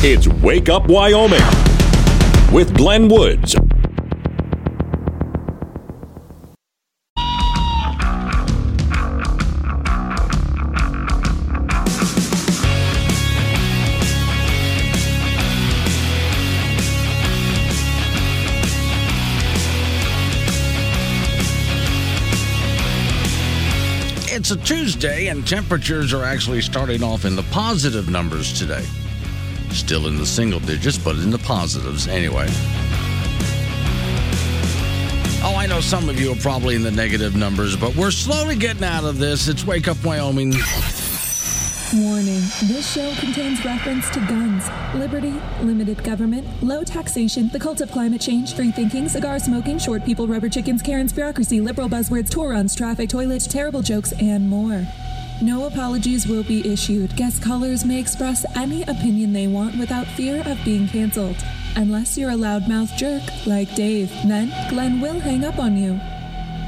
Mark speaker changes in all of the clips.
Speaker 1: It's Wake Up Wyoming with Glenn Woods.
Speaker 2: It's a Tuesday, and temperatures are actually starting off in the positive numbers today. Still in the single digits, but in the positives anyway. Oh, I know some of you are probably in the negative numbers, but we're slowly getting out of this. It's Wake Up Wyoming.
Speaker 3: Warning this show contains reference to guns, liberty, limited government, low taxation, the cult of climate change, free thinking, cigar smoking, short people, rubber chickens, Karen's bureaucracy, liberal buzzwords, tour runs, traffic, toilets, terrible jokes, and more. No apologies will be issued. Guest callers may express any opinion they want without fear of being canceled. Unless you're a loudmouth jerk like Dave, then Glenn will hang up on you.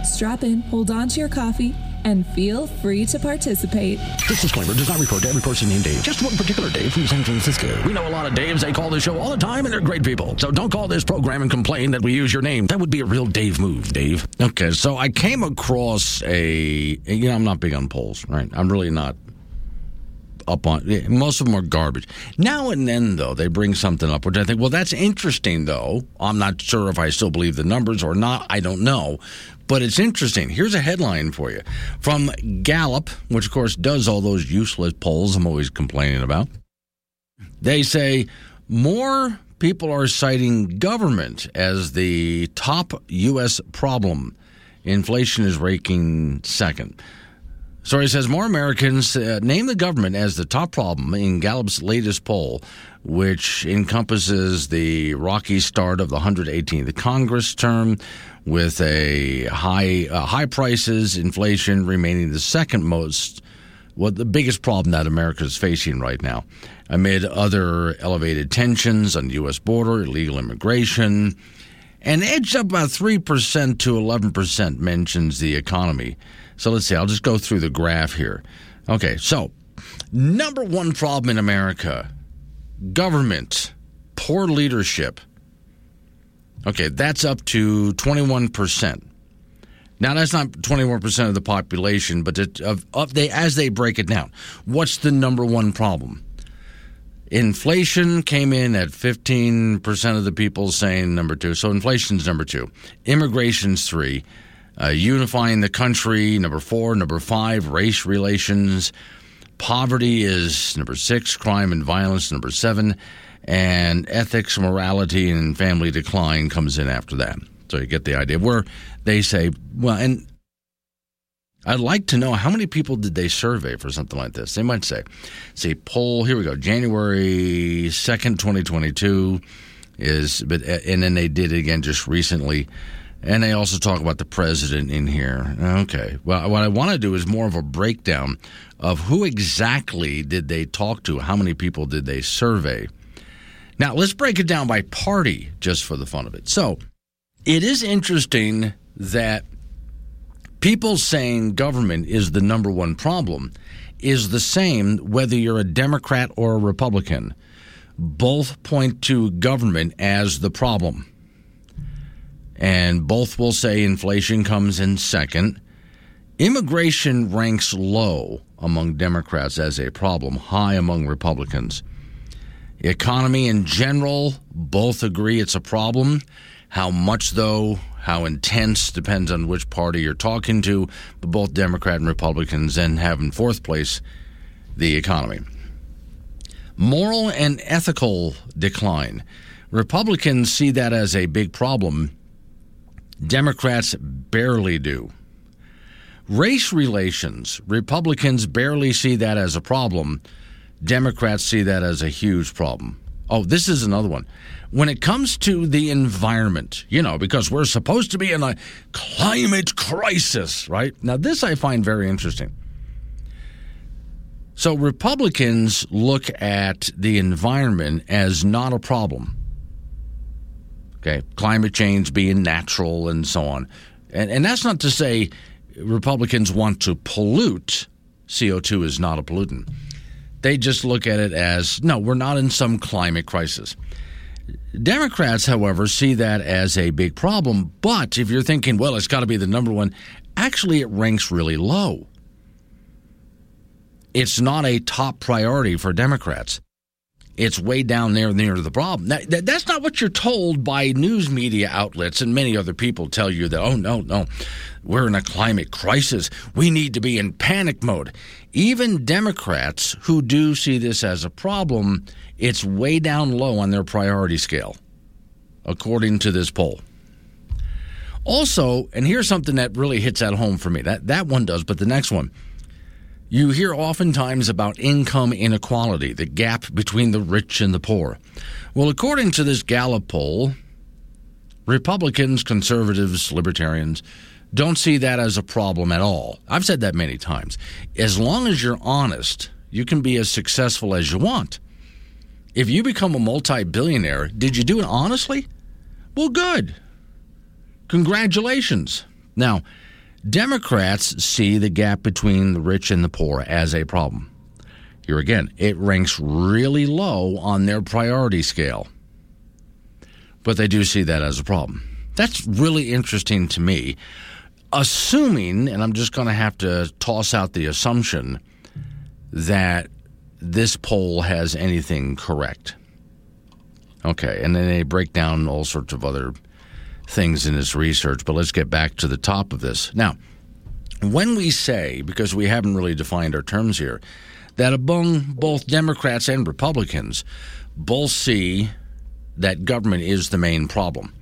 Speaker 3: Strap in, hold on to your coffee, and feel free to participate.
Speaker 4: This disclaimer does not refer to every person named Dave, just one particular Dave from San Francisco.
Speaker 2: We know a lot of Daves. They call this show all the time, and they're great people. So don't call this program and complain that we use your name. That would be a real Dave move, Dave. Okay, so I came across a. You know, I'm not big on polls, right? I'm really not up on. Most of them are garbage. Now and then, though, they bring something up, which I think, well, that's interesting, though. I'm not sure if I still believe the numbers or not. I don't know. But it's interesting. Here's a headline for you from Gallup, which, of course, does all those useless polls I'm always complaining about. They say more people are citing government as the top U.S. problem. Inflation is ranking second. Story says more Americans uh, name the government as the top problem in Gallup's latest poll, which encompasses the rocky start of the 118th Congress term, with a high uh, high prices, inflation remaining the second most, what the biggest problem that America is facing right now, amid other elevated tensions on the U.S. border, illegal immigration, and edged up about three percent to 11 percent mentions the economy. So let's see. I'll just go through the graph here. Okay, so number one problem in America government, poor leadership. Okay, that's up to 21%. Now that's not 21% of the population, but it, of, of they as they break it down. What's the number one problem? Inflation came in at 15% of the people saying number 2. So inflation's number 2. Immigration's 3. Uh, unifying the country, number 4, number 5, race relations. Poverty is number 6, crime and violence number 7 and ethics, morality, and family decline comes in after that. So you get the idea. Where they say, well, and I'd like to know how many people did they survey for something like this? They might say, see, poll, here we go, January 2nd, 2022 is, but, and then they did it again just recently. And they also talk about the president in here. Okay. Well, what I want to do is more of a breakdown of who exactly did they talk to? How many people did they survey? Now, let's break it down by party just for the fun of it. So, it is interesting that people saying government is the number one problem is the same whether you're a Democrat or a Republican. Both point to government as the problem. And both will say inflation comes in second. Immigration ranks low among Democrats as a problem, high among Republicans. Economy in general, both agree it's a problem. How much, though, how intense depends on which party you're talking to, but both Democrat and Republicans then have in fourth place the economy. Moral and ethical decline. Republicans see that as a big problem. Democrats barely do. Race relations. Republicans barely see that as a problem. Democrats see that as a huge problem. Oh, this is another one. When it comes to the environment, you know, because we're supposed to be in a climate crisis, right? Now, this I find very interesting. So, Republicans look at the environment as not a problem. Okay, climate change being natural and so on. And, and that's not to say Republicans want to pollute. CO2 is not a pollutant They just look at it as no, we're not in some climate crisis. Democrats, however, see that as a big problem. But if you're thinking, well, it's got to be the number one, actually, it ranks really low. It's not a top priority for Democrats. It's way down there near the problem. That, that's not what you're told by news media outlets, and many other people tell you that, oh, no, no, we're in a climate crisis. We need to be in panic mode. Even Democrats who do see this as a problem, it's way down low on their priority scale, according to this poll. Also, and here's something that really hits at home for me. That that one does, but the next one. You hear oftentimes about income inequality, the gap between the rich and the poor. Well, according to this Gallup poll, Republicans, conservatives, libertarians don't see that as a problem at all. I've said that many times. As long as you're honest, you can be as successful as you want. If you become a multi billionaire, did you do it honestly? Well, good. Congratulations. Now, Democrats see the gap between the rich and the poor as a problem. Here again, it ranks really low on their priority scale. But they do see that as a problem. That's really interesting to me. Assuming, and I'm just going to have to toss out the assumption that this poll has anything correct. Okay, and then they break down all sorts of other things in his research, but let's get back to the top of this. Now, when we say, because we haven't really defined our terms here, that among both Democrats and Republicans, both see that government is the main problem.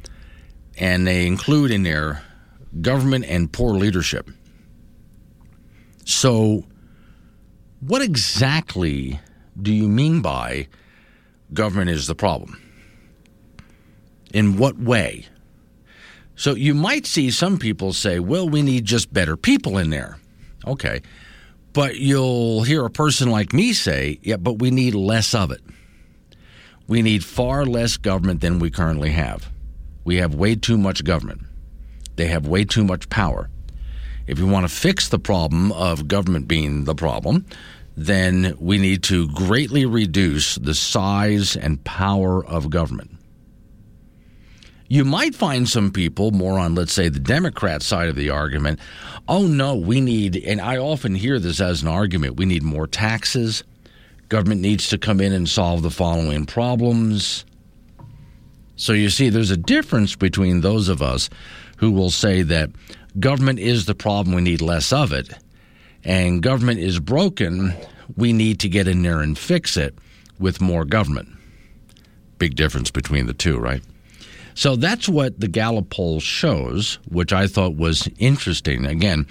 Speaker 2: And they include in there government and poor leadership. So, what exactly do you mean by government is the problem? In what way? So you might see some people say, well, we need just better people in there. Okay. But you'll hear a person like me say, yeah, but we need less of it. We need far less government than we currently have. We have way too much government. They have way too much power. If you want to fix the problem of government being the problem, then we need to greatly reduce the size and power of government. You might find some people more on, let's say, the Democrat side of the argument. Oh, no, we need, and I often hear this as an argument we need more taxes. Government needs to come in and solve the following problems. So you see, there's a difference between those of us who will say that government is the problem, we need less of it, and government is broken, we need to get in there and fix it with more government. Big difference between the two, right? So that's what the Gallup poll shows, which I thought was interesting. Again,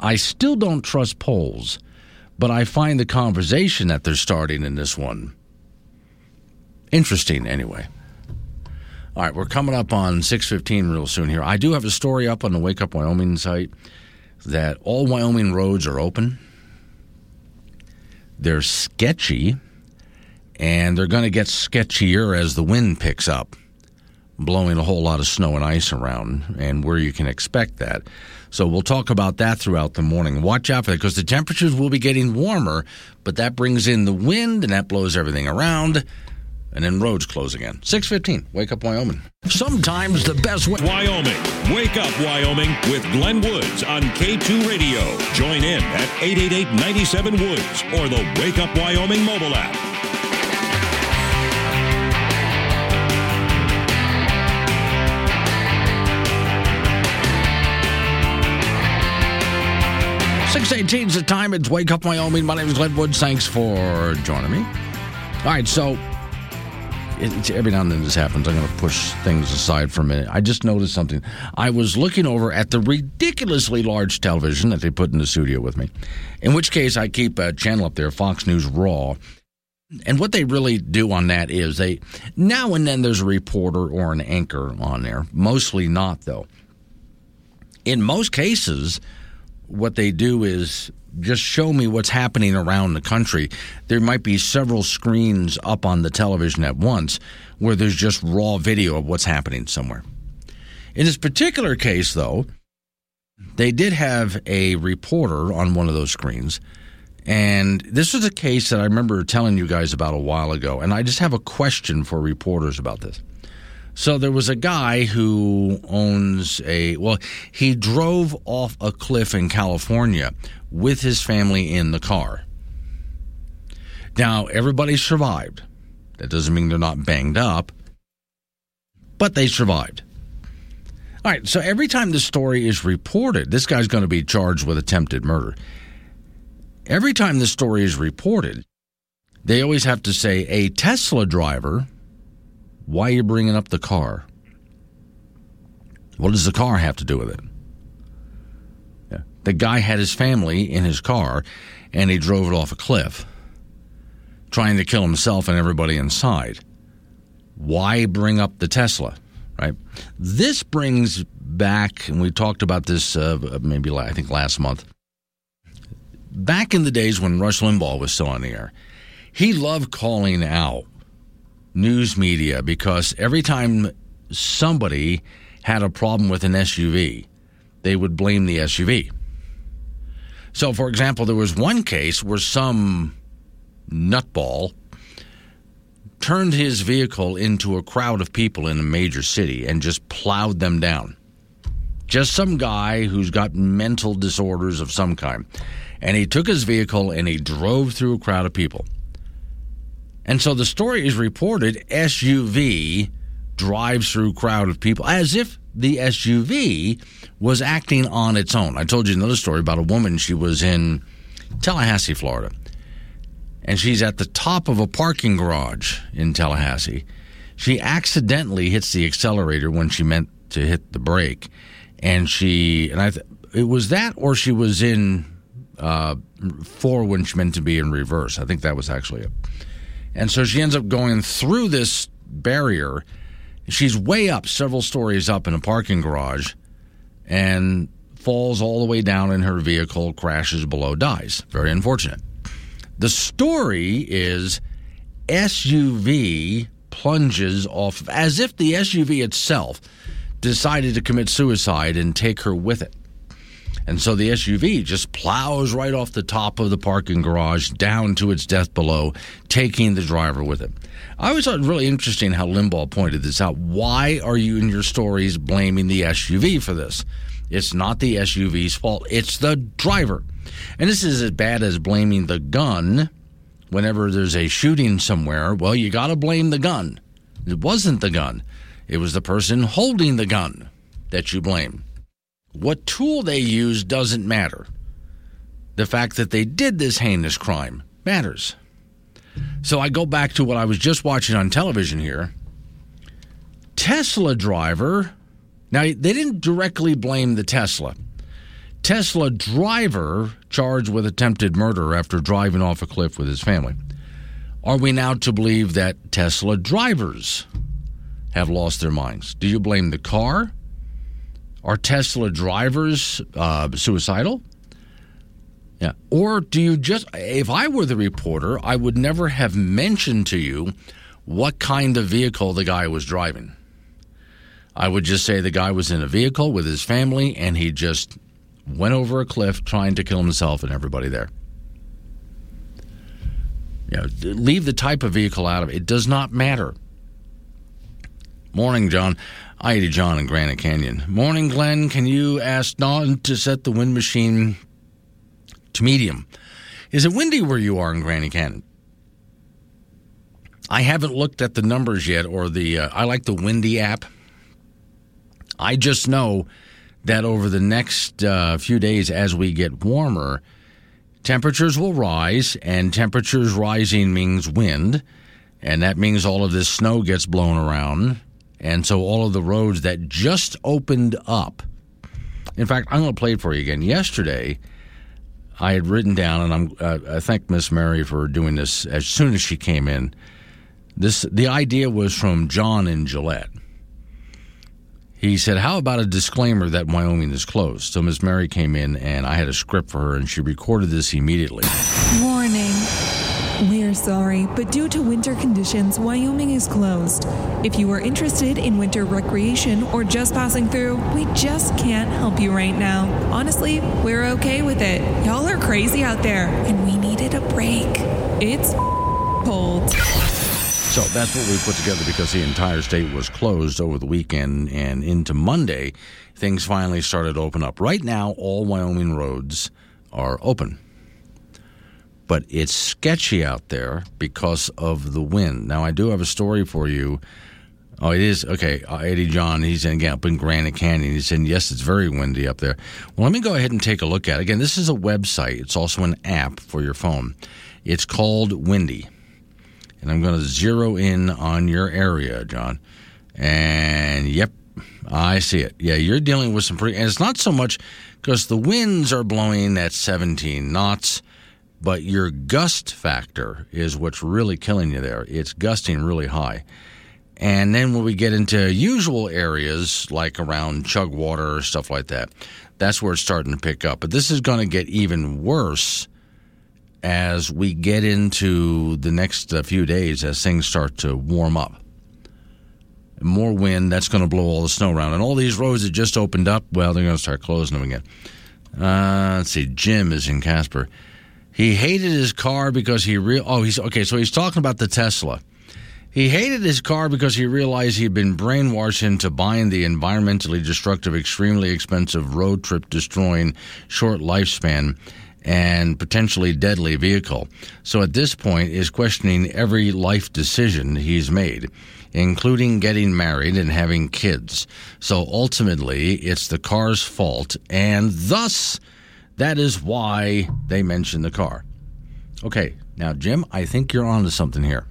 Speaker 2: I still don't trust polls, but I find the conversation that they're starting in this one interesting anyway. All right, we're coming up on 6:15 real soon here. I do have a story up on the Wake Up Wyoming site that all Wyoming roads are open. They're sketchy and they're going to get sketchier as the wind picks up blowing a whole lot of snow and ice around and where you can expect that. So we'll talk about that throughout the morning. Watch out for that because the temperatures will be getting warmer, but that brings in the wind and that blows everything around. And then roads close again. 615, Wake Up Wyoming.
Speaker 4: Sometimes the best way.
Speaker 1: Wyoming. Wake up, Wyoming, with Glenn Woods on K2 Radio. Join in at 888 97 Woods or the Wake Up Wyoming mobile app.
Speaker 2: 618 is the time. It's Wake Up Wyoming. My name is Glenn Woods. Thanks for joining me. All right, so every now and then this happens. I'm going to push things aside for a minute. I just noticed something. I was looking over at the ridiculously large television that they put in the studio with me, in which case I keep a channel up there, Fox News Raw. And what they really do on that is they now and then there's a reporter or an anchor on there, mostly not though. In most cases, what they do is just show me what's happening around the country. There might be several screens up on the television at once where there's just raw video of what's happening somewhere. In this particular case, though, they did have a reporter on one of those screens And this was a case that I remember telling you guys about a while ago. And I just have a question for reporters about this. So there was a guy who owns a, well, he drove off a cliff in California with his family in the car. Now, everybody survived. That doesn't mean they're not banged up, but they survived. All right, so every time the story is reported, this guy's going to be charged with attempted murder. Every time the story is reported, they always have to say, a Tesla driver, why are you bringing up the car? What does the car have to do with it? Yeah. The guy had his family in his car and he drove it off a cliff, trying to kill himself and everybody inside. Why bring up the Tesla? Right. This brings back, and we talked about this uh, maybe I think last month. Back in the days when Rush Limbaugh was still on the air, he loved calling out news media because every time somebody had a problem with an SUV, they would blame the SUV. So, for example, there was one case where some nutball turned his vehicle into a crowd of people in a major city and just plowed them down. Just some guy who's got mental disorders of some kind. And he took his vehicle and he drove through a crowd of people. And so the story is reported SUV drives through crowd of people as if the SUV was acting on its own. I told you another story about a woman. She was in Tallahassee, Florida and she's at the top of a parking garage in Tallahassee. She accidentally hits the accelerator when she meant to hit the brake, and she and I. Th- it was that, or she was in uh, four when she meant to be in reverse. I think that was actually it. And so she ends up going through this barrier. She's way up, several stories up in a parking garage, and falls all the way down in her vehicle, crashes below, dies. Very unfortunate. The story is SUV plunges off as if the SUV itself decided to commit suicide and take her with it. And so the SUV just plows right off the top of the parking garage down to its death below, taking the driver with it. I always thought it really interesting how Limbaugh pointed this out. Why are you in your stories blaming the SUV for this? It's not the SUV's fault, it's the driver. And this is as bad as blaming the gun whenever there's a shooting somewhere. Well, you got to blame the gun. It wasn't the gun, it was the person holding the gun that you blame. What tool they use doesn't matter. The fact that they did this heinous crime matters. So I go back to what I was just watching on television here. Tesla driver. Now, they didn't directly blame the Tesla. Tesla driver charged with attempted murder after driving off a cliff with his family. Are we now to believe that Tesla drivers have lost their minds? Do you blame the car? Are Tesla drivers uh, suicidal? Yeah. Or do you just, if I were the reporter, I would never have mentioned to you what kind of vehicle the guy was driving. I would just say the guy was in a vehicle with his family and he just went over a cliff trying to kill himself and everybody there. You know, leave the type of vehicle out of it. It does not matter. Morning, John. I John in Granite Canyon. Morning, Glenn. Can you ask Don to set the wind machine to medium? Is it windy where you are in Granite Canyon? I haven't looked at the numbers yet, or the. Uh, I like the Windy app. I just know that over the next uh, few days, as we get warmer, temperatures will rise, and temperatures rising means wind, and that means all of this snow gets blown around. And so all of the roads that just opened up. In fact, I'm going to play it for you again. Yesterday, I had written down, and I'm, uh, I thank Miss Mary for doing this as soon as she came in. This the idea was from John in Gillette. He said, How about a disclaimer that Wyoming is closed? So Miss Mary came in and I had a script for her and she recorded this immediately.
Speaker 3: Warning. We're sorry, but due to winter conditions, Wyoming is closed. If you are interested in winter recreation or just passing through, we just can't help you right now. Honestly, we're okay with it. Y'all are crazy out there, and we
Speaker 5: needed a break.
Speaker 3: It's cold.
Speaker 2: So that's what we put together because the entire state was closed over the weekend and into Monday, things finally started to open up. Right now, all Wyoming roads are open. But it's sketchy out there because of the wind. Now, I do have a story for you. Oh, it is okay. Uh, Eddie John, he's in, again, up in Granite Canyon. He said, "Yes, it's very windy up there." Well, let me go ahead and take a look at it. Again, this is a website. It's also an app for your phone. It's called Windy, and I'm going to zero in on your area, John. And yep, I see it. Yeah, you're dealing with some pretty, and it's not so much because the winds are blowing at 17 knots, but your gust factor is what's really killing you there. It's gusting really high. And then when we get into usual areas like around Chugwater or stuff like that, that's where it's starting to pick up. But this is going to get even worse as we get into the next uh, few days as things start to warm up. More wind, that's going to blow all the snow around. And all these roads that just opened up, well, they're going to start closing them again. Uh, let's see, Jim is in Casper. He hated his car because he real. Oh, he's okay. So he's talking about the Tesla. He hated his car because he realized he'd been brainwashed into buying the environmentally destructive, extremely expensive, road trip destroying, short lifespan, and potentially deadly vehicle. So at this point, is questioning every life decision he's made, including getting married and having kids. So ultimately, it's the car's fault, and thus, that is why they mention the car. Okay, now, Jim, I think you're onto something here.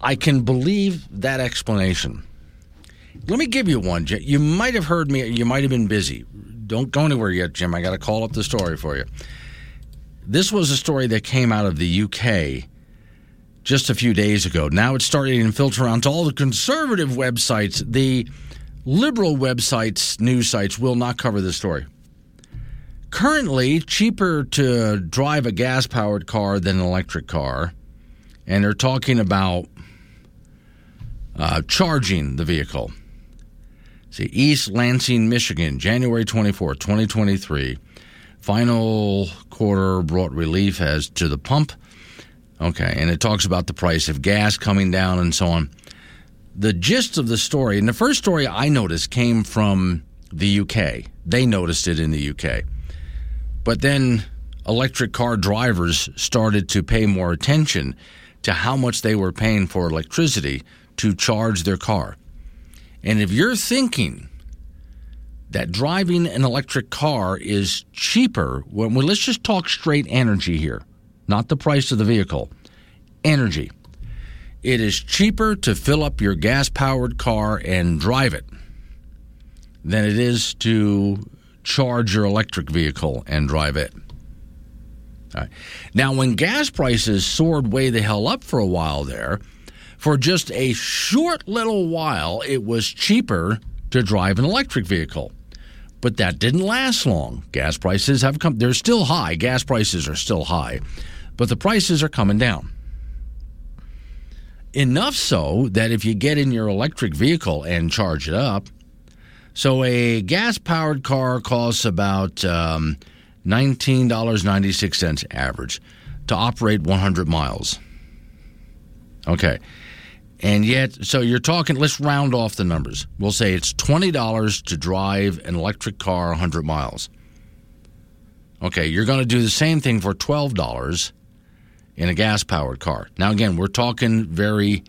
Speaker 2: I can believe that explanation. Let me give you one. Jim. You might have heard me. You might have been busy. Don't go anywhere yet, Jim. I got to call up the story for you. This was a story that came out of the UK just a few days ago. Now it's starting to filter onto all the conservative websites. The liberal websites, news sites, will not cover this story. Currently, cheaper to drive a gas powered car than an electric car. And they're talking about uh, charging the vehicle. See, East Lansing, Michigan, January 24, 2023. Final quarter brought relief as to the pump. Okay, and it talks about the price of gas coming down and so on. The gist of the story, and the first story I noticed came from the UK. They noticed it in the UK. But then electric car drivers started to pay more attention to how much they were paying for electricity to charge their car. And if you're thinking that driving an electric car is cheaper, well, let's just talk straight energy here, not the price of the vehicle. Energy. It is cheaper to fill up your gas powered car and drive it than it is to charge your electric vehicle and drive it. Now, when gas prices soared way the hell up for a while there, for just a short little while, it was cheaper to drive an electric vehicle. But that didn't last long. Gas prices have come, they're still high. Gas prices are still high, but the prices are coming down. Enough so that if you get in your electric vehicle and charge it up, so a gas powered car costs about um, $19.96 average to operate 100 miles. Okay. And yet, so you're talking, let's round off the numbers. We'll say it's $20 to drive an electric car 100 miles. Okay, you're going to do the same thing for $12 in a gas powered car. Now, again, we're talking very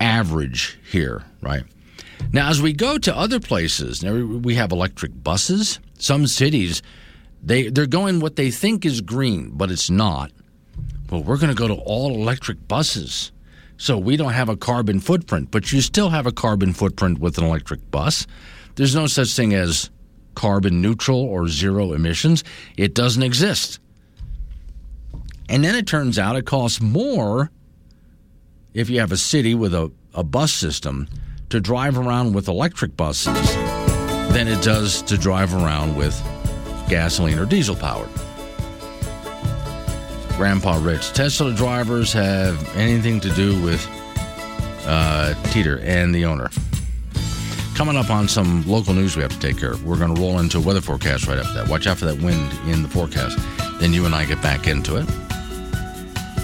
Speaker 2: average here, right? Now, as we go to other places, now we have electric buses. Some cities, they, they're going what they think is green, but it's not. Well, we're going to go to all electric buses. So we don't have a carbon footprint, but you still have a carbon footprint with an electric bus. There's no such thing as carbon neutral or zero emissions. It doesn't exist. And then it turns out it costs more if you have a city with a, a bus system to drive around with electric buses than it does to drive around with gasoline or diesel powered. Grandpa Rich. Tesla drivers have anything to do with uh, Twitter and the owner. Coming up on some local news we have to take care of. We're going to roll into a weather forecast right after that. Watch out for that wind in the forecast. Then you and I get back into it.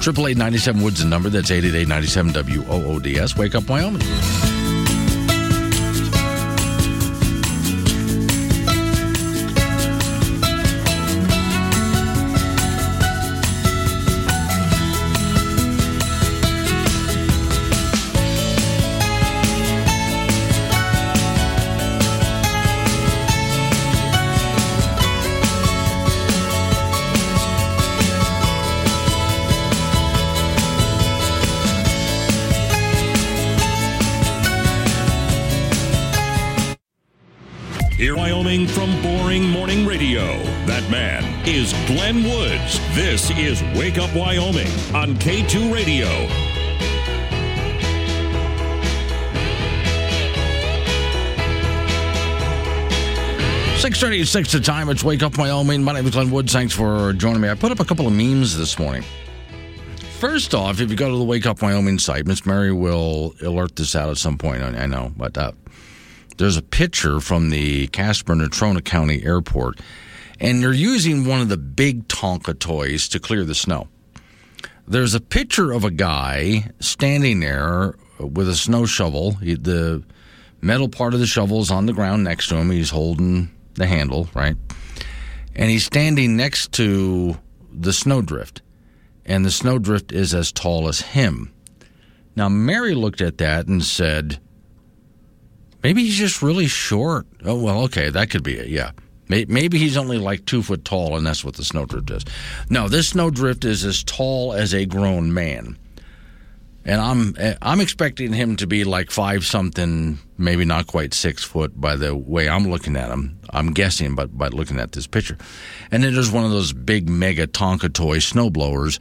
Speaker 2: Triple eight ninety seven Woods the number. That's eight eight eight ninety seven W O O D S. Wake up Wyoming.
Speaker 1: Wyoming from Boring Morning Radio. That man is Glenn Woods. This is Wake Up Wyoming on K2 Radio.
Speaker 2: Six thirty six the time. It's Wake Up Wyoming. My name is Glenn Woods. Thanks for joining me. I put up a couple of memes this morning. First off, if you go to the Wake Up Wyoming site, Miss Mary will alert this out at some point. I know, but uh, there's a picture from the Casper Natrona County Airport, and they're using one of the big Tonka toys to clear the snow. There's a picture of a guy standing there with a snow shovel. He, the metal part of the shovel is on the ground next to him. He's holding the handle, right? And he's standing next to the snowdrift, and the snowdrift is as tall as him. Now, Mary looked at that and said, Maybe he's just really short. Oh, well, okay, that could be it, yeah. Maybe he's only like two foot tall, and that's what the snowdrift is. No, this snowdrift is as tall as a grown man, and I'm I'm expecting him to be like five something, maybe not quite six foot by the way I'm looking at him. I'm guessing, but by looking at this picture, and then there's one of those big mega Tonka toy snowblowers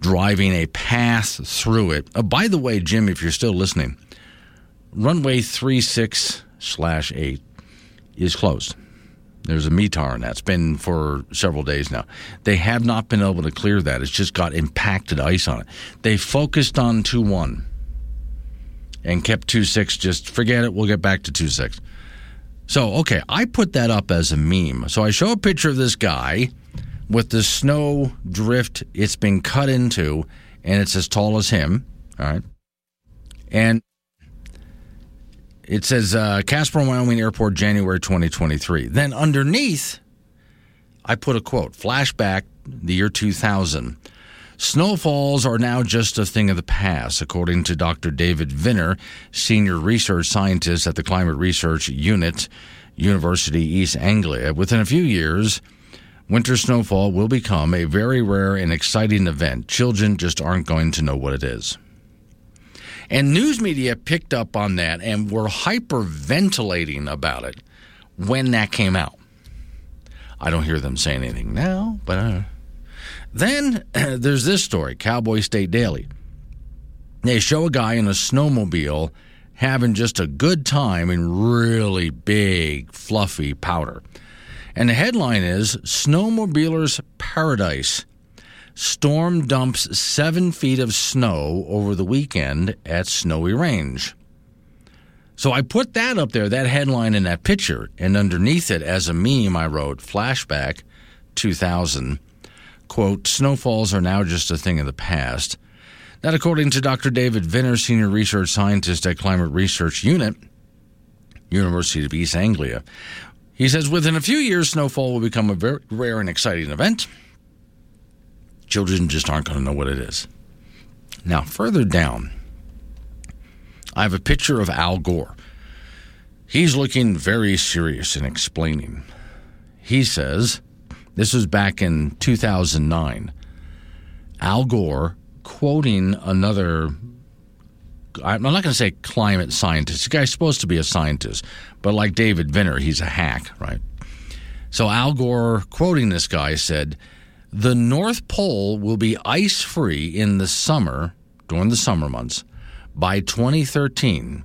Speaker 2: driving a path through it. Uh, by the way, Jim, if you're still listening, runway 36 slash 8 is closed. There's a METAR and that's been for several days now. They have not been able to clear that. It's just got impacted ice on it. They focused on 2 1 and kept 2 6. Just forget it. We'll get back to 2 6. So, okay, I put that up as a meme. So I show a picture of this guy with the snow drift it's been cut into, and it's as tall as him. All right. And it says uh, Casper, Wyoming Airport, January 2023. Then underneath, I put a quote flashback, the year 2000. Snowfalls are now just a thing of the past, according to Dr. David Viner, senior research scientist at the Climate Research Unit, University East Anglia. Within a few years, winter snowfall will become a very rare and exciting event. Children just aren't going to know what it is. And news media picked up on that and were hyperventilating about it when that came out. I don't hear them saying anything now, but uh, then there's this story Cowboy State Daily. They show a guy in a snowmobile having just a good time in really big, fluffy powder. And the headline is Snowmobiler's Paradise Storm dumps seven feet of snow over the weekend at Snowy Range. So I put that up there, that headline in that picture, and underneath it, as a meme, I wrote flashback 2000. Quote, snowfalls are now just a thing of the past. That, according to Dr. David Viner, senior research scientist at Climate Research Unit, University of East Anglia. He says within a few years, snowfall will become a very rare and exciting event. Children just aren't going to know what it is. Now, further down, I have a picture of Al Gore. He's looking very serious in explaining. He says, this was back in 2009. Al Gore quoting another, I'm not going to say climate scientist. The guy's supposed to be a scientist, but like David Viner, he's a hack, right? So Al Gore, quoting this guy, said, the North Pole will be ice free in the summer, during the summer months, by 2013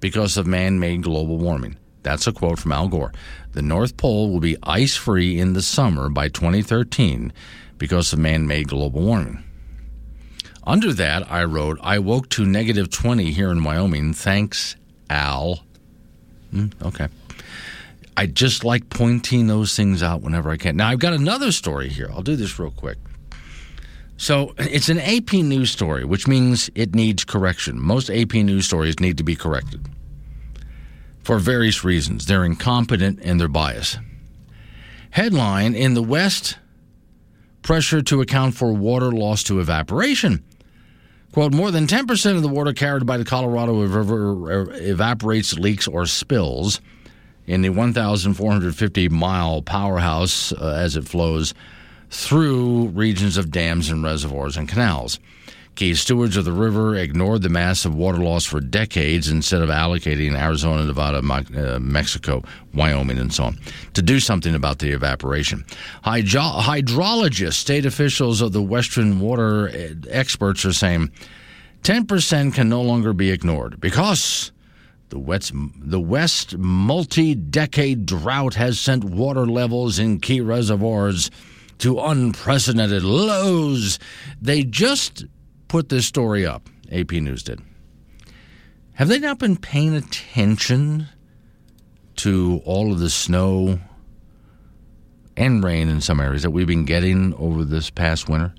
Speaker 2: because of man made global warming. That's a quote from Al Gore. The North Pole will be ice free in the summer by 2013 because of man made global warming. Under that, I wrote, I woke to negative 20 here in Wyoming. Thanks, Al. Mm, okay. I just like pointing those things out whenever I can. Now, I've got another story here. I'll do this real quick. So it's an AP news story, which means it needs correction. Most AP news stories need to be corrected for various reasons. They're incompetent and they're biased. Headline In the West, pressure to account for water loss to evaporation. Quote, more than 10% of the water carried by the Colorado River evaporates, leaks, or spills in the 1,450 mile powerhouse uh, as it flows through regions of dams and reservoirs and canals. Key stewards of the river ignored the massive water loss for decades instead of allocating Arizona, Nevada, uh, Mexico, Wyoming, and so on to do something about the evaporation. Hydro- hydrologists, state officials of the Western water uh, experts are saying 10% can no longer be ignored because the West, the West multi decade drought has sent water levels in key reservoirs to unprecedented lows. They just put this story up. AP News did. Have they not been paying attention to all of the snow and rain in some areas that we've been getting over this past winter?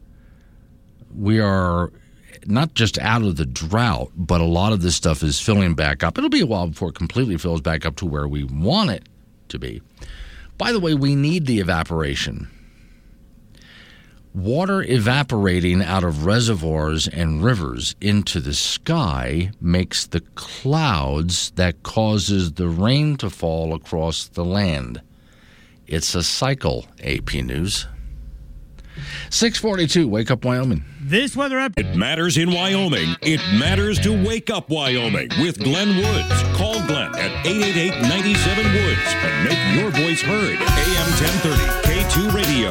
Speaker 2: We are not just out of the drought, but a lot of this stuff is filling back up. It'll be a while before it completely fills back up to where we want it to be. By the way, we need the evaporation water evaporating out of reservoirs and rivers into the sky makes the clouds that causes the rain to fall across the land. It's a cycle, AP News. 642, Wake Up Wyoming.
Speaker 5: This weather up.
Speaker 1: It matters in Wyoming. It matters to Wake Up Wyoming with Glenn Woods. Call Glenn at 888 97 Woods and make your voice heard. AM 1030, K2 Radio.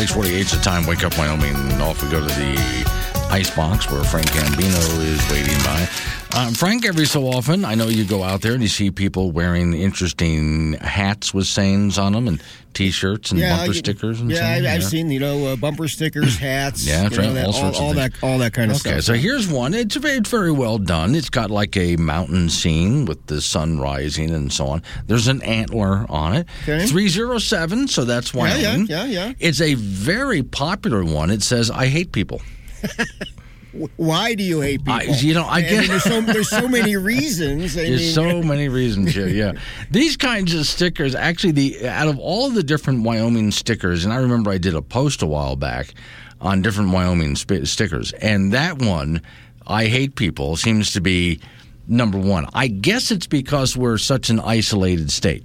Speaker 2: 648 is the time. Wake up, Wyoming. Off we go to the ice box where Frank Gambino is waiting by. Um, Frank, every so often, I know you go out there and you see people wearing interesting hats with sayings on them and T-shirts and
Speaker 5: yeah,
Speaker 2: bumper stickers. And
Speaker 5: yeah,
Speaker 2: I,
Speaker 5: yeah. seen you know uh, bumper stickers, hats.
Speaker 2: yeah,
Speaker 5: right.
Speaker 2: That, all, all,
Speaker 5: all that, all that kind of
Speaker 2: okay,
Speaker 5: stuff.
Speaker 2: so here's one. It's very, it's very well done. It's got like a mountain scene with the sun rising and so on. There's an antler on it.
Speaker 5: Okay.
Speaker 2: Three zero seven. So that's Wyoming.
Speaker 5: Yeah, yeah, yeah, yeah.
Speaker 2: It's a very popular one. It says, "I hate people."
Speaker 5: Why do you hate people?
Speaker 2: I, you know, I
Speaker 5: guess there's so there's so many reasons. I
Speaker 2: there's
Speaker 5: mean,
Speaker 2: so many reasons here. Yeah, these kinds of stickers. Actually, the out of all the different Wyoming stickers, and I remember I did a post a while back on different Wyoming sp- stickers, and that one, I hate people, seems to be number one. I guess it's because we're such an isolated state.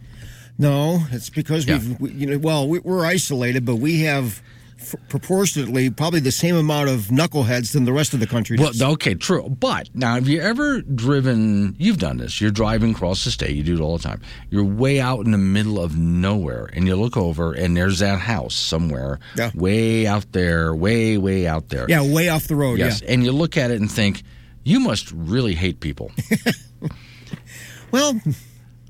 Speaker 5: No, it's because
Speaker 2: Yeah.
Speaker 5: we've we, you know well we, we're isolated, but we have f- proportionately probably the same amount of knuckleheads than the rest of the country
Speaker 2: Well, okay, true. But now, have you ever driven? You've done this. You're driving across the state. You do it all the time. You're way out in the middle of nowhere, and you look over, and there's that house somewhere,
Speaker 5: Yeah.
Speaker 2: way out there, way, way out there.
Speaker 5: yeah, way off the road.
Speaker 2: Yes,
Speaker 5: Yeah.
Speaker 2: and you look at it and think, you must really hate people.
Speaker 5: Well,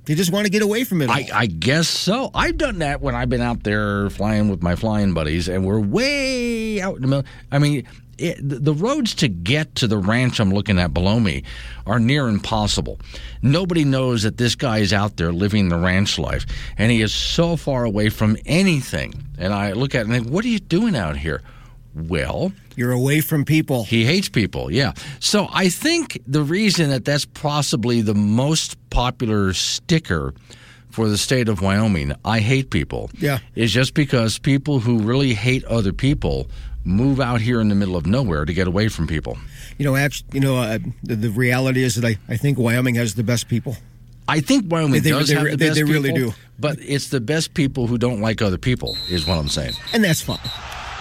Speaker 5: you just want to get away from it.
Speaker 2: I, I guess so. I've done that when I've been out there flying with my flying buddies, and we're way out in the middle. I mean, it, the the roads to get to the ranch I'm looking at below me are near impossible. Nobody knows that this guy is out there living the ranch life, and he is so far away from anything. And I look at it and think, what are you doing out here? Well,
Speaker 5: You're away from people.
Speaker 2: he hates people, yeah. So I think the reason that that's possibly the most popular sticker for the state of Wyoming, I hate people,
Speaker 5: Yeah.
Speaker 2: is just because people who really hate other people move out here in the middle of nowhere to get away from people.
Speaker 5: You know, actually, you know, uh, the, the reality is that I, I think Wyoming has the best people.
Speaker 2: I think Wyoming
Speaker 5: They-
Speaker 2: does
Speaker 5: they-
Speaker 2: have the
Speaker 5: they-
Speaker 2: best
Speaker 5: they really
Speaker 2: people,
Speaker 5: do.
Speaker 2: but it's the best people who don't like other people, is what I'm saying.
Speaker 5: and that's fine.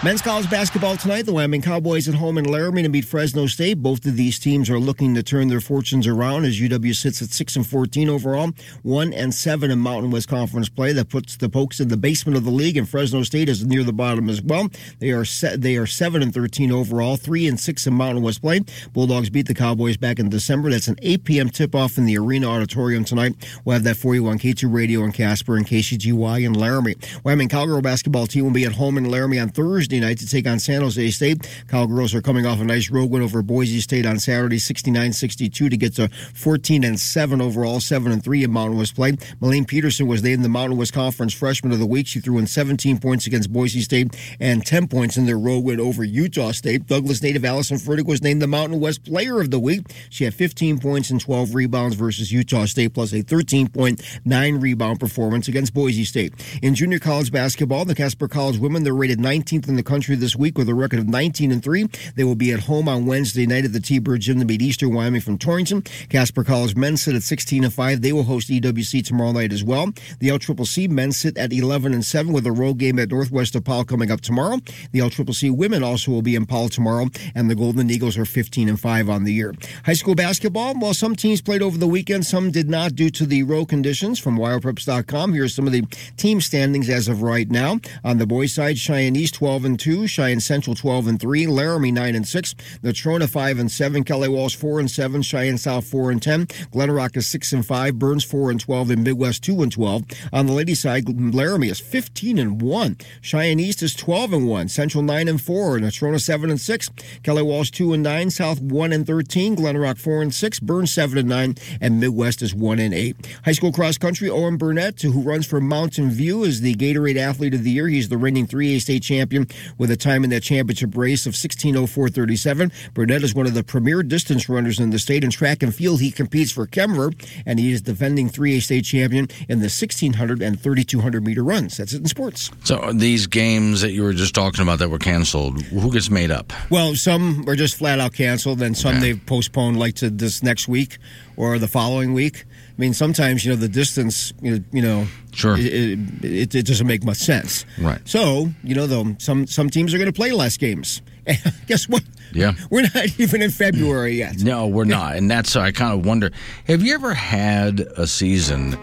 Speaker 5: Men's college basketball tonight. The Wyoming Cowboys at home in Laramie to meet Fresno State. Both of these teams are looking to turn their fortunes around as UW sits at six and fourteen overall, one and seven in Mountain West Conference play. That puts the Pokes in the basement of the league, and Fresno State is near the bottom as well. They are se- they are seven and thirteen overall, three and six in Mountain West play. Bulldogs beat the Cowboys back in December. That's an 8 p.m. tip off in the Arena Auditorium tonight. We'll have that for you on K2 Radio in Casper and KCGY in Laramie. Wyoming Cowgirl basketball team will be at home in Laramie on Thursday. Thursday night to take on San Jose State. Cowgirls are coming off a nice road win over Boise State on Saturday, 69-62 to get to 14 and 7 overall, 7 and 3 in Mountain West play. Malene Pedersen was named the Mountain West Conference Freshman of the Week. She threw in 17 points against Boise State and 10 points in their road win over Utah State. Douglas native Allyson Fertig was named the Mountain West Player of the Week. She had 15 points and 12 rebounds versus Utah State, plus a 13.9 rebound performance against Boise State. In junior college basketball, the Casper College women, they're rated 19th in the country this week with a record of 19 and 3. They will be at home on Wednesday night at the T-Bird Gym to meet Eastern Wyoming from Torrington. Casper College men sit at 16 and 5. They will host EWC tomorrow night as well. The LCCC men sit at 11 and 7 with a road game at Northwest DePaul coming up tomorrow. The LCCC women also will be in Powell tomorrow, and the Golden Eagles are 15 and 5 on the year. High school basketball, well, some teams played over the weekend, some did not due to the road conditions. From WildPreps.com, here are some of the team standings as of right now. On the boys' side, Cheyenne East 12 and 2, Cheyenne Central 12 and 3, Laramie 9 and 6, Natrona 5 and 7, Kelly Walsh 4 and 7, Cheyenne South 4 and 10, Glenrock is 6 and 5, Burns 4 and 12, and Midwest 2 and 12. On the ladies' side, Laramie is 15 and 1, Cheyenne East is 12 and 1, Central 9 and 4, Natrona 7 and 6, Kelly Walsh 2 and 9, South 1 and 13, Glenrock 4 and 6, Burns 7 and 9, and Midwest is 1 and 8. High school cross country, Owen Burnett, who runs for Mountain View, is the Gatorade Athlete of the Year. He's the reigning 3A state champion with a time in that championship race of 16.04.37. Burnett is one of the premier distance runners in the state. In track and field, he competes for Kemmerer, and he is defending 3A state champion in the 1600 and 3200 meter runs. That's it in sports.
Speaker 2: So these games that you were just talking about that were canceled, who gets made up?
Speaker 5: Well, some are just flat out canceled, and some
Speaker 2: Okay.
Speaker 5: they've postponed like to this next week or the following week. I mean, sometimes you know the distance, you know, you know
Speaker 2: Sure.
Speaker 5: it, it, it doesn't make much sense.
Speaker 2: Right.
Speaker 5: So you know, though, some some teams are going to play less games. And guess what?
Speaker 2: Yeah.
Speaker 5: we're not even in February yet.
Speaker 2: No, we're not. And that's I kind of wonder. Have you ever had a season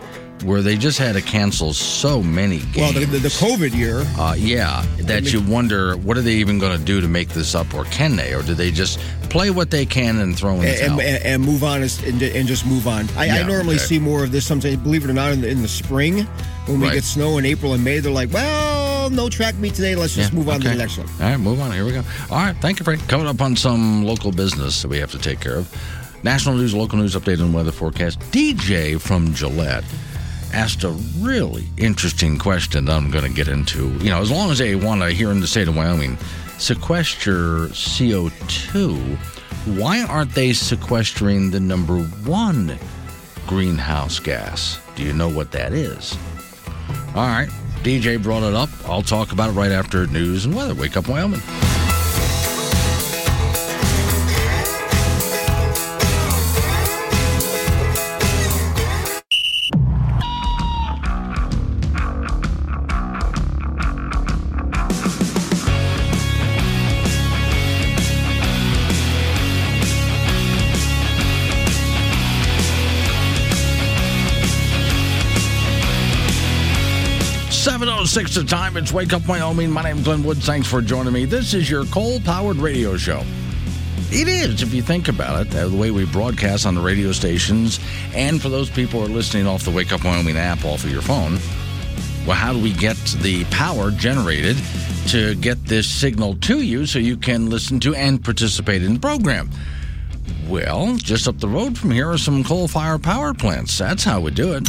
Speaker 2: where they just had to cancel so many games?
Speaker 5: Well, the, the, the COVID year,
Speaker 2: uh, yeah, that you wonder what are they even going to do to make this up, or can they, or do they just play what they can and throw in the
Speaker 5: and, and, and move on and, and just move on. I, I normally
Speaker 2: okay.
Speaker 5: see more of this sometimes. Believe it or not, in the, in the spring when we
Speaker 2: Right.
Speaker 5: get snow in April and May, they're like, "Well, no track meet today. Let's just
Speaker 2: Yeah,
Speaker 5: move on to the next one."
Speaker 2: All right, move on. Here we go. All right, thank you, Frank. Coming up on some local business that we have to take care of. National news, local news update and weather forecast. DJ from Gillette asked a really interesting question that I'm going to get into. You know, as long as they want to, here in the state of Wyoming, sequester CO2, why aren't they sequestering the number one greenhouse gas? Do you know what that is? All right. DJ brought it up. I'll talk about it right after news and weather. Wake up, Wyoming. Six the time. It's Wake Up Wyoming. My name's Glenn Woods. Thanks for joining me. This is your coal-powered radio show. It is, if you think about it, the way we broadcast on the radio stations, and for those people who are listening off the Wake Up Wyoming app off of your phone. Well, how do we get the power generated to get this signal to you so you can listen to and participate in the program? Well, just up the road from here are some coal-fired power plants. That's how we do it.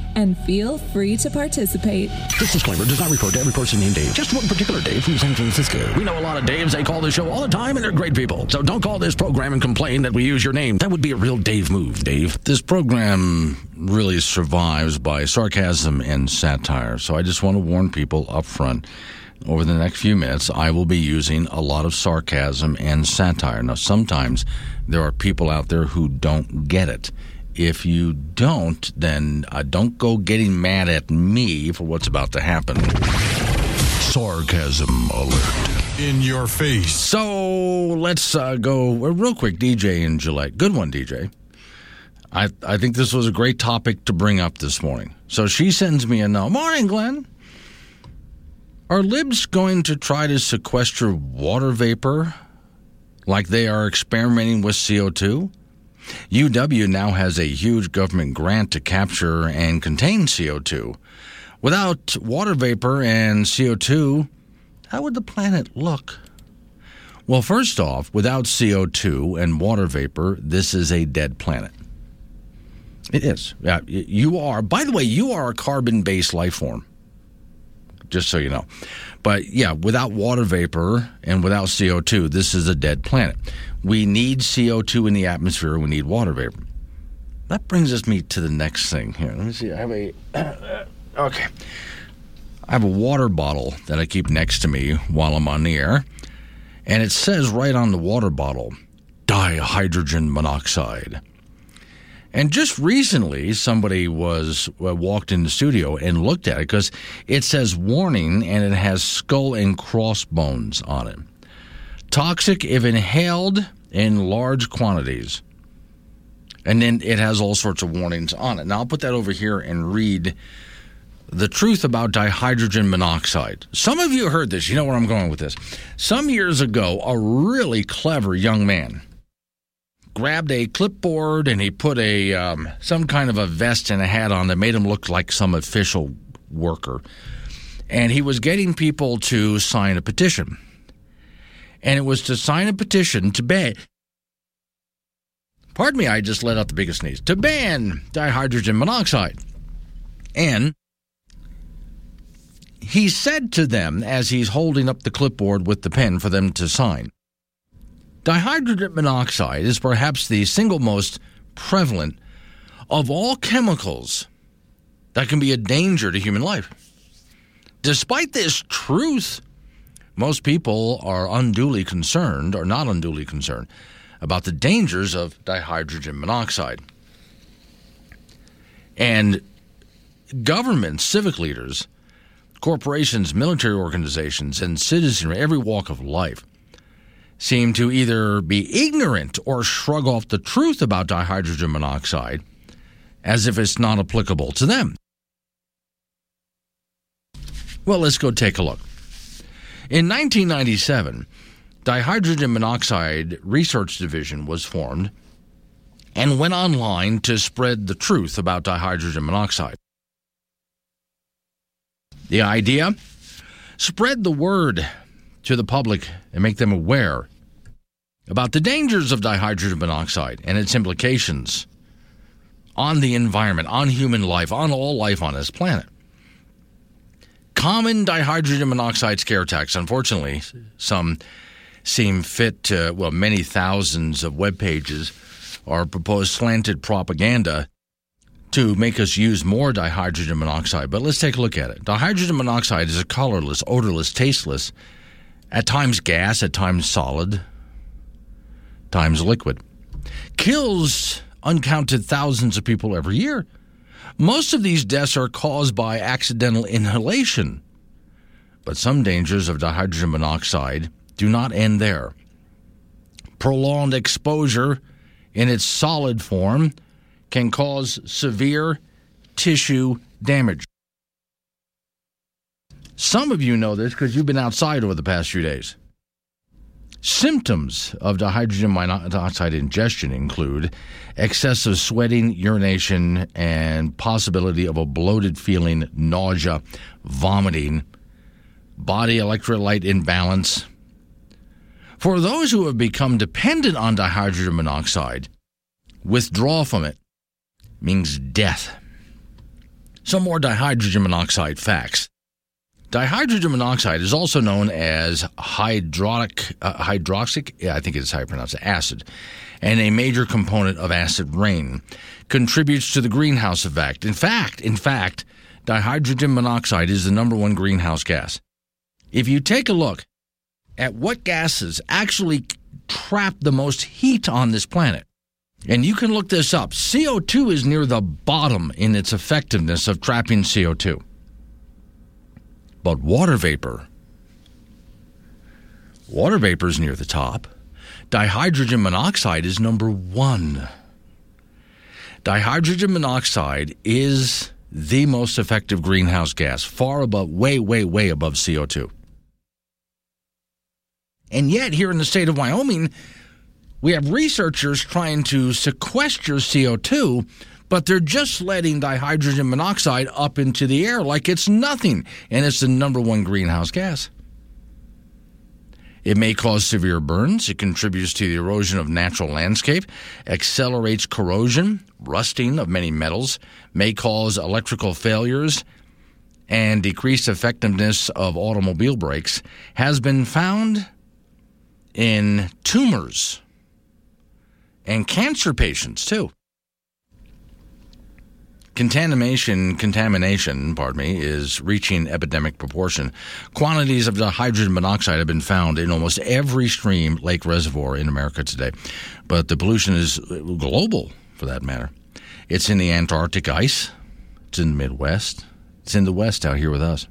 Speaker 3: and feel free to participate.
Speaker 4: This disclaimer does not refer to every person named Dave, just one particular Dave from San Francisco.
Speaker 2: We know a lot of Daves. They call this show all the time, and they're great people. So don't call this program and complain that we use your name. That would be a real Dave move, Dave. This program really survives by sarcasm and satire. So I just want to warn people up front. Over the next few minutes, I will be using a lot of sarcasm and satire. Now, sometimes there are people out there who don't get it. If you don't, then uh, don't go getting mad at me for what's about to happen.
Speaker 4: Sarcasm alert.
Speaker 6: in your face.
Speaker 2: So let's uh, go real quick. DJ in Gillette. Good one, DJ. I, I think this was a great topic to bring up this morning. So she sends me a note. Morning, Glenn. Are libs going to try to sequester water vapor like they are experimenting with CO2? UW now has a huge government grant to capture and contain CO2. Without water vapor and CO2, how would the planet look? Well, first off, without CO2 and water vapor, this is a dead planet. It is. You are. By the way, you are a carbon-based life form. Just so you know. But yeah, without water vapor and without CO2, this is a dead planet. We need CO2 in the atmosphere. We need water vapor. That brings us me to the next thing here. Let me see. I have a okay. I have a water bottle that I keep next to me while I'm on the air, and it says right on the water bottle, dihydrogen monoxide. And just recently, somebody was uh, walked in the studio and looked at it because it says warning and it has skull and crossbones on it. Toxic if inhaled in large quantities. And then it has all sorts of warnings on it. Now, I'll put that over here and read the truth about dihydrogen monoxide. Some of you heard this. You know where I'm going with this. Some years ago, a really clever young man grabbed a clipboard and he put a um, some kind of a vest and a hat on that made him look like some official worker. And he was getting people to sign a petition. And it was to sign a petition to ban. Pardon me, I just let out the biggest sneeze. To ban dihydrogen monoxide. And he said to them as he's holding up the clipboard with the pen for them to sign Dihydrogen monoxide is perhaps the single most prevalent of all chemicals that can be a danger to human life. Despite this truth, most people are unduly concerned, or not unduly concerned, about the dangers of dihydrogen monoxide. And governments, civic leaders, corporations, military organizations, and citizenry, every walk of life, seem to either be ignorant or shrug off the truth about dihydrogen monoxide as if it's not applicable to them. Well, let's go take a look. In 1997, Dihydrogen Monoxide Research Division was formed and went online to spread the truth about dihydrogen monoxide. The idea? Spread the word to the public and make them aware about the dangers of dihydrogen monoxide and its implications on the environment, on human life, on all life on this planet. Common dihydrogen monoxide scare attacks, unfortunately, some seem fit to, well, many thousands of web pages are proposed slanted propaganda to make us use more dihydrogen monoxide. But let's take a look at it. Dihydrogen monoxide is a colorless, odorless, tasteless, at times gas, at times solid, times liquid. Kills uncounted thousands of people every year. Most of these deaths are caused by accidental inhalation. But some dangers of dihydrogen monoxide do not end there. Prolonged exposure in its solid form can cause severe tissue damage. Some of you know this because you've been outside over the past few days. Symptoms of dihydrogen monoxide ingestion include excessive sweating, urination, and possibility of a bloated feeling, nausea, vomiting, body electrolyte imbalance. For those who have become dependent on dihydrogen monoxide, withdrawal from it means death. Some more dihydrogen monoxide facts. Dihydrogen monoxide is also known as hydrotic, uh, hydroxic, yeah, I think it's how you pronounce it, acid, and a major component of acid rain. Contributes to the greenhouse effect. In fact, in fact, dihydrogen monoxide is the number one greenhouse gas. If you take a look at what gases actually trap the most heat on this planet, and you can look this up, CO2 is near the bottom in its effectiveness of trapping CO2 but water vapor. Water vapor is near the top. Dihydrogen monoxide is number one. Dihydrogen monoxide is the most effective greenhouse gas, far above, way, way, way above CO2. And yet, here in the state of Wyoming, we have researchers trying to sequester CO2, but they're just letting dihydrogen monoxide up into the air like it's nothing, and it's the number one greenhouse gas. It may cause severe burns. It contributes to the erosion of natural landscape, accelerates corrosion, rusting of many metals, may cause electrical failures, and decreased effectiveness of automobile brakes, has been found in tumors and cancer patients too. Contamination, contamination, pardon me, is reaching epidemic proportion. Quantities of hydrogen monoxide have been found in almost every stream, lake, reservoir in America today. But the pollution is global, for that matter. It's in the Antarctic ice. It's in the Midwest. It's in the West out here with us.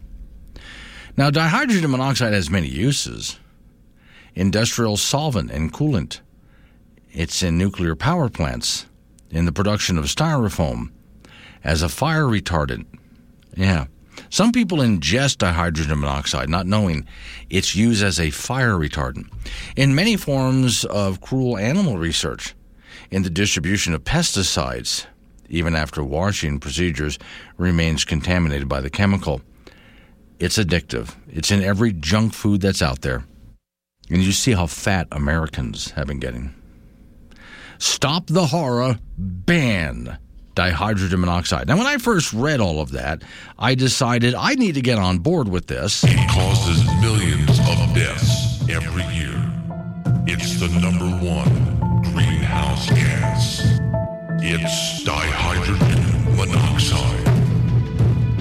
Speaker 2: Now, dihydrogen monoxide has many uses industrial solvent and coolant. It's in nuclear power plants, in the production of styrofoam, as a fire retardant. Yeah. Some people ingest dihydrogen monoxide not knowing it's used as a fire retardant. In many forms of cruel animal research, in the distribution of pesticides, even after washing procedures, remains contaminated by the chemical. It's addictive. It's in every junk food that's out there. And you see how fat Americans have been getting. Stop the horror, ban dihydrogen monoxide. Now, when I first read all of that, I decided I need to get on board with this.
Speaker 6: It causes millions of deaths every year. It's the number one greenhouse gas. It's dihydrogen monoxide,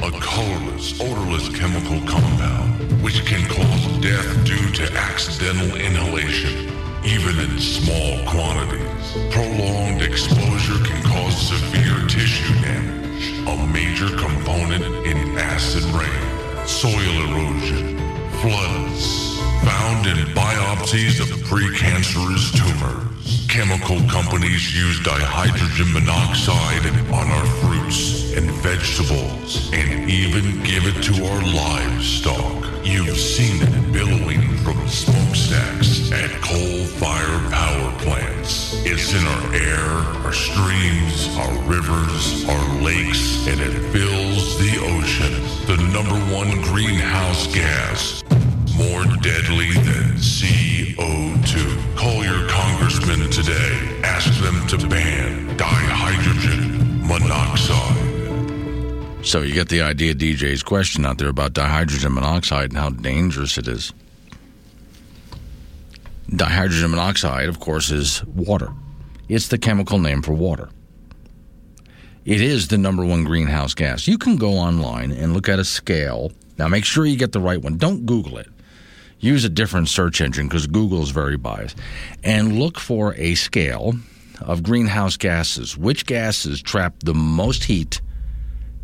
Speaker 6: a colorless, odorless chemical compound which can cause death due to accidental inhalation, even in small quantities. Prolonged exposure can cause severe tissue damage, a major component in acid rain, soil erosion, floods, found in biopsies of precancerous tumors. Chemical companies use dihydrogen monoxide on our fruits and vegetables and even give it to our livestock. You've seen it billowing from smokestacks at coal-fired power plants. It's in our air, our streams, our rivers, our lakes, and it fills the ocean. The number one greenhouse gas more deadly than CO2. Call your congressman today. Ask them to ban dihydrogen monoxide.
Speaker 2: So you get the idea DJ's question out there about dihydrogen monoxide and how dangerous it is. Dihydrogen monoxide, of course, is water. It's the chemical name for water. It is the number one greenhouse gas. You can go online and look at a scale. Now, make sure you get the right one. Don't Google it. Use a different search engine because Google is very biased. And look for a scale of greenhouse gases. Which gases trap the most heat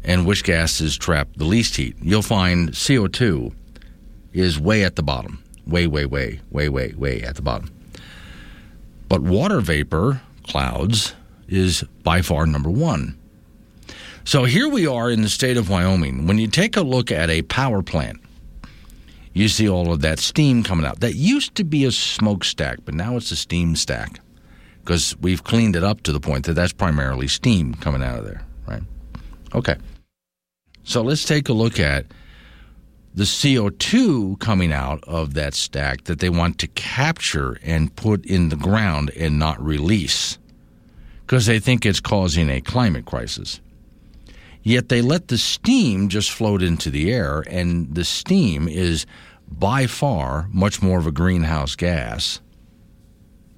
Speaker 2: and which gases trap the least heat? You'll find CO2 is way at the bottom way, way, way, way, way, way at the bottom. But water vapor, clouds, is by far number one. So here we are in the state of Wyoming. When you take a look at a power plant, you see all of that steam coming out. That used to be a smokestack, but now it's a steam stack because we've cleaned it up to the point that that's primarily steam coming out of there, right? Okay. So let's take a look at the CO2 coming out of that stack that they want to capture and put in the ground and not release because they think it's causing a climate crisis. Yet they let the steam just float into the air, and the steam is by far much more of a greenhouse gas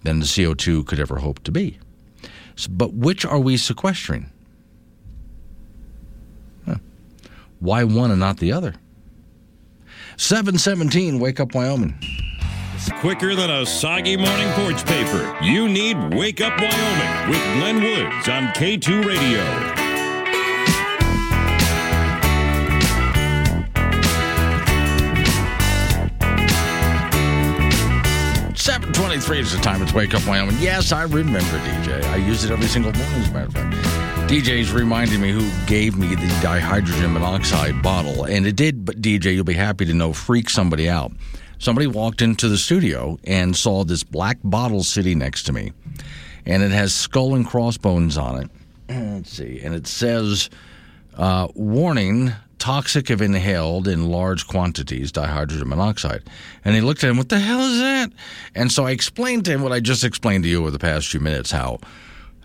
Speaker 2: than the CO2 could ever hope to be. So, but which are we sequestering? Huh. Why one and not the other? 717, Wake Up Wyoming.
Speaker 1: Quicker than a soggy morning porch paper. You need Wake Up Wyoming with Glenn Woods on K2 Radio.
Speaker 2: 723 is the time. It's Wake Up Wyoming. Yes, I remember DJ. I use it every single morning, as a matter of fact. DJ's reminding me who gave me the dihydrogen monoxide bottle. And it did, but DJ, you'll be happy to know, freak somebody out. Somebody walked into the studio and saw this black bottle sitting next to me. And it has skull and crossbones on it. Let's see. And it says, uh, warning toxic if inhaled in large quantities, dihydrogen monoxide. And he looked at him, what the hell is that? And so I explained to him what I just explained to you over the past few minutes how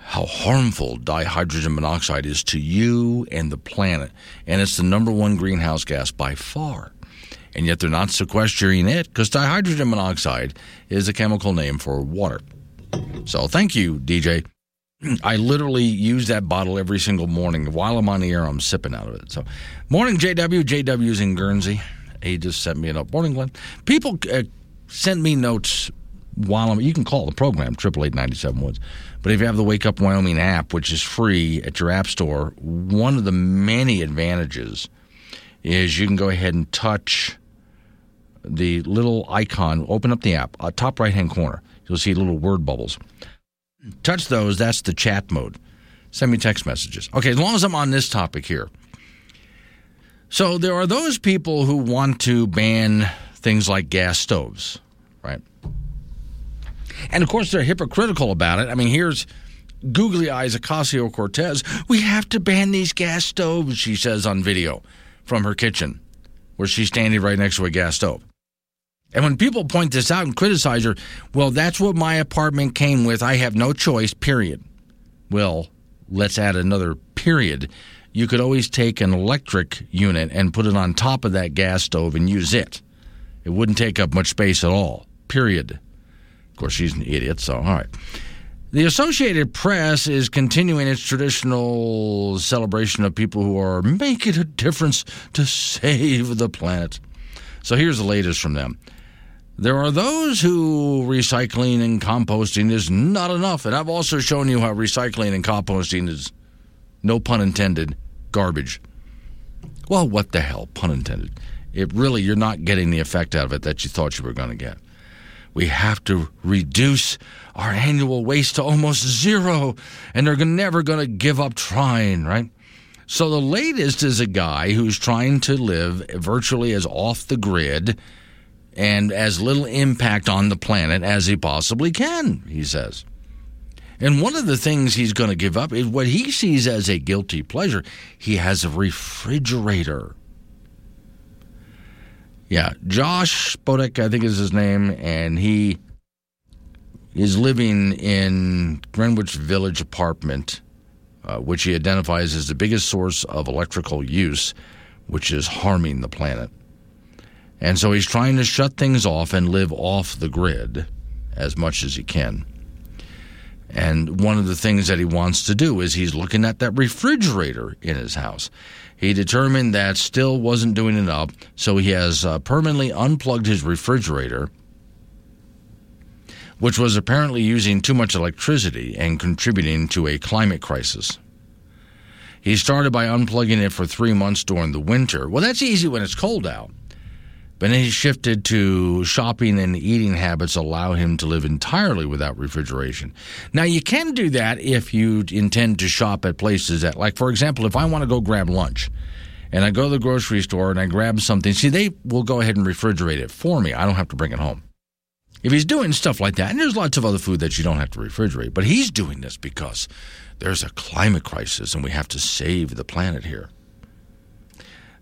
Speaker 2: how harmful dihydrogen monoxide is to you and the planet. And it's the number one greenhouse gas by far. And yet they're not sequestering it because dihydrogen monoxide is a chemical name for water. So thank you, DJ. I literally use that bottle every single morning. While I'm on the air, I'm sipping out of it. So, morning, JW. JW's in Guernsey. He just sent me a note. Morning, Glenn. People uh, send me notes while I'm. You can call the program triple eight ninety seven Woods. But if you have the Wake Up Wyoming app, which is free at your app store, one of the many advantages is you can go ahead and touch the little icon. Open up the app, uh, top right hand corner. You'll see little word bubbles touch those, that's the chat mode. Send me text messages. Okay, as long as I'm on this topic here. So there are those people who want to ban things like gas stoves, right? And of course, they're hypocritical about it. I mean, here's googly eyes Ocasio Cortez. We have to ban these gas stoves, she says on video from her kitchen, where she's standing right next to a gas stove. And when people point this out and criticize her, well, that's what my apartment came with. I have no choice, period. Well, let's add another period. You could always take an electric unit and put it on top of that gas stove and use it. It wouldn't take up much space at all, period. Of course, she's an idiot, so all right. The Associated Press is continuing its traditional celebration of people who are making a difference to save the planet. So here's the latest from them. There are those who recycling and composting is not enough. And I've also shown you how recycling and composting is, no pun intended, garbage. Well, what the hell, pun intended. It really, you're not getting the effect out of it that you thought you were going to get. We have to reduce our annual waste to almost zero, and they're never going to give up trying, right? So the latest is a guy who's trying to live virtually as off the grid and as little impact on the planet as he possibly can, he says. And one of the things he's going to give up is what he sees as a guilty pleasure. He has a refrigerator. Yeah, Josh Spodek, I think is his name, and he is living in Greenwich Village apartment, uh, which he identifies as the biggest source of electrical use, which is harming the planet. And so he's trying to shut things off and live off the grid as much as he can. And one of the things that he wants to do is he's looking at that refrigerator in his house. He determined that still wasn't doing enough, so he has uh, permanently unplugged his refrigerator, which was apparently using too much electricity and contributing to a climate crisis. He started by unplugging it for three months during the winter. Well, that's easy when it's cold out. But then he shifted to shopping and eating habits allow him to live entirely without refrigeration. Now, you can do that if you intend to shop at places that, like, for example, if I want to go grab lunch and I go to the grocery store and I grab something, see, they will go ahead and refrigerate it for me. I don't have to bring it home. If he's doing stuff like that, and there's lots of other food that you don't have to refrigerate, but he's doing this because there's a climate crisis and we have to save the planet here.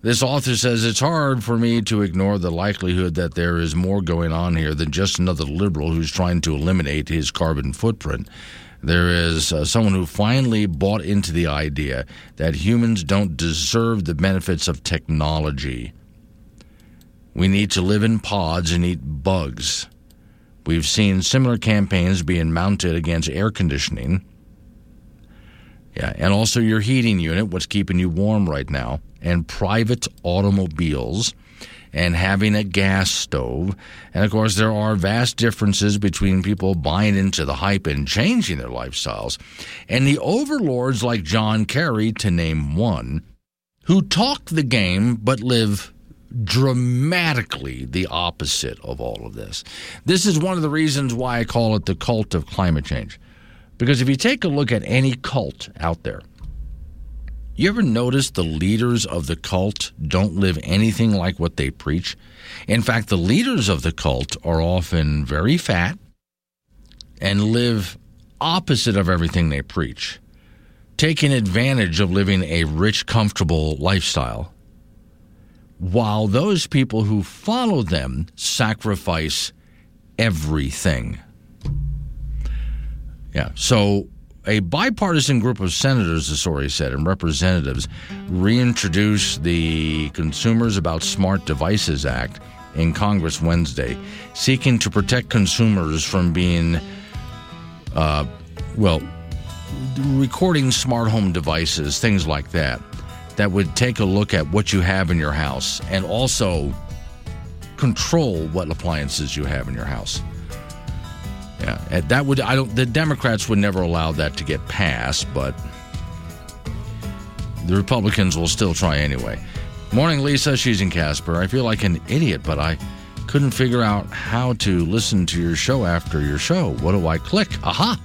Speaker 2: This author says it's hard for me to ignore the likelihood that there is more going on here than just another liberal who's trying to eliminate his carbon footprint. There is uh, someone who finally bought into the idea that humans don't deserve the benefits of technology. We need to live in pods and eat bugs. We've seen similar campaigns being mounted against air conditioning. Yeah, and also your heating unit, what's keeping you warm right now and private automobiles and having a gas stove. And of course, there are vast differences between people buying into the hype and changing their lifestyles, and the overlords like John Kerry, to name one, who talk the game but live dramatically the opposite of all of this. This is one of the reasons why I call it the cult of climate change. Because if you take a look at any cult out there, you ever notice the leaders of the cult don't live anything like what they preach? In fact, the leaders of the cult are often very fat and live opposite of everything they preach, taking advantage of living a rich, comfortable lifestyle, while those people who follow them sacrifice everything. Yeah, so a bipartisan group of senators, story said, and representatives reintroduced the Consumers About Smart Devices Act in Congress Wednesday, seeking to protect consumers from being, uh, well, recording smart home devices, things like that, that would take a look at what you have in your house and also control what appliances you have in your house. Yeah, that would I don't. The Democrats would never allow that to get passed, but the Republicans will still try anyway. Morning, Lisa. She's in Casper. I feel like an idiot, but I couldn't figure out how to listen to your show after your show. What do I click? Aha.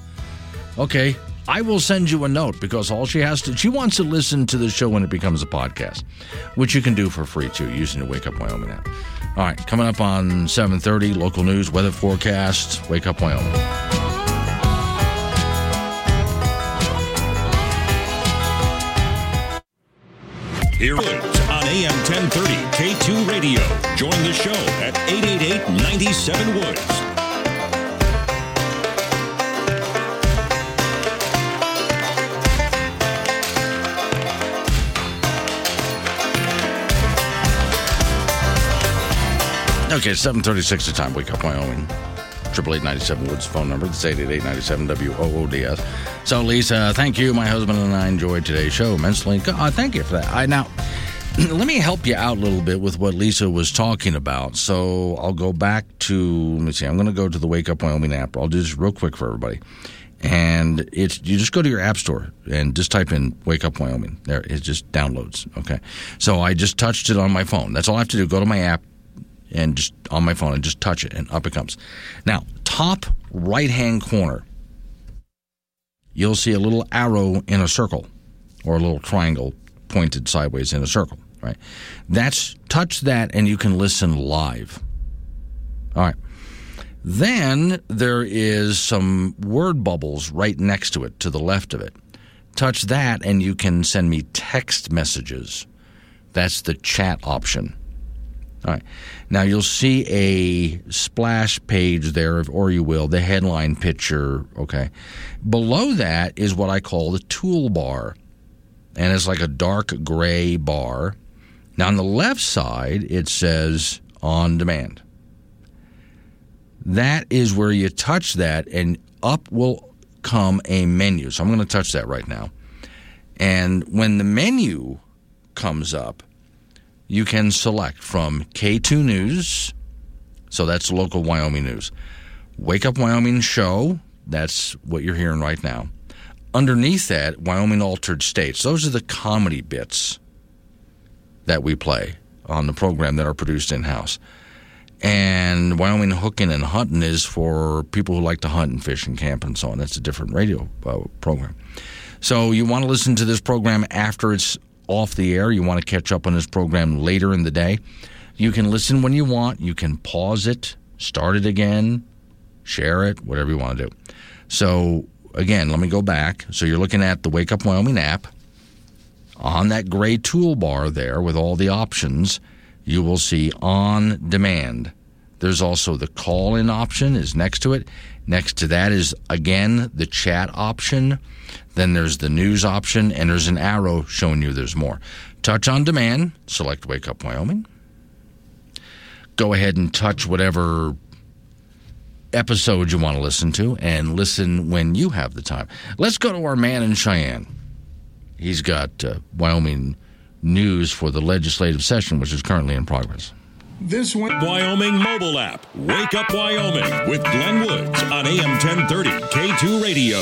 Speaker 2: Okay, I will send you a note because all she has to she wants to listen to the show when it becomes a podcast, which you can do for free too using the Wake Up Wyoming app. All right, coming up on 7:30, local news, weather forecast, Wake Up Wyoming.
Speaker 1: Here on AM 1030 K2 Radio. Join the show at 888 97 Woods.
Speaker 2: Okay, 736 the time. Wake up, Wyoming. Triple eight ninety seven Woods phone number. That's eight eight eight ninety seven W O O D S. So, Lisa, thank you. My husband and I enjoyed today's show immensely. Uh, thank you for that. I now let me help you out a little bit with what Lisa was talking about. So I'll go back to let me see. I'm going to go to the Wake Up Wyoming app. I'll do this real quick for everybody. And it's you just go to your app store and just type in Wake Up Wyoming. There it just downloads. Okay. So I just touched it on my phone. That's all I have to do. Go to my app, and just on my phone and just touch it and up it comes. Now, top right hand corner, you'll see a little arrow in a circle or a little triangle pointed sideways in a circle, right? That's touch that and you can listen live. All right. Then there is some word bubbles right next to it, to the left of it. Touch that and you can send me text messages. That's the chat option. All right. Now you'll see a splash page there, or you will, the headline picture. Okay. Below that is what I call the toolbar. And it's like a dark gray bar. Now on the left side, it says on demand. That is where you touch that, and up will come a menu. So I'm going to touch that right now. And when the menu comes up, you can select from K2 News, so that's local Wyoming news. Wake Up Wyoming show, that's what you're hearing right now. Underneath that, Wyoming Altered States. Those are the comedy bits that we play on the program that are produced in house. And Wyoming Hooking and Hunting is for people who like to hunt and fish and camp and so on. That's a different radio uh, program. So you want to listen to this program after it's off the air, you want to catch up on this program later in the day, you can listen when you want. You can pause it, start it again, share it, whatever you want to do. So, again, let me go back. So, you're looking at the Wake Up Wyoming app. On that gray toolbar there with all the options, you will see on demand. There's also the call in option is next to it. Next to that is again the chat option. Then there's the news option, and there's an arrow showing you there's more. Touch on demand, select Wake Up Wyoming. Go ahead and touch whatever episode you want to listen to and listen when you have the time. Let's go to our man in Cheyenne. He's got uh, Wyoming news for the legislative session, which is currently in progress.
Speaker 1: This one Wyoming mobile app. Wake Up Wyoming with Glenn Woods on AM 1030 K2 Radio.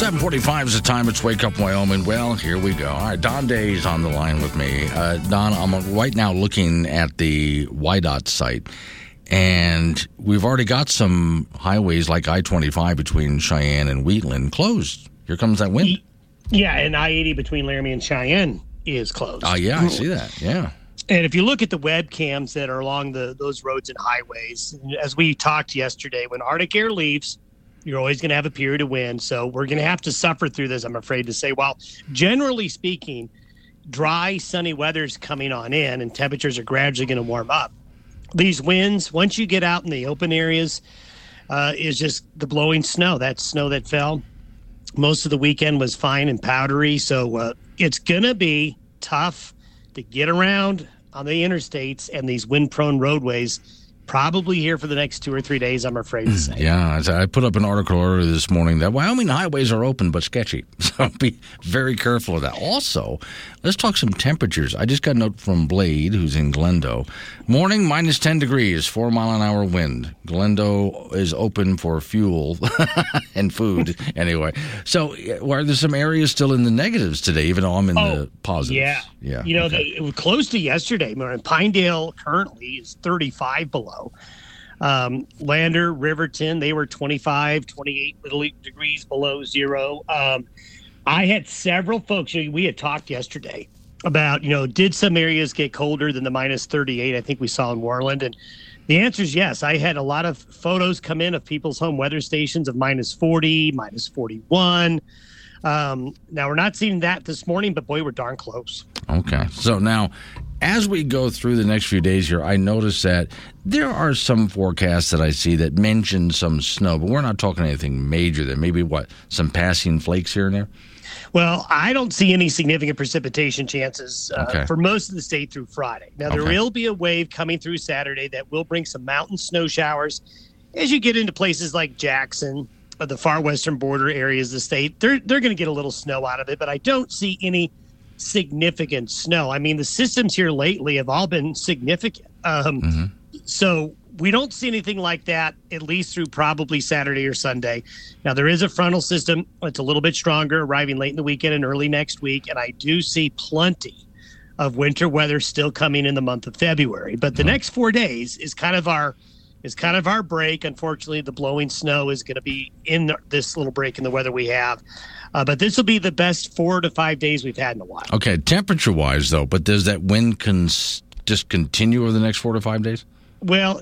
Speaker 2: 745 is the time. It's Wake Up Wyoming. Well, here we go. All right, Don Day's on the line with me. Uh, Don, I'm right now looking at the WYDOT site, and we've already got some highways like I-25 between Cheyenne and Wheatland closed. Here comes that wind.
Speaker 7: Yeah, and I-80 between Laramie and Cheyenne is closed.
Speaker 2: Oh, yeah, I see that. Yeah.
Speaker 7: And if you look at the webcams that are along the those roads and highways, as we talked yesterday, when Arctic air leaves – you're always going to have a period of wind. So we're going to have to suffer through this, I'm afraid to say. While generally speaking, dry, sunny weather's coming on in and temperatures are gradually going to warm up. These winds, once you get out in the open areas, uh, is just the blowing snow. That snow that fell most of the weekend was fine and powdery. So uh, it's going to be tough to get around on the interstates and these wind prone roadways probably here for the next two or three days, I'm afraid to hmm, say.
Speaker 2: Yeah, I put up an article earlier this morning that Wyoming highways are open but sketchy. So be very careful of that. Also, let's talk some temperatures. I just got a note from Blade, who's in Glendo. Morning, minus 10 degrees, four mile an hour wind. Glendo is open for fuel and food anyway. So, uh, are there some areas still in the negatives today, even though I'm in oh, the positives?
Speaker 7: Yeah. Yeah. You know, okay. the, it was close to yesterday. Pinedale currently is 35 below. Um, Lander, Riverton, they were 25, 28 degrees below zero. Um, I had several folks, we had talked yesterday about, you know, did some areas get colder than the minus 38 I think we saw in Worland? And the answer is yes. I had a lot of photos come in of people's home weather stations of minus 40, minus 41. Um, now, we're not seeing that this morning, but boy, we're darn close.
Speaker 2: Okay. So now, as we go through the next few days here, I notice that there are some forecasts that I see that mention some snow, but we're not talking anything major there. Maybe what, some passing flakes here and there?
Speaker 7: Well, I don't see any significant precipitation chances uh, okay. for most of the state through Friday. Now, there okay. will be a wave coming through Saturday that will bring some mountain snow showers as you get into places like Jackson, uh, the far western border areas of the state. They're, they're going to get a little snow out of it, but I don't see any significant snow. I mean, the systems here lately have all been significant. Um, mm-hmm. So we don't see anything like that, at least through probably Saturday or Sunday. Now, there is a frontal system. It's a little bit stronger, arriving late in the weekend and early next week. And I do see plenty of winter weather still coming in the month of February. But the mm-hmm. next four days is kind of our is kind of our break. Unfortunately, the blowing snow is going to be in this little break in the weather we have. Uh, but this will be the best four to five days we've had in a while.
Speaker 2: Okay, temperature wise, though, but does that wind cons- just continue over the next four to five days?
Speaker 7: Well,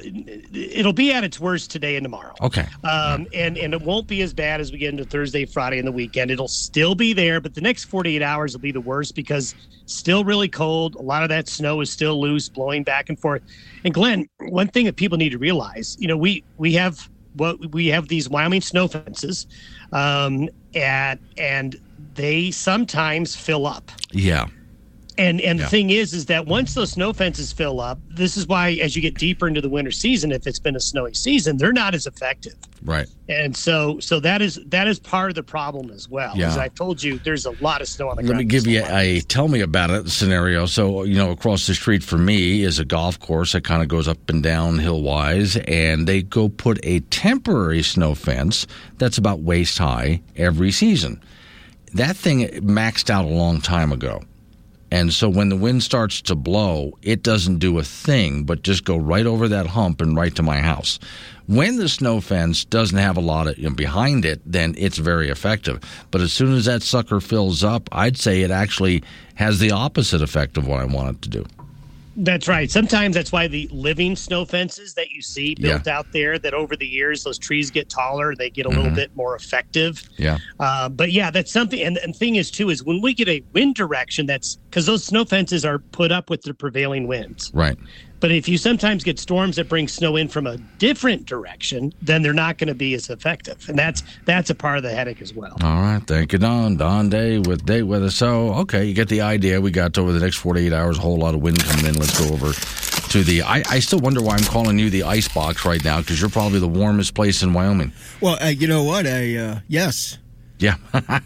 Speaker 7: it'll be at its worst today and tomorrow.
Speaker 2: Okay.
Speaker 7: Um, and and it won't be as bad as we get into Thursday, Friday, and the weekend. It'll still be there, but the next 48 hours will be the worst because still really cold. A lot of that snow is still loose, blowing back and forth. And Glenn, one thing that people need to realize, you know, we we have what we have these Wyoming snow fences, um, at and they sometimes fill up.
Speaker 2: Yeah.
Speaker 7: And and yeah. the thing is, is that once those snow fences fill up, this is why as you get deeper into the winter season, if it's been a snowy season, they're not as effective.
Speaker 2: Right.
Speaker 7: And so so that is that is part of the problem as well. Yeah. As I told you, there's a lot of snow on the
Speaker 2: Let
Speaker 7: ground.
Speaker 2: Let me give you a tell me about it scenario. So you know, across the street for me is a golf course that kind of goes up and down hill wise, and they go put a temporary snow fence that's about waist high every season. That thing maxed out a long time ago. And so when the wind starts to blow, it doesn't do a thing but just go right over that hump and right to my house. When the snow fence doesn't have a lot of you know, behind it, then it's very effective. But as soon as that sucker fills up, I'd say it actually has the opposite effect of what I want it to do.
Speaker 7: That's right. Sometimes that's why the living snow fences that you see built yeah. out there, that over the years those trees get taller, they get a mm-hmm. little bit more effective.
Speaker 2: Yeah.
Speaker 7: Uh, but yeah, that's something. And, the thing is too is when we get a wind direction, that's because those snow fences are put up with the prevailing winds.
Speaker 2: Right.
Speaker 7: But if you sometimes get storms that bring snow in from a different direction, then they're not going to be as effective, and that's that's a part of the headache as well.
Speaker 2: All right, thank you, Don. Don Day with Day Weather. So, okay, you get the idea. We got over the next forty-eight hours, a whole lot of wind coming in. Let's go over to the. I, I still wonder why I'm calling you the ice box right now because you're probably the warmest place in Wyoming.
Speaker 5: Well, uh, you know what? I uh, yes.
Speaker 2: Yeah,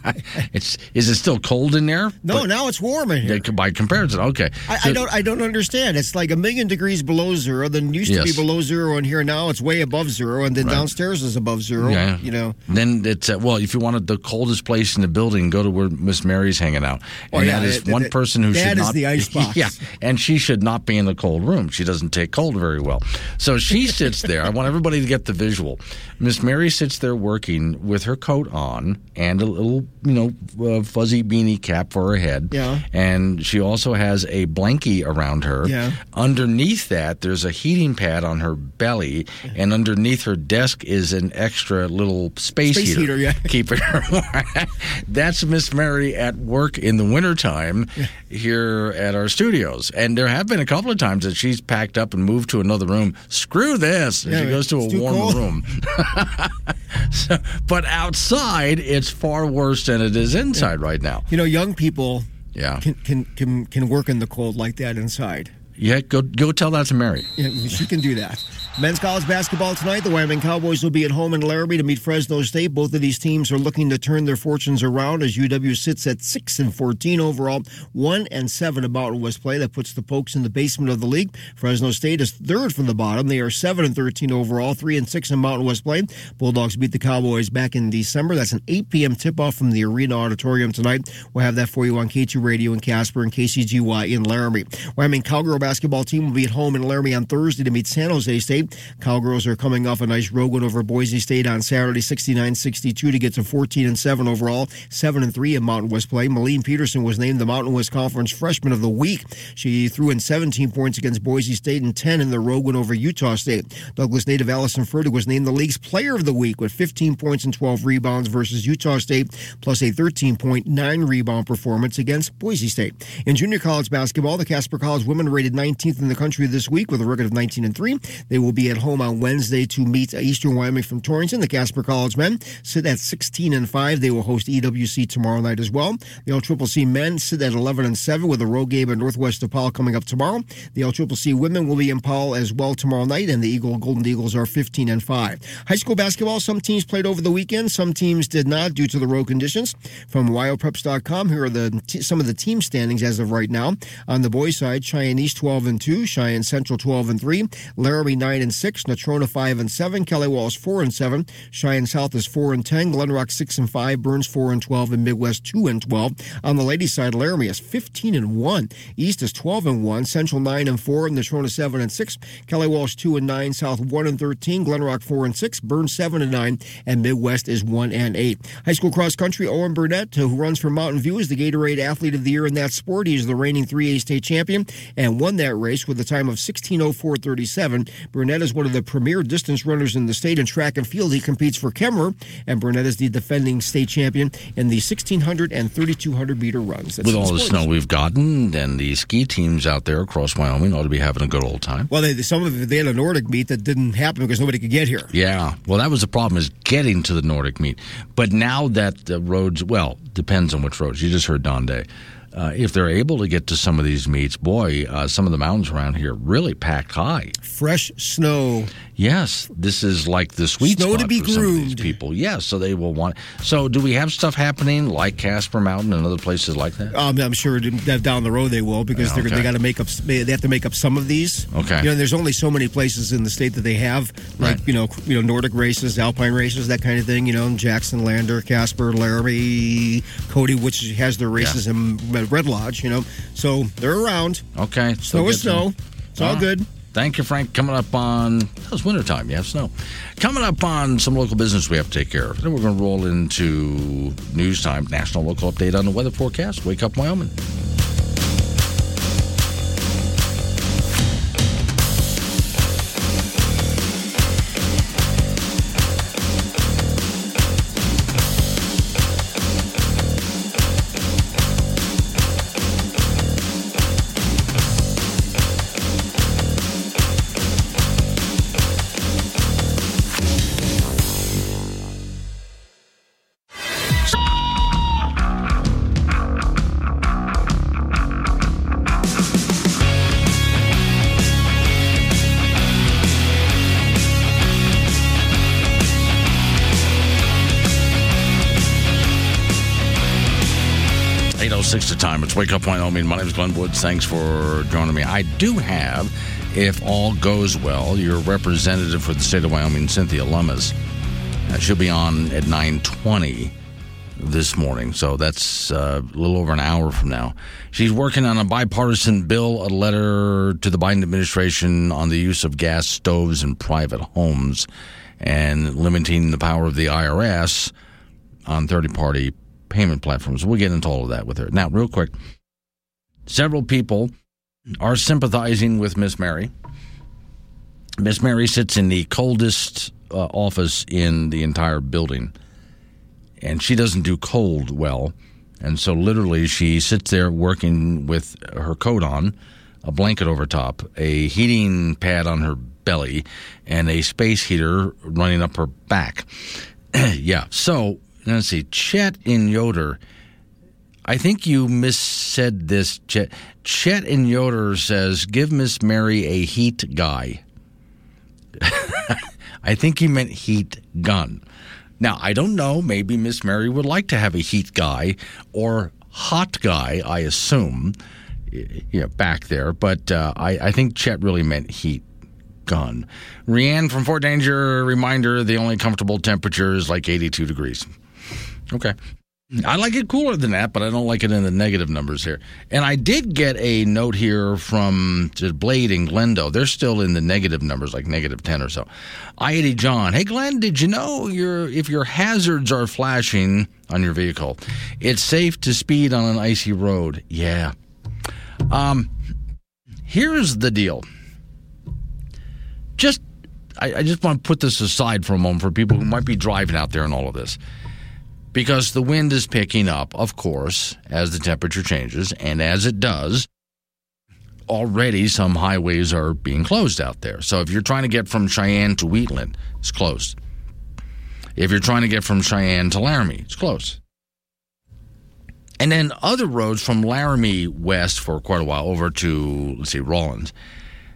Speaker 2: it's is it still cold in there?
Speaker 5: No, but now it's warm in here.
Speaker 2: By comparison, okay.
Speaker 5: I, so, I, don't I don't understand. It's like a million degrees below zero. Then used yes. to be below zero, and here now it's way above zero, and then right. downstairs is above zero. Yeah, you know.
Speaker 2: Then it's uh, well, if you wanted the coldest place in the building, go to where Miss Mary's hanging out, and oh, yeah, that is one person who should not.
Speaker 5: the ice box.
Speaker 2: Yeah, and she should not be in the cold room. She doesn't take cold very well, so she sits there. I want everybody to get the visual. Miss Mary sits there working with her coat on and a little, you know, uh, fuzzy beanie cap for her head.
Speaker 5: Yeah.
Speaker 2: And she also has a blankie around her.
Speaker 5: Yeah.
Speaker 2: Underneath that, there's a heating pad on her belly, and underneath her desk is an extra little space,
Speaker 5: space heater, heater yeah.
Speaker 2: keeping her warm. That's Miss Mary at work in the wintertime yeah. here at our studios. And there have been a couple of times that she's packed up and moved to another room. Screw this. Yeah, she goes to a warm room. so, but outside, it's far worse than it is inside right now.
Speaker 5: You know, young people
Speaker 2: yeah.
Speaker 5: can, can, can, can work in the cold like that inside.
Speaker 2: Yeah, go go tell that to Mary.
Speaker 5: Yeah, she can do that. Men's college basketball tonight. The Wyoming Cowboys will be at home in Laramie to meet Fresno State. Both of these teams are looking to turn their fortunes around as UW sits at six and fourteen overall, one and seven in Mountain West play. That puts the Pokes in the basement of the league. Fresno State is third from the bottom. They are seven and thirteen overall, three and six in Mountain West play. Bulldogs beat the Cowboys back in December. That's an 8 p.m. tip-off from the Arena Auditorium tonight. We'll have that for you on K2 Radio in Casper and KCGY in Laramie. Wyoming Cowgirl basketball team will be at home in Laramie on Thursday to meet San Jose State. Cowgirls are coming off a nice road win over Boise State on Saturday, 69-62 to get to 14 and 7 overall, 7 and 3 in Mountain West play. Malene Pedersen was named the Mountain West Conference Freshman of the Week. She threw in 17 points against Boise State and 10 in the road win over Utah State. Douglas native Allyson Fertig was named the league's Player of the Week with 15 points and 12 rebounds versus Utah State, plus a 13.9 rebound performance against Boise State. In junior college basketball, the Casper College women rated 19th in the country this week with a record of 19 and 3. They will be at home on Wednesday to meet Eastern Wyoming from Torrington. The Casper College men sit at 16 and 5. They will host EWC tomorrow night as well. The LCCC men sit at 11 and 7 with a road game at Northwest DePaul coming up tomorrow. The LCCC women will be in Powell as well tomorrow night, and the Eagle Golden Eagles are 15 and 5. High school basketball, some teams played over the weekend, some teams did not due to the road conditions. From WyoPreps.com, here are the some of the team standings as of right now. On the boys' side, Cheyenne East 12 and 2, Cheyenne Central 12 and 3, Laramie 9 and 6, Natrona 5 and 7, Kelly Walsh 4 and 7, Cheyenne South is 4 and 10, Glenrock 6 and 5, Burns 4 and 12, and Midwest 2 and 12. On the ladies' side, Laramie is 15 and 1, East is 12 and 1, Central 9 and 4, Natrona 7 and 6, Kelly Walsh 2 and 9, South 1 and 13, Glenrock 4 and 6, Burns 7 and 9, and Midwest is 1 and 8. High school cross country, Owen Burnett, uh, who runs for Mountain View, is the Gatorade Athlete of the Year in that sport. He's the reigning 3A state champion and won that race with a time of 16.04.37. Burnett is one of the premier distance runners in the state in track and field. He competes for Kemmerer, and Burnett is the defending state champion in the 1600 and 3200 meter runs.
Speaker 2: That's With all the snow we've gotten, and the ski teams out there across Wyoming ought to be having a good old time.
Speaker 5: Well, they, some of it, they had a Nordic meet that didn't happen because nobody could get here.
Speaker 2: Yeah. Well, that was the problem is getting to the Nordic meet. But now that the roads, well, depends on which roads. You just heard Don Day uh, if they're able to get to some of these meets, boy, uh, some of the mountains around here really packed high.
Speaker 5: Fresh snow.
Speaker 2: Yes, this is like the sweet
Speaker 5: snow
Speaker 2: spot
Speaker 5: to be
Speaker 2: for
Speaker 5: groomed.
Speaker 2: some of these people. Yes, so they will want. So, do we have stuff happening like Casper Mountain and other places like that?
Speaker 5: Um, I'm sure down the road they will because yeah, okay. they got to make up. They have to make up some of these.
Speaker 2: Okay.
Speaker 5: You know, there's only so many places in the state that they have, like
Speaker 2: right.
Speaker 5: you know, you know, Nordic races, Alpine races, that kind of thing. You know, Jackson, Lander, Casper, Laramie, Cody, which has their races yeah. in Red Lodge. You know, so they're around.
Speaker 2: Okay.
Speaker 5: Snow is snow. It's all good.
Speaker 2: Thank you, Frank. Coming up on, that it's wintertime. You have snow. Coming up on some local business we have to take care of. Then we're going to roll into news time, national local update on the weather forecast. Wake up, Wyoming. 2.0. My name is Glenn Woods. Thanks for joining me. I do have, if all goes well, your representative for the state of Wyoming, Cynthia Lummis. Uh, she'll be on at 920 this morning. So that's uh, a little over an hour from now. She's working on a bipartisan bill, a letter to the Biden administration on the use of gas stoves in private homes and limiting the power of the IRS on 30 party payment platforms. We'll get into all of that with her. Now, real quick several people are sympathizing with Miss Mary. Miss Mary sits in the coldest uh, office in the entire building, and she doesn't do cold well. And so, literally, she sits there working with her coat on, a blanket over top, a heating pad on her belly, and a space heater running up her back. yeah. So, let's see. Chet in Yoder. I think you missaid this. Chet, Chet in Yoder says, "Give Miss Mary a heat guy." I think he meant heat gun. Now, I don't know. Maybe Miss Mary would like to have a heat guy or hot guy, I assume, know, back there. But uh, I, I think Chet really meant heat gun. Rianne from Fort Bridger, reminder the only comfortable temperature is like 82 degrees. Okay. I like it cooler than that, but I don't like it in the negative numbers here. And I did get a note here from Blade and Glendo. They're still in the negative numbers, like negative 10 or so. I 80 John. Hey, Glenn, did you know your if your hazards are flashing on your vehicle, it's safe to speed on an icy road? Yeah. Um, here's the deal. Just, I, I just want to put this aside for a moment for people who might be driving out there and all of this because the wind is picking up, of course, as the temperature changes. And as it does, already some highways are being closed out there. So if you're trying to get from Cheyenne to Wheatland, it's closed. If you're trying to get from Cheyenne to Laramie, it's closed. And then other roads from Laramie west for quite a while over to, let's see, Rawlins.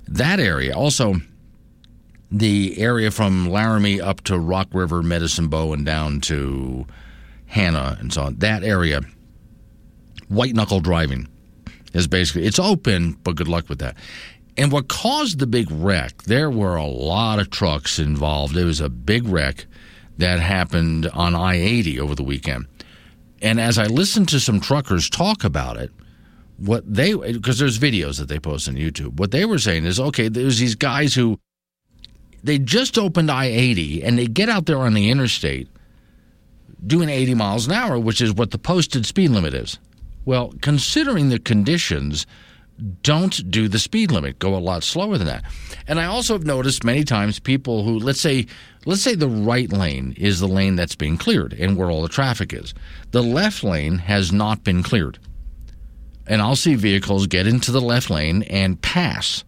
Speaker 2: That area, also the area from Laramie up to Rock River, Medicine Bow, and down to Hanna and so on. That area, white knuckle driving is basically it's open, but good luck with that. And what caused the big wreck? There were a lot of trucks involved. It was a big wreck that happened on I 80 over the weekend. And as I listened to some truckers talk about it, what they, because there's videos that they post on YouTube, what they were saying is okay, there's these guys who they just opened I 80 and they get out there on the interstate doing 80 miles an hour, which is what the posted speed limit is. Well, considering the conditions, don't do the speed limit. Go a lot slower than that. And I also have noticed many times people who let's say let's say the right lane is the lane that's being cleared and where all the traffic is. The left lane has not been cleared. And I'll see vehicles get into the left lane and pass.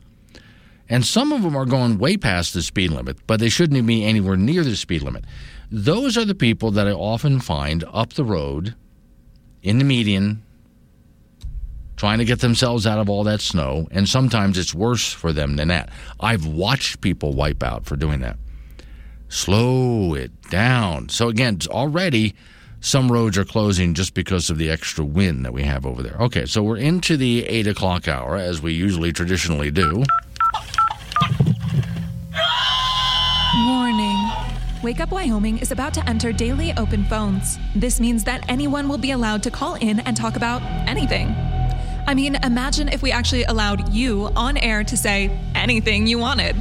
Speaker 2: And some of them are going way past the speed limit, but they shouldn't be anywhere near the speed limit. Those are the people that I often find up the road in the median trying to get themselves out of all that snow. And sometimes it's worse for them than that. I've watched people wipe out for doing that. Slow it down. So, again, already some roads are closing just because of the extra wind that we have over there. Okay, so we're into the 8 o'clock hour, as we usually traditionally do.
Speaker 3: Wake Up Wyoming is about to enter daily open phones. This means that anyone will be allowed to call in and talk about anything. I mean, imagine if we actually allowed you on air to say anything you wanted.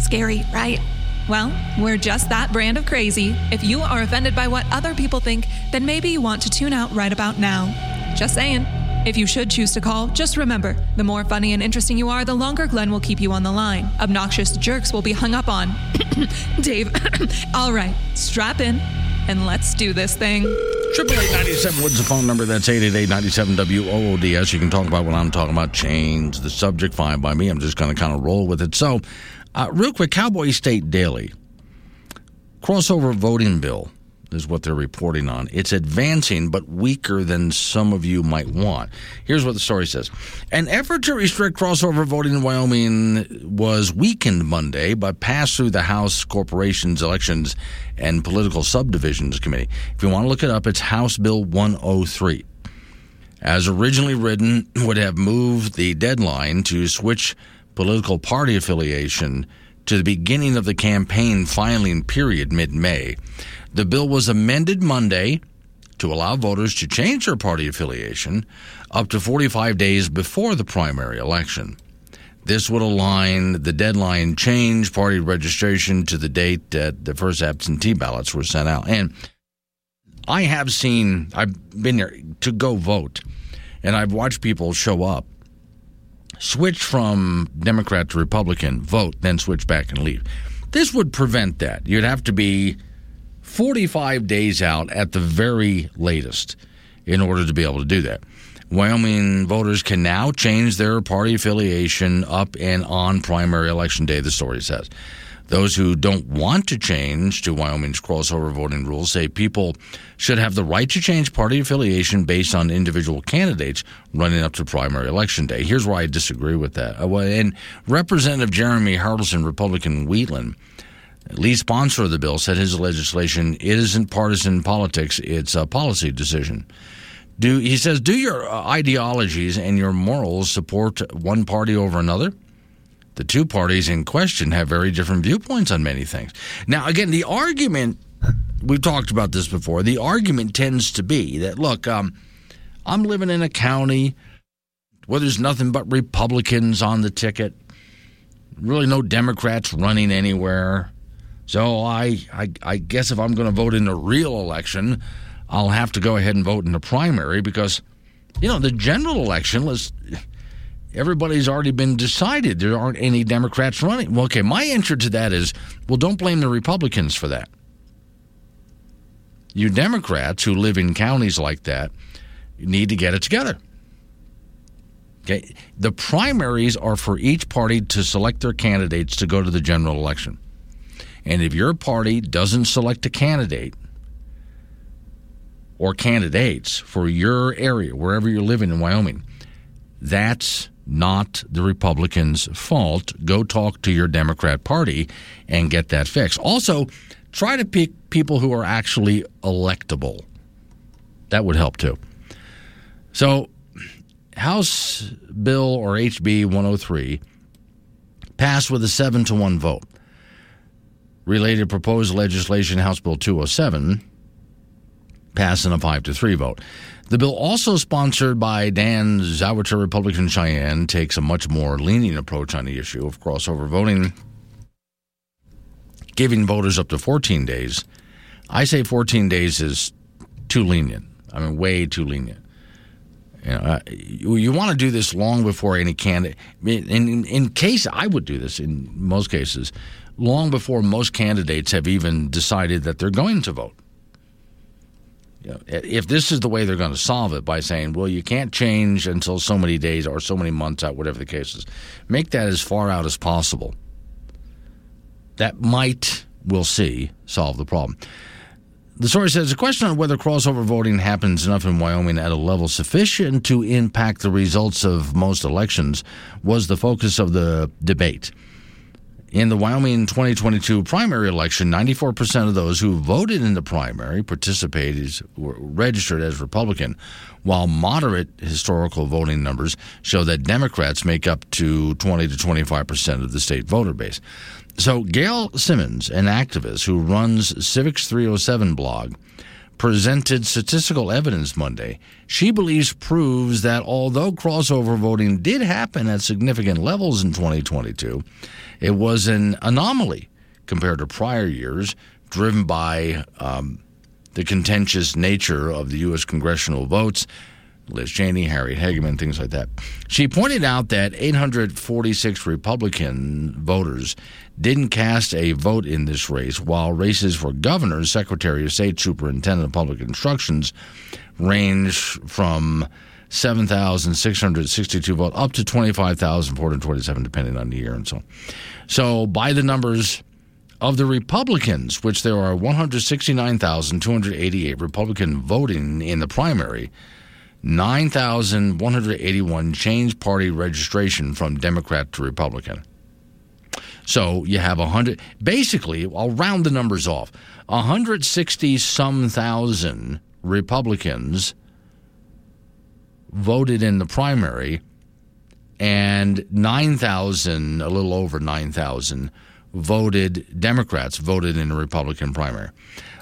Speaker 3: Scary, right? Well, we're just that brand of crazy. If you are offended by what other people think, then maybe you want to tune out right about now. Just saying. If you should choose to call, just remember the more funny and interesting you are, the longer Glenn will keep you on the line. Obnoxious jerks will be hung up on. Dave, all right, strap in and let's do this thing.
Speaker 2: Triple eight ninety seven. What's the phone number? That's eight eight eight ninety seven W O O D S. You can talk about what I'm talking about. Change the subject. Fine by me. I'm just going to kind of roll with it. So, uh, real quick, Cowboy State Daily crossover voting bill is what they're reporting on. It's advancing, but weaker than some of you might want. Here's what the story says An effort to restrict crossover voting in Wyoming was weakened Monday, by passed through the House Corporations Elections and Political Subdivisions Committee. If you want to look it up, it's House Bill 103. as originally written, would have moved the deadline to switch political party affiliation to the beginning of the campaign filing period mid May. The bill was amended Monday to allow voters to change their party affiliation up to 45 days before the primary election. This would align the deadline change party registration to the date that the first absentee ballots were sent out. And I have seen, I've been there to go vote, and I've watched people show up, switch from Democrat to Republican, vote, then switch back and leave. This would prevent that. You'd have to be 45 days out at the very latest in order to be able to do that. Wyoming voters can now change their party affiliation up and on primary election day, the story says. Those who don't want to change to Wyoming's crossover voting rules say people should have the right to change party affiliation based on individual candidates running up to primary election day. Here's why I disagree with that. Uh, and Representative Jeremy Haroldson, Republican Wheatland, lead sponsor of the bill, said his legislation isn't partisan politics; it's a policy decision. Do he says, do your uh, ideologies and your morals support one party over another? The two parties in question have very different viewpoints on many things. Now, again, the argument we've talked about this before. The argument tends to be that look, um, I'm living in a county where there's nothing but Republicans on the ticket, really no Democrats running anywhere. So I, I, I guess if I'm going to vote in a real election, I'll have to go ahead and vote in the primary because, you know, the general election was everybody's already been decided. There aren't any Democrats running. Well, okay, my answer to that is, well, don't blame the Republicans for that. You Democrats who live in counties like that need to get it together. Okay, the primaries are for each party to select their candidates to go to the general election. And if your party doesn't select a candidate or candidates for your area, wherever you're living in Wyoming, that's not the Republicans' fault. Go talk to your Democrat Party and get that fixed. Also, try to pick people who are actually electable. That would help too. So, House Bill or HB 103 passed with a 7 to 1 vote. Related proposed legislation, House Bill 207, passed in a 5 to 3 vote. The bill, also sponsored by Dan Zwonitzer, Republican Cheyenne, takes a much more lenient approach on the issue of crossover voting, giving voters up to 14 days. I say 14 days is too lenient. I mean, way too lenient. You, know, you, want to do this long before any candidate. In, in, in case I would do this in most cases, long before most candidates have even decided that they're going to vote. You know, if this is the way they're going to solve it by saying, well, you can't change until so many days or so many months out, whatever the case is, make that as far out as possible. That might, we'll see, solve the problem. The story says the question on whether crossover voting happens enough in Wyoming at a level sufficient to impact the results of most elections was the focus of the debate. In the Wyoming 2022 primary election, 94% of those who voted in the primary participated were registered as Republican, while moderate historical voting numbers show that Democrats make up to 20 to 25% of the state voter base. So, Gail Symons, an activist who runs Civics 307 blog, presented statistical evidence Monday. She believes proves that although crossover voting did happen at significant levels in 2022, it was an anomaly compared to prior years, driven by um, the contentious nature of the U.S. congressional votes. Liz Cheney, Harriet Hageman, things like that. She pointed out that 846 Republican voters didn't cast a vote in this race, while races for governor, secretary of state, superintendent of public instructions range from 7,662 votes up to 25,427, depending on the year and so on. So, by the numbers of the Republicans, which there are 169,288 Republican voting in the primary, 9,181 changed party registration from Democrat to Republican. So you have 100, basically, I'll round the numbers off 160 some thousand Republicans voted in the primary, and 9,000, a little over 9,000, voted Democrats voted in the Republican primary.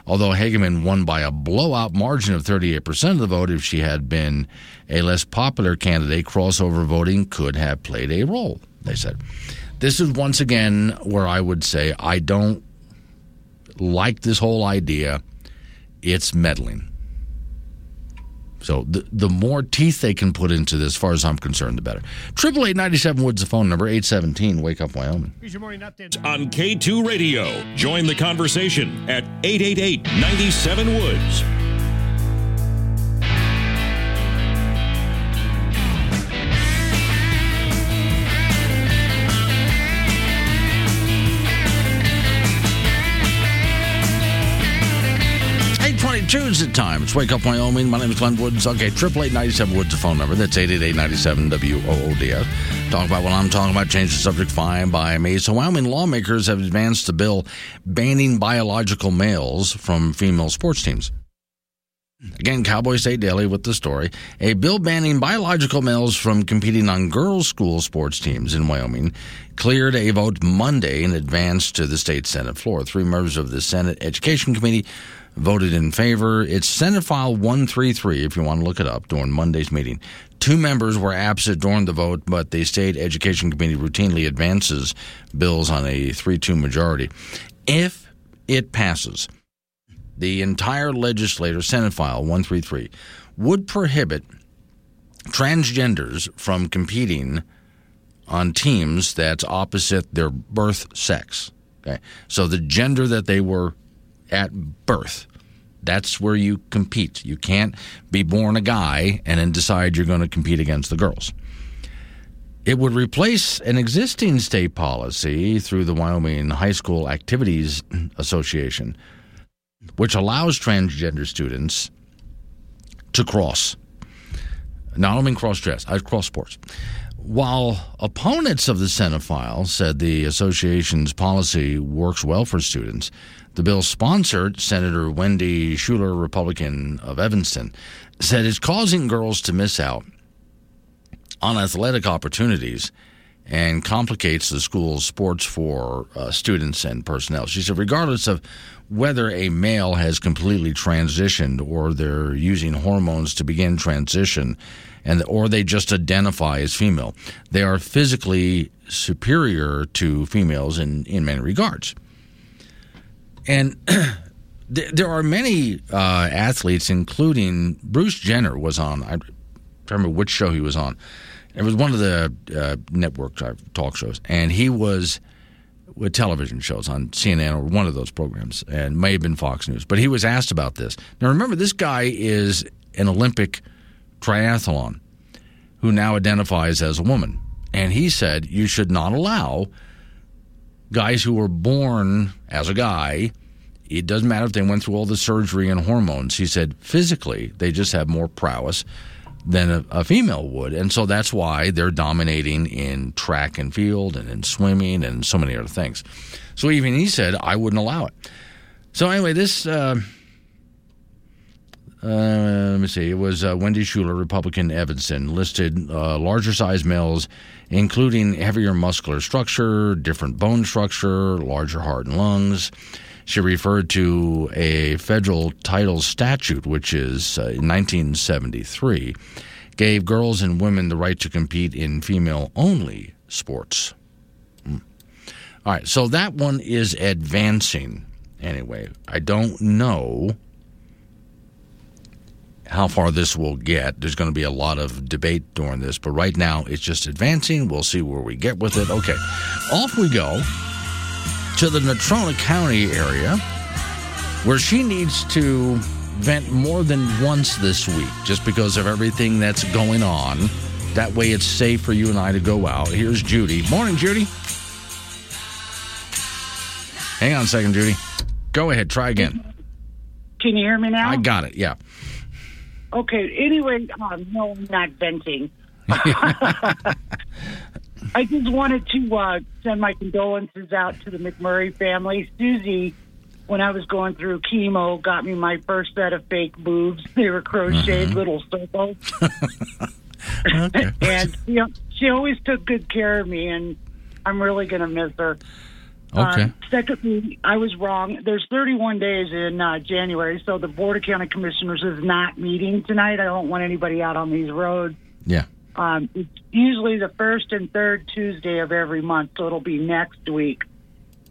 Speaker 2: Although Hageman won by a blowout margin of 38% of the vote, if she had been a less popular candidate, crossover voting could have played a role, they said. This is once again where I would say I don't like this whole idea. It's meddling. So the the more teeth they can put into this, as far as I'm concerned, the better. Triple eight ninety seven Woods, the phone number eight seventeen. Wake up, Wyoming.
Speaker 1: Here's your morning update on K two Radio. Join the conversation at 888 Woods.
Speaker 2: 22s at times. Wake up, Wyoming. My name is Glenn Woods. Okay, 888 Woods, the phone number. That's 888 WOODS. Talk about what I'm talking about. Change the subject. Fine by me. So, Wyoming lawmakers have advanced a bill banning biological males from female sports teams. Again, Cowboy State Daily with the story. A bill banning biological males from competing on girls' school sports teams in Wyoming cleared a vote Monday in advance to the state Senate floor. Three members of the Senate Education Committee voted in favor. It's Senate File 133, if you want to look it up, during Monday's meeting. Two members were absent during the vote, but the State Education Committee routinely advances bills on a 3 2 majority. If it passes, the entire legislature, Senate File 133, would prohibit transgenders from competing on teams that's opposite their birth sex. Okay. So the gender that they were at birth. That's where you compete. You can't be born a guy and then decide you're going to compete against the girls. It would replace an existing state policy through the Wyoming High School Activities Association, which allows transgender students to cross. Not only cross dress, I cross sports. While opponents of the file said the association's policy works well for students, the bill sponsored Senator Wendy Schuler, Republican of Evanston, said it's causing girls to miss out on athletic opportunities and complicates the school's sports for uh, students and personnel. She said, regardless of whether a male has completely transitioned or they're using hormones to begin transition, and or they just identify as female, they are physically superior to females in, in many regards. And there are many uh, athletes, including Bruce Jenner, was on. I remember which show he was on. It was one of the uh, network talk shows, and he was with television shows on CNN or one of those programs, and may have been Fox News. But he was asked about this. Now, remember, this guy is an Olympic triathlon who now identifies as a woman, and he said you should not allow guys who were born as a guy, it doesn't matter if they went through all the surgery and hormones. He said physically, they just have more prowess than a, a, female would. And so that's why they're dominating in track and field and in swimming and so many other things. So even he said, I wouldn't allow it. So anyway, this. Uh, uh, let me see. It was uh, Wendy Schuler, Republican Evanston, listed uh, larger size males, including heavier muscular structure, different bone structure, larger heart and lungs. She referred to a federal title statute, which is uh, 1973, gave girls and women the right to compete in female only sports. Mm. All right, so that one is advancing. Anyway, I don't know how far this will get. There's going to be a lot of debate during this, but right now it's just advancing. We'll see where we get with it. Okay, off we go to the Natrona County area where she needs to vent more than once this week just because of everything that's going on. That way it's safe for you and I to go out. Here's Judy. Morning, Judy. Hang on a second, Judy. Go ahead, try again.
Speaker 8: Can you hear me now?
Speaker 2: I got it, yeah.
Speaker 8: Okay, anyway, um, no, I'm not venting. I just wanted to uh, send my condolences out to the McMurry family. Susie, when I was going through chemo, got me my first set of fake boobs. They were crocheted mm-hmm. little circles. And you know, she always took good care of me, and I'm really going to miss her.
Speaker 2: Okay. Um,
Speaker 8: secondly, I was wrong. There's 31 days in uh, January, so the Board of County Commissioners is not meeting tonight. I don't want anybody out on these roads.
Speaker 2: Yeah.
Speaker 8: Um, it's usually the first and third Tuesday of every month, so it'll be next week.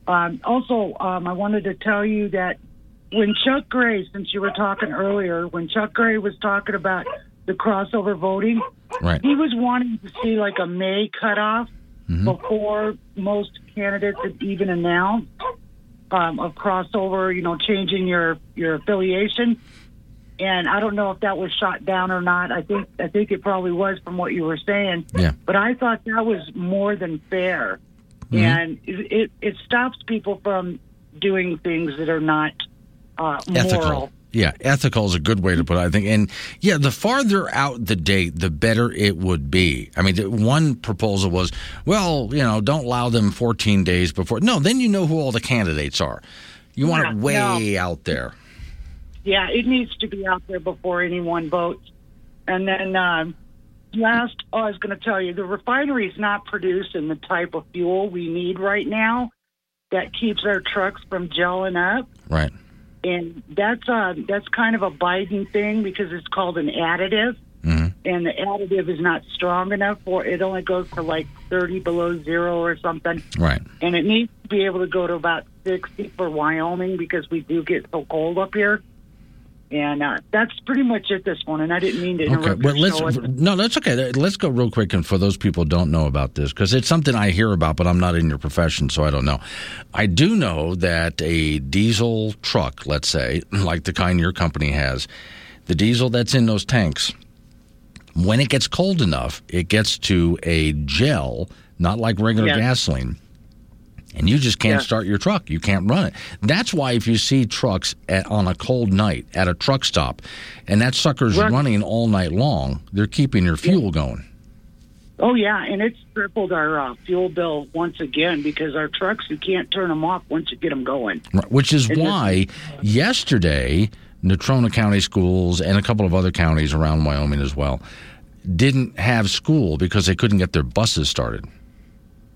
Speaker 8: Um, also, um, I wanted to tell you that when Chuck Gray, since you were talking earlier, when Chuck Gray was talking about the crossover voting,
Speaker 2: right.
Speaker 8: he was wanting to see like a May cutoff mm-hmm. before most candidates had even announced um, of crossover, you know, changing your your affiliation. And I don't know if that was shot down or not. I think I think it probably was from what you were saying.
Speaker 2: Yeah.
Speaker 8: But I thought that was more than fair, mm-hmm. and it, it, it stops people from doing things that are not uh,
Speaker 2: ethical. Yeah, ethical is a good way to put it, I think. And yeah, the farther out the date, the better it would be. I mean, one proposal was, well, you know, don't allow them 14 days before. No, then you know who all the candidates are. You want yeah, it way no. out there.
Speaker 8: Yeah, it needs to be out there before anyone votes. And then um, last, oh, I was going to tell you, the refinery is not producing the type of fuel we need right now that keeps our trucks from gelling up.
Speaker 2: Right
Speaker 8: and that's uh, that's kind of a Biden thing because it's called an additive,
Speaker 2: mm-hmm.
Speaker 8: and the additive is not strong enough for it. Only goes to like thirty below zero or something,
Speaker 2: right?
Speaker 8: And it needs to be able to go to about sixty for Wyoming because we do get so cold up here. And uh, that's pretty much it this morning. I didn't mean to interrupt. Okay, well,
Speaker 2: let's no, that's okay. Let's go real quick, and for those people who don't know about this, because it's something I hear about, but I'm not in your profession, so I don't know. I do know that a diesel truck, let's say, like the kind your company has, the diesel that's in those tanks, when it gets cold enough, it gets to a gel, not like regular yeah. gasoline and you just can't yeah. start your truck. You can't run it. That's why if you see trucks at, on a cold night at a truck stop, and that sucker's running all night long, they're keeping your fuel yeah. going.
Speaker 8: Oh yeah, and it's tripled our uh, fuel bill once again because our trucks you can't turn them off once you get them going.
Speaker 2: Right. Which is and why yesterday Natrona County schools and a couple of other counties around Wyoming as well didn't have school because they couldn't get their buses started.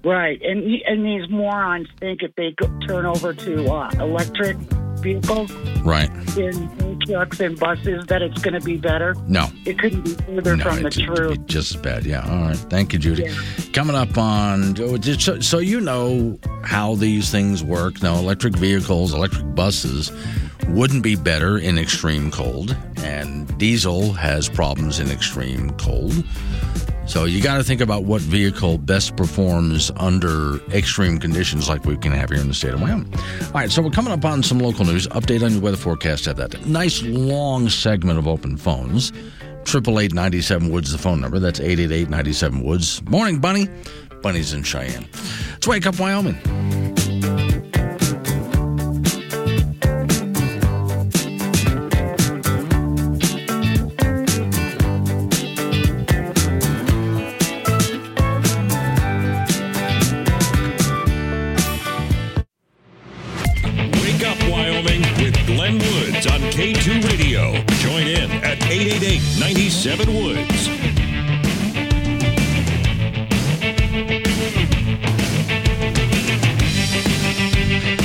Speaker 8: Right, and and these morons think if they turn over to uh, electric vehicles,
Speaker 2: right,
Speaker 8: in trucks and buses, that it's going to be better.
Speaker 2: No,
Speaker 8: it couldn't be further
Speaker 2: no,
Speaker 8: from the truth.
Speaker 2: Just as bad. Yeah. All right. Thank you, Judy. Yeah. Coming up on so, so you know how these things work. Now, electric vehicles, electric buses wouldn't be better in extreme cold, and diesel has problems in extreme cold. So you got to think about what vehicle best performs under extreme conditions like we can have here in the state of Wyoming. All right, so we're coming up on some local news. Update on your weather forecast. Have that nice long segment of open phones. Triple eight ninety seven Woods, the phone number. That's eight eight eight ninety seven Woods. Morning, Bunny. Bunny's in Cheyenne. Let's wake up, Wyoming.
Speaker 1: 97 Woods.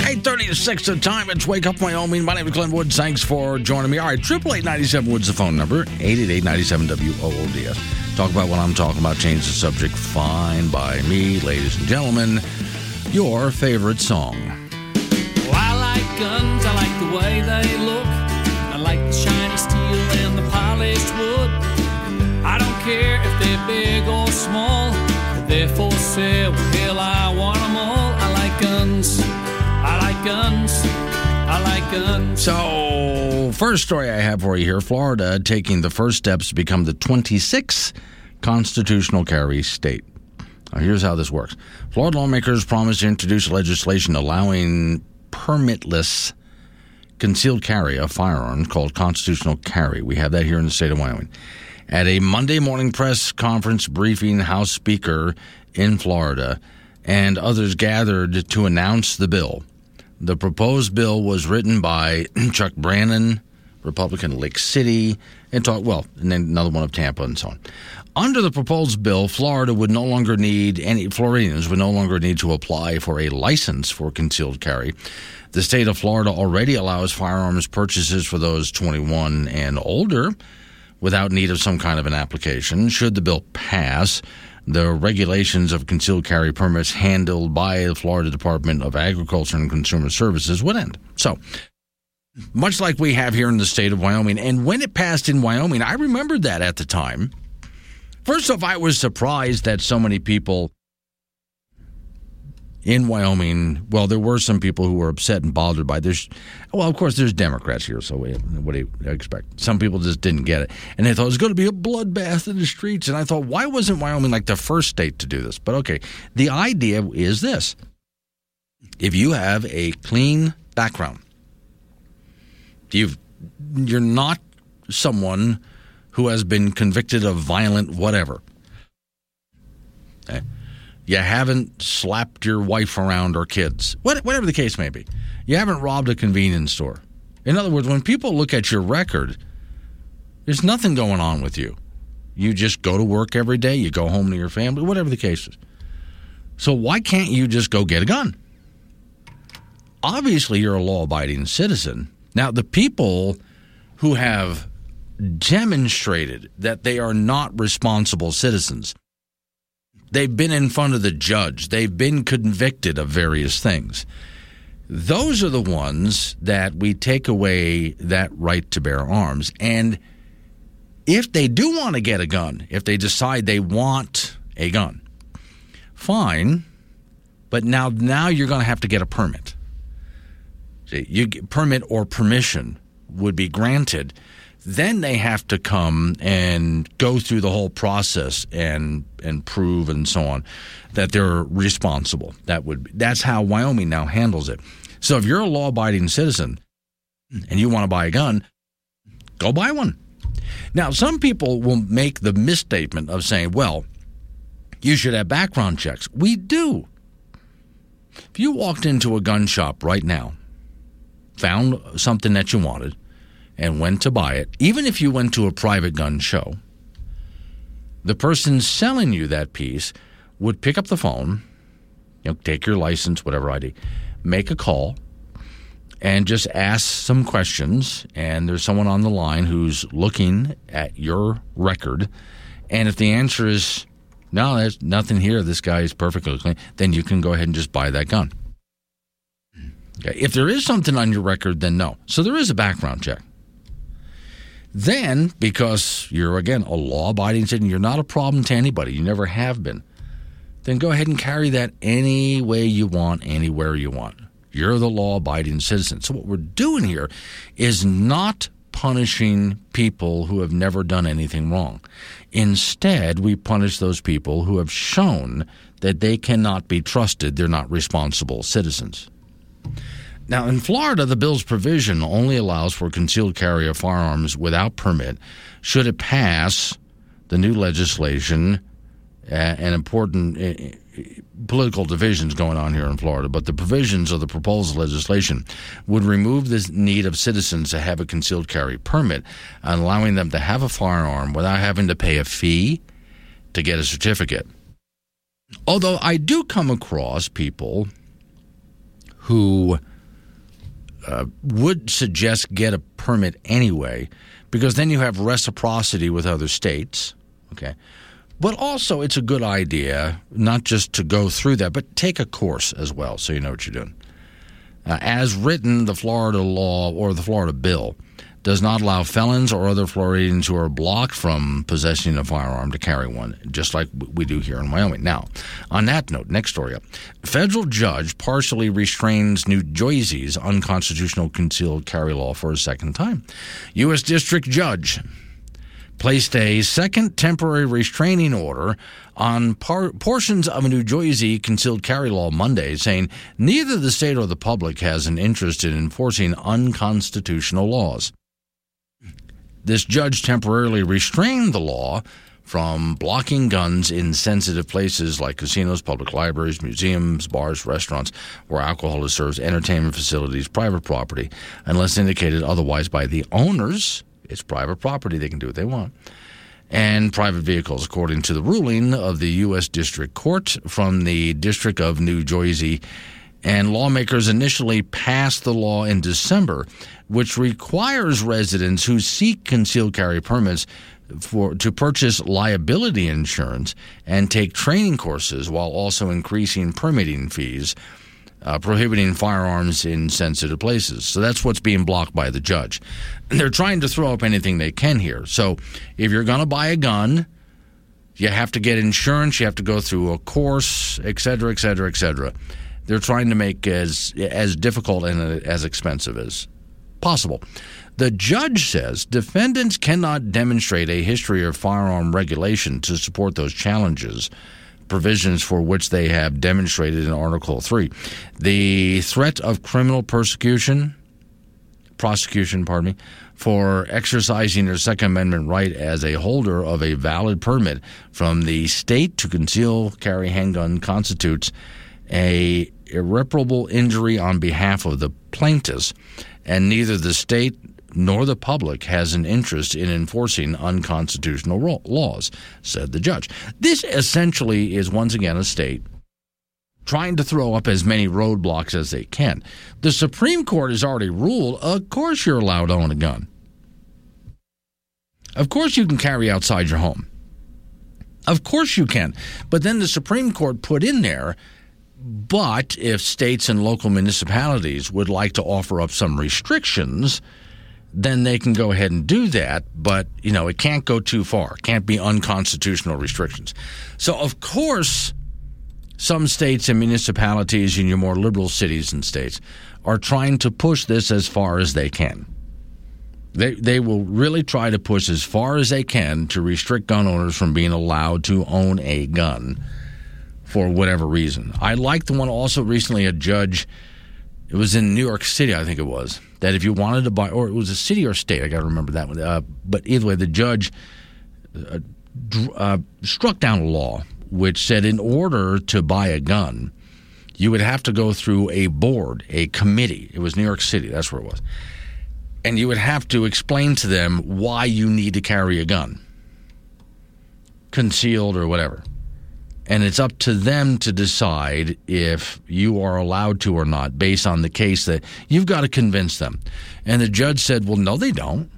Speaker 2: Eight thirty-six the time. It's Wake Up Wyoming. My name is Glenn Woods. Thanks for joining me. All right, triple eight ninety seven Woods the phone number. Eight eight eight ninety seven W O O D S. Talk about what I'm talking about. Change the subject. Fine by me, ladies and gentlemen. Your favorite song.
Speaker 9: Well, I like guns. I like the way they look I like the shiny steel I don't care if they're big or small, they're for sale. Hell, I want them all. I like guns. I like guns. I like guns.
Speaker 2: So, first story I have for you here Florida taking the first steps to become the 26th constitutional carry state. Now, here's how this works Florida lawmakers promised to introduce legislation allowing permitless concealed carry of firearms called constitutional carry. We have that here in the state of Wyoming. At a Monday morning press conference briefing, House Speaker in Florida and others gathered to announce the bill. The proposed bill was written by Chuck Brannan, Republican Lake City, and talk well, and then another one of Tampa and so on. Under the proposed bill, Florida would no longer need any Floridians would no longer need to apply for a license for concealed carry. The state of Florida already allows firearms purchases for those 21 and older without need of some kind of an application. Should the bill pass, the regulations of concealed carry permits handled by the Florida Department of Agriculture and Consumer Services would end. So, much like we have here in the state of Wyoming. And when it passed in Wyoming, I remembered that at the time. First off, I was surprised that so many people in Wyoming, well, there were some people who were upset and bothered by this. Well, of course, there's Democrats here, so what do you expect? Some people just didn't get it. And they thought it was going to be a bloodbath in the streets. And I thought, why wasn't Wyoming like the first state to do this? But okay, the idea is this if you have a clean background, you've, you're not someone who has been convicted of violent whatever. Okay you haven't slapped your wife around or kids, whatever the case may be. You haven't robbed a convenience store. In other words, when people look at your record, there's nothing going on with you. You just go to work every day, you go home to your family, whatever the case is. So why can't you just go get a gun? Obviously, you're a law abiding citizen. Now, the people who have demonstrated that they are not responsible citizens They've been in front of the judge. They've been convicted of various things. Those are the ones that we take away that right to bear arms. And if they do want to get a gun, if they decide they want a gun, fine. But now, now you're going to have to get a permit. You permit or permission would be granted then they have to come and go through the whole process and and prove and so on that they're responsible. That would that's how Wyoming now handles it. So if you're a law-abiding citizen and you want to buy a gun, go buy one. Now, some people will make the misstatement of saying, "Well, you should have background checks." We do. If you walked into a gun shop right now, found something that you wanted, and when to buy it, even if you went to a private gun show, the person selling you that piece would pick up the phone, you know, take your license, whatever ID, make a call, and just ask some questions. And there's someone on the line who's looking at your record. And if the answer is no, there's nothing here, this guy is perfectly clean, then you can go ahead and just buy that gun. Okay. If there is something on your record, then no. So there is a background check. Then, because you're, again, a law abiding citizen, you're not a problem to anybody, you never have been, then go ahead and carry that any way you want, anywhere you want. You're the law abiding citizen. So, what we're doing here is not punishing people who have never done anything wrong. Instead, we punish those people who have shown that they cannot be trusted, they're not responsible citizens. Now, in Florida, the bill's provision only allows for concealed carry of firearms without permit should it pass the new legislation uh, and important uh, political divisions going on here in Florida. But the provisions of the proposed legislation would remove the need of citizens to have a concealed carry permit, allowing them to have a firearm without having to pay a fee to get a certificate. Although I do come across people who uh, would suggest get a permit anyway, because then you have reciprocity with other states. Okay. But also, it's a good idea not just to go through that, but take a course as well so you know what you're doing. Uh, as written, the Florida law or the Florida bill does not allow felons or other Floridians who are blocked from possessing a firearm to carry one, just like we do here in Wyoming. Now, on that note, next story up. Federal judge partially restrains New Jersey's unconstitutional concealed carry law for a second time. U.S. District Judge placed a second temporary restraining order on par- portions of a New Jersey concealed carry law Monday, saying neither the state or the public has an interest in enforcing unconstitutional laws. This judge temporarily restrained the law from blocking guns in sensitive places like casinos, public libraries, museums, bars, restaurants, where alcohol is served, entertainment facilities, private property, unless indicated otherwise by the owners. It's private property. They can do what they want. And private vehicles, according to the ruling of the U.S. District Court from the District of New Jersey. And lawmakers initially passed the law in December, which requires residents who seek concealed carry permits for to purchase liability insurance and take training courses while also increasing permitting fees, uh, prohibiting firearms in sensitive places. So that's what's being blocked by the judge. They're trying to throw up anything they can here. So if you're going to buy a gun, you have to get insurance, you have to go through a course, et cetera, et cetera, et cetera. They're trying to make as as difficult and uh, as expensive as possible. The judge says defendants cannot demonstrate a history of firearm regulation to support those challenges, provisions for which they have demonstrated in Article 3. The threat of criminal persecution, prosecution, pardon me, for exercising their Second Amendment right as a holder of a valid permit from the state to conceal carry handgun constitutes a irreparable injury on behalf of the plaintiffs, and neither the state nor the public has an interest in enforcing unconstitutional laws, said the judge. This essentially is once again a state trying to throw up as many roadblocks as they can. The Supreme Court has already ruled, of course you're allowed to own a gun. Of course you can carry outside your home. Of course you can. But then the Supreme Court put in there but if states and local municipalities would like to offer up some restrictions, then they can go ahead and do that. But, you know, it can't go too far. It can't be unconstitutional restrictions. So, of course, some states and municipalities in your more liberal cities and states are trying to push this as far as they can. They, they will really try to push as far as they can to restrict gun owners from being allowed to own a gun for whatever reason. I like the one also recently a judge, it was in New York City, I think it was, that if you wanted to buy, or it was a city or state, I got to remember that one. Uh, but either way, the judge uh, uh, struck down a law which said in order to buy a gun, you would have to go through a board, a committee. It was New York City, that's where it was. And you would have to explain to them why you need to carry a gun, concealed or whatever and it's up to them to decide if you are allowed to or not based on the case that you've got to convince them. And the judge said, Well, no, they don't.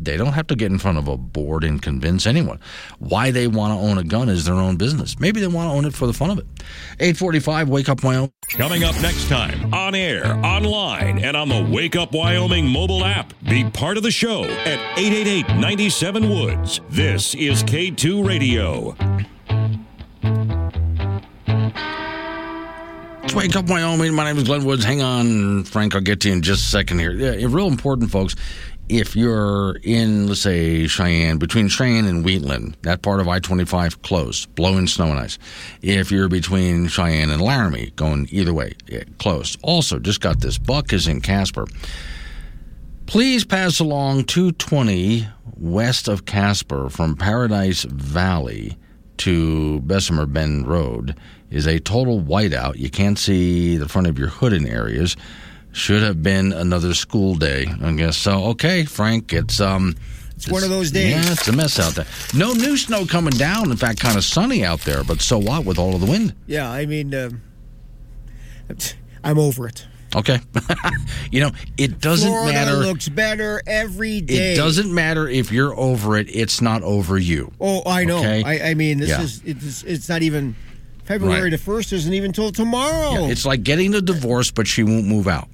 Speaker 2: They don't have to get in front of a board and convince anyone. Why they want to own a gun is their own business. Maybe they want to own it for the fun of it. 845, Wake Up Wyoming.
Speaker 1: Coming up next time, on air, online, and on the Wake Up Wyoming mobile app. Be part of the show at 888 97 Woods. This is K2 Radio.
Speaker 2: Let's wake up, Wyoming. My name is Glenn Woods. Hang on, Frank. I'll get to you in just a second here. Yeah, real important, folks. If you're in, let's say, Cheyenne, between Cheyenne and Wheatland, that part of I 25 closed, blowing snow and ice. If you're between Cheyenne and Laramie, going either way, yeah, closed. Also, just got this. Buck is in Casper. Please pass along 220 west of Casper from Paradise Valley to Bessemer Bend Road is a total whiteout. You can't see the front of your hood in areas. Should have been another school day, I guess. So, okay, Frank, it's um,
Speaker 5: it's, it's, one of those days.
Speaker 2: Yeah, it's a mess out there. No new snow coming down. In fact, kind of sunny out there. But so what with all of the wind?
Speaker 5: Yeah, I mean, uh, I'm over it.
Speaker 2: Okay. you know, it doesn't
Speaker 5: Florida
Speaker 2: matter.
Speaker 5: looks better every day.
Speaker 2: It doesn't matter if you're over it. It's not over you.
Speaker 5: Oh, I know. Okay? I, I, mean, this yeah. is it's, it's not even February right. the first isn't even until tomorrow.
Speaker 2: Yeah, it's like getting a divorce, but she won't move out.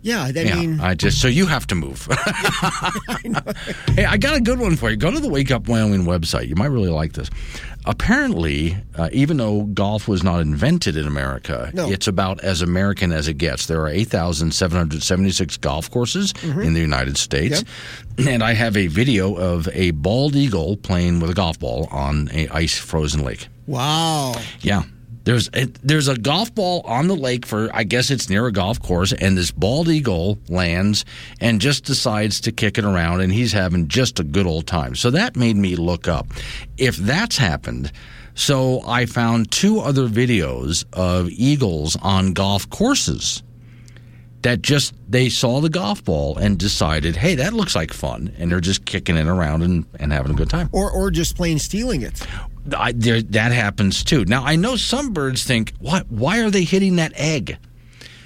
Speaker 5: Yeah, I yeah, mean,
Speaker 2: I just so you have to move. hey, I got a good one for you. Go to the Wake Up Wyoming website. You might really like this. Apparently, uh, even though golf was not invented in America, no. it's about as American as it gets. There are 8,776 golf courses mm-hmm. in the United States. Yep. And I have a video of a bald eagle playing with a golf ball on a ice frozen lake.
Speaker 5: Wow.
Speaker 2: Yeah. There's there's a golf ball on the lake for I guess it's near a golf course, and this bald eagle lands and just decides to kick it around, and he's having just a good old time. So that made me look up if that's happened. So I found two other videos of eagles on golf courses that just they saw the golf ball and decided, hey, that looks like fun, and they're just kicking it around and, and having a good time,
Speaker 5: or or just plain stealing it.
Speaker 2: I, there, that happens too. Now I know some birds think, what? Why are they hitting that egg?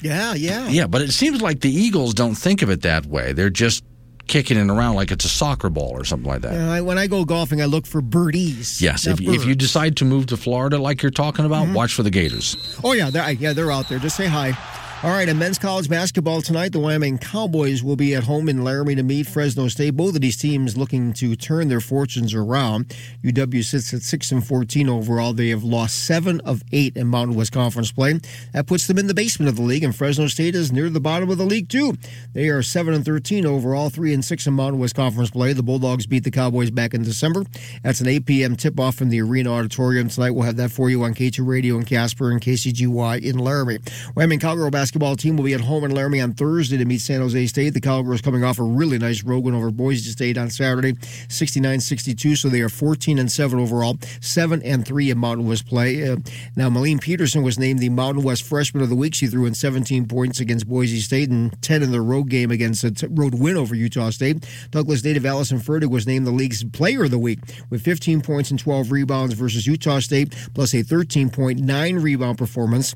Speaker 5: Yeah, yeah,
Speaker 2: yeah. But it seems like the eagles don't think of it that way. They're just kicking it around like it's a soccer ball or something like that.
Speaker 5: Yeah, I, when I go golfing, I look for birdies.
Speaker 2: Yes, if, if, you decide to move to Florida like you're talking about, mm-hmm. watch for the gators.
Speaker 5: Oh yeah, they're, yeah, they're out there. Just say hi. All right, in men's college basketball tonight, the Wyoming Cowboys will be at home in Laramie to meet Fresno State. Both of these teams looking to turn their fortunes around. UW sits at six and fourteen overall. They have lost seven of eight in Mountain West Conference play. That puts them in the basement of the league, and Fresno State is near the bottom of the league too. They are seven and thirteen overall, three and six in Mountain West Conference play. The Bulldogs beat the Cowboys back in December. That's an 8 p.m. tip-off from the Arena Auditorium tonight. We'll have that for you on K2 Radio in Casper and KCGY in Laramie. Wyoming Cowgirl basketball team will be at home in Laramie on Thursday to meet San Jose State. The Cowgirls coming off a really nice road win over Boise State on Saturday, 69-62. So they are 14 and 7 overall, 7 and 3 in Mountain West play. Uh, now, Malene Pedersen was named the Mountain West Freshman of the Week. She threw in 17 points against Boise State and 10 in the road game against a t- road win over Utah State. Douglas native Allyson Fertig was named the league's Player of the Week with 15 points and 12 rebounds versus Utah State, plus a 13.9 rebound performance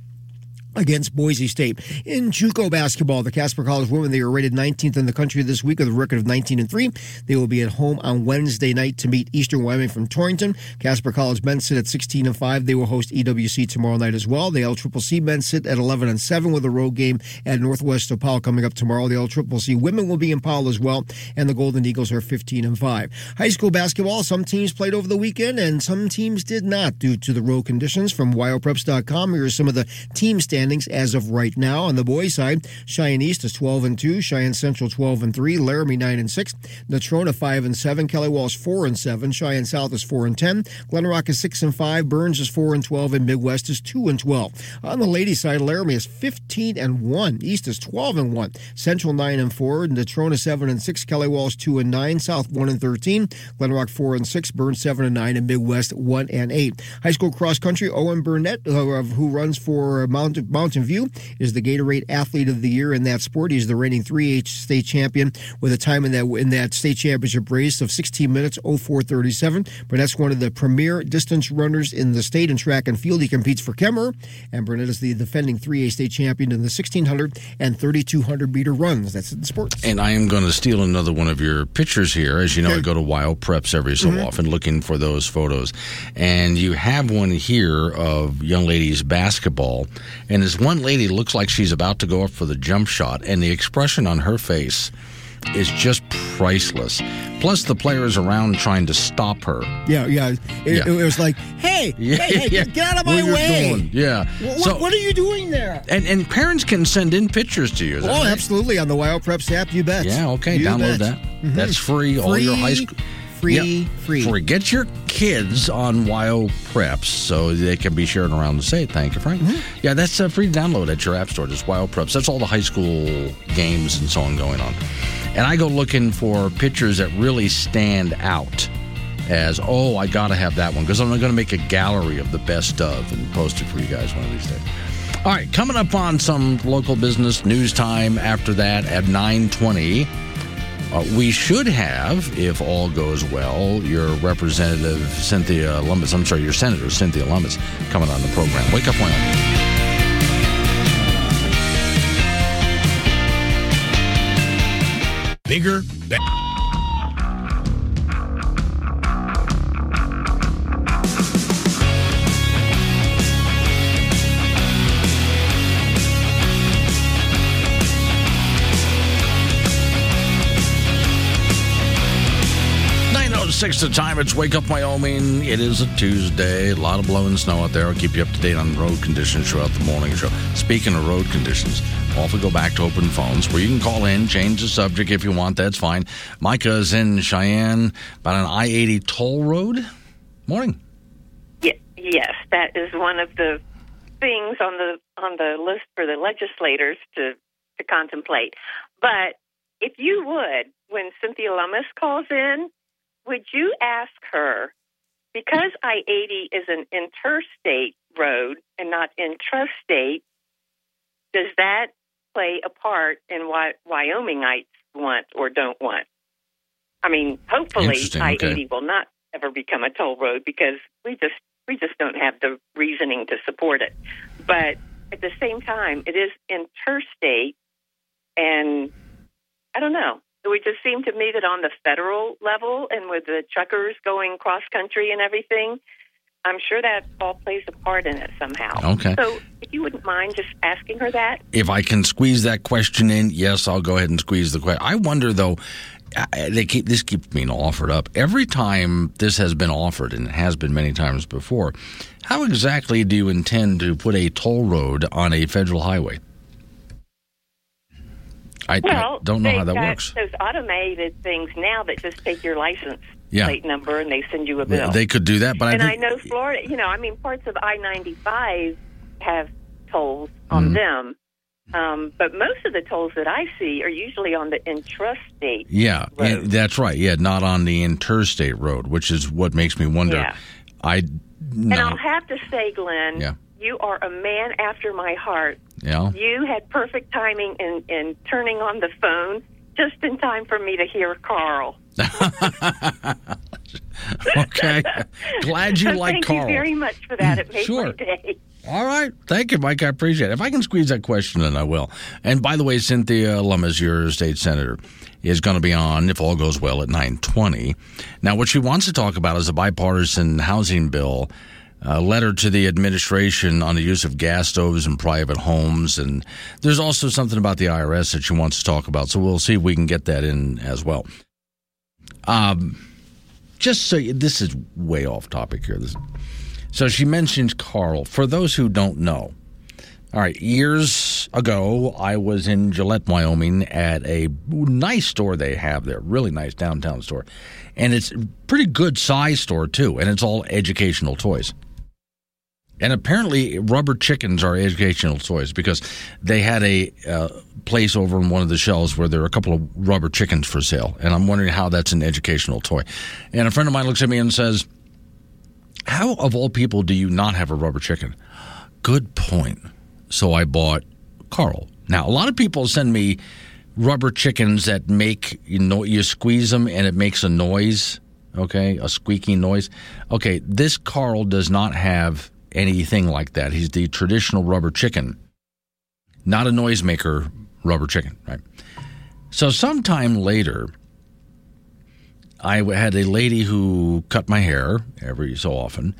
Speaker 5: against Boise State. In JUCO basketball, the Casper College women, they were rated 19th in the country this week with a record of 19 and 3. They will be at home on Wednesday night to meet Eastern Wyoming from Torrington. Casper College men sit at 16 and 5. They will host EWC tomorrow night as well. The LCCC men sit at 11 and 7 with a road game at Northwest Powell coming up tomorrow. The LCCC women will be in Powell as well, and the Golden Eagles are 15 and 5. High school basketball, some teams played over the weekend and some teams did not due to the road conditions. From WyoPreps.com, here are some of the team standings standings as of right now. On the boys' side, Cheyenne East is 12 and 2, Cheyenne Central 12 and 3, Laramie 9 and 6, Natrona 5 and 7, Kelly Walsh 4 and 7, Cheyenne South is 4 and 10, Glenrock is 6 and 5, Burns is 4 and 12, and Midwest is 2 and 12. On the ladies' side, Laramie is 15 and 1, East is 12 and 1, Central 9 and 4, Natrona 7 and 6, Kelly Walsh 2 and 9, South 1 and 13, Glenrock 4 and 6, Burns 7 and 9, and Midwest 1 and 8. High school cross country, Owen Burnett, who runs for Mount Mountain View is the Gatorade Athlete of the Year in that sport. He's the reigning 3A state champion with a time in that in that state championship race of 16 minutes 0437. Burnett's one of the premier distance runners in the state in track and field. He competes for Kemmerer, and Burnett is the defending 3A state champion in the 1600 and 3200 meter runs. That's in sports.
Speaker 2: And I am going to steal another one of your pictures here. As you know, okay. I go to WyoPreps every so mm-hmm. often looking for those photos. And you have one here of young ladies basketball. And there's one lady looks like she's about to go up for the jump shot, and the expression on her face is just priceless. Plus, the players around trying to stop her.
Speaker 5: Yeah, yeah. It, yeah. it was like, hey, yeah, hey, hey yeah. get out of my way.
Speaker 2: Going. Yeah.
Speaker 5: What, so, what are you doing there?
Speaker 2: And and parents can send in pictures to you.
Speaker 5: Oh, right? absolutely. On the WyoPreps app, you bet.
Speaker 2: Yeah, okay.
Speaker 5: You
Speaker 2: Download bet. that. Mm-hmm. That's free. free. All your high school
Speaker 5: free, free.
Speaker 2: Free. Get your kids on WYO Preps so they can be shared around the state. Thank you, Frank. Mm-hmm. Yeah, that's uh, free to download at your app store. Just WYO Preps. That's all the high school games and so on going on. And I go looking for pictures that really stand out as, oh, I got to have that one because I'm going to make a gallery of the best of and post it for you guys one of these days. All right, coming up on some local business news time after that at 920. Uh, we should have, if all goes well, your representative Cynthia Lummis, I'm sorry, your Senator Cynthia Lummis coming on the program. Wake up, Wyoming.
Speaker 1: Bigger, better.
Speaker 2: 6 the time. It's Wake Up Wyoming. It is a Tuesday. A lot of blowing snow out there. I'll keep you up to date on road conditions throughout the morning show. Speaking of road conditions, I'll we go back to open phones where you can call in, change the subject if you want. That's fine. Micah is in Cheyenne about an I 80 toll road. Morning.
Speaker 10: yes, that is one of the things on the on the list for the legislators to to contemplate. But if you would, when Cynthia Lummis calls in, would you ask her because I 80 is an interstate road and not intrastate? Does that play a part in what Wyomingites want or don't want? I mean, hopefully, I 80 okay. will not ever become a toll road because we just we just don't have the reasoning to support it. But at the same time, it is interstate, and I don't know. It would just seem to me that on the federal level and with the truckers going cross country and everything, I'm sure that all plays a part in it somehow.
Speaker 2: Okay.
Speaker 10: So if you wouldn't mind just asking her that.
Speaker 2: If I can squeeze that question in, yes, I'll go ahead and squeeze the question. I wonder though, they keep this keeps being offered up every time this has been offered, and it has been many times before. How exactly do you intend to put a toll road on a federal highway? I,
Speaker 10: well,
Speaker 2: I don't know how that works.
Speaker 10: Those automated things now that just take your license yeah. plate number and they send you a bill.
Speaker 2: They could do that, but
Speaker 10: and
Speaker 2: I,
Speaker 10: think, I know Florida. You know, I mean, parts of I ninety five have tolls on mm-hmm. them. Um, but most of the tolls that I see are usually on the intrastate.
Speaker 2: Yeah,
Speaker 10: road.
Speaker 2: that's right. Yeah, not on the interstate road, which is what makes me wonder.
Speaker 10: Yeah.
Speaker 2: I
Speaker 10: no. and I'll have to say, Glenn, yeah. You are a man after my heart.
Speaker 2: Yeah,
Speaker 10: you had perfect timing in in turning on the phone just in time for me to hear Carl.
Speaker 2: okay, glad you like
Speaker 10: Thank
Speaker 2: Carl.
Speaker 10: Thank you very much for that. It made
Speaker 2: sure.
Speaker 10: my day.
Speaker 2: All right. Thank you, Mike. I appreciate it. If I can squeeze that question in, I will. And by the way, Cynthia Lummis, your state senator, is going to be on, if all goes well, at 920. Now, what she wants to talk about is a bipartisan housing bill, a letter to the administration on the use of gas stoves in private homes. And there's also something about the IRS that she wants to talk about. So we'll see if we can get that in as well. Um, just so you, this is way off topic here. This so she mentions Carl. For those who don't know, all right, years ago, I was in Gillette, Wyoming at a nice store they have there, really nice downtown store. And it's a pretty good size store, too, and it's all educational toys. And apparently, rubber chickens are educational toys because they had a uh, place over in one of the shelves where there are a couple of rubber chickens for sale. And I'm wondering how that's an educational toy. And a friend of mine looks at me and says, how, of all people, do you not have a rubber chicken? Good point. So I bought Carl. Now, a lot of people send me rubber chickens that make, you know, you squeeze them and it makes a noise, okay, a squeaking noise. Okay, this Carl does not have anything like that. He's the traditional rubber chicken, not a noisemaker rubber chicken, right? So, sometime later, I had a lady who cut my hair every so often.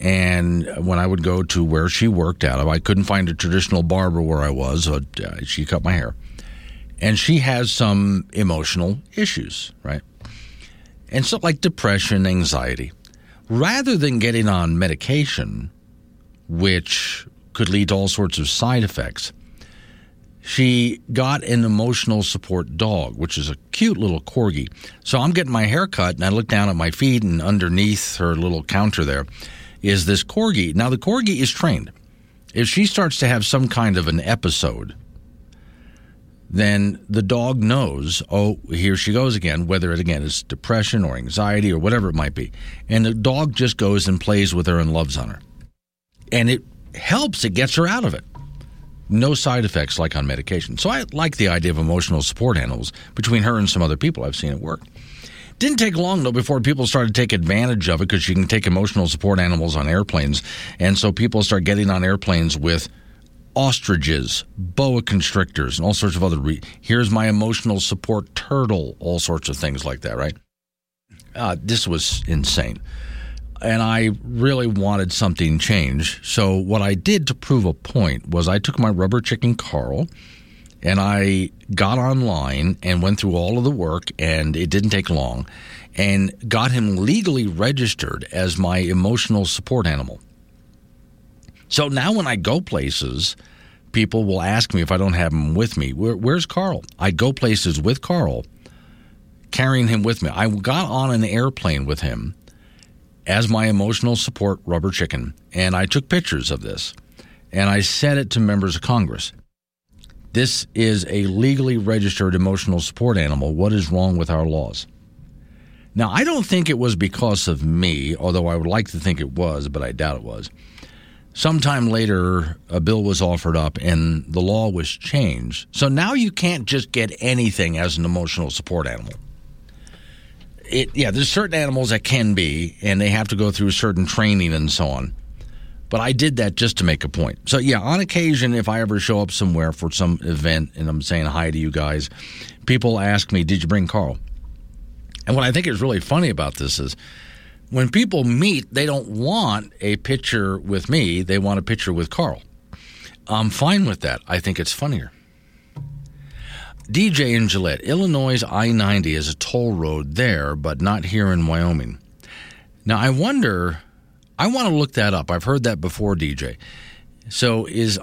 Speaker 2: And when I would go to where she worked out of, I couldn't find a traditional barber where I was. So uh, she cut my hair. And she has some emotional issues, right? And so, like depression, anxiety. Rather than getting on medication, which could lead to all sorts of side effects, she got an emotional support dog, which is a cute little corgi. So I'm getting my hair cut, and I look down at my feet, and underneath her little counter there is this corgi. Now, the corgi is trained. If she starts to have some kind of an episode, then the dog knows, oh, here she goes again, whether it again is depression or anxiety or whatever it might be. And the dog just goes and plays with her and loves on her. And it helps, it gets her out of it no side effects like on medication. So I like the idea of emotional support animals between her and some other people. I've seen it work. Didn't take long though before people started to take advantage of it because you can take emotional support animals on airplanes, and so people start getting on airplanes with ostriches, boa constrictors, and all sorts of other. Re- Here's my emotional support turtle, all sorts of things like that. Right? Uh, this was insane and I really wanted something changed. So what I did to prove a point was I took my rubber chicken Carl and I got online and went through all of the work and it didn't take long and got him legally registered as my emotional support animal. So now when I go places, people will ask me if I don't have him with me, Where, where's Carl? I go places with Carl, carrying him with me. I got on an airplane with him as my emotional support rubber chicken. And I took pictures of this. and I said it to members of Congress. This is a legally registered emotional support animal. What is wrong with our laws? Now, I don't think it was because of me, although I would like to think it was, but I doubt it was. Sometime later, a bill was offered up and the law was changed. So now you can't just get anything as an emotional support animal. It, yeah, there's certain animals that can be, and they have to go through certain training and so on. But I did that just to make a point. So, yeah, on occasion, if I ever show up somewhere for some event and I'm saying hi to you guys, people ask me, Did you bring Carl? And what I think is really funny about this is when people meet, they don't want a picture with me, they want a picture with Carl. I'm fine with that. I think it's funnier. DJ in Gillette, Illinois' I 90 is a toll road there, but not here in Wyoming. Now, I wonder I want to look that up. I've heard that before, DJ. So is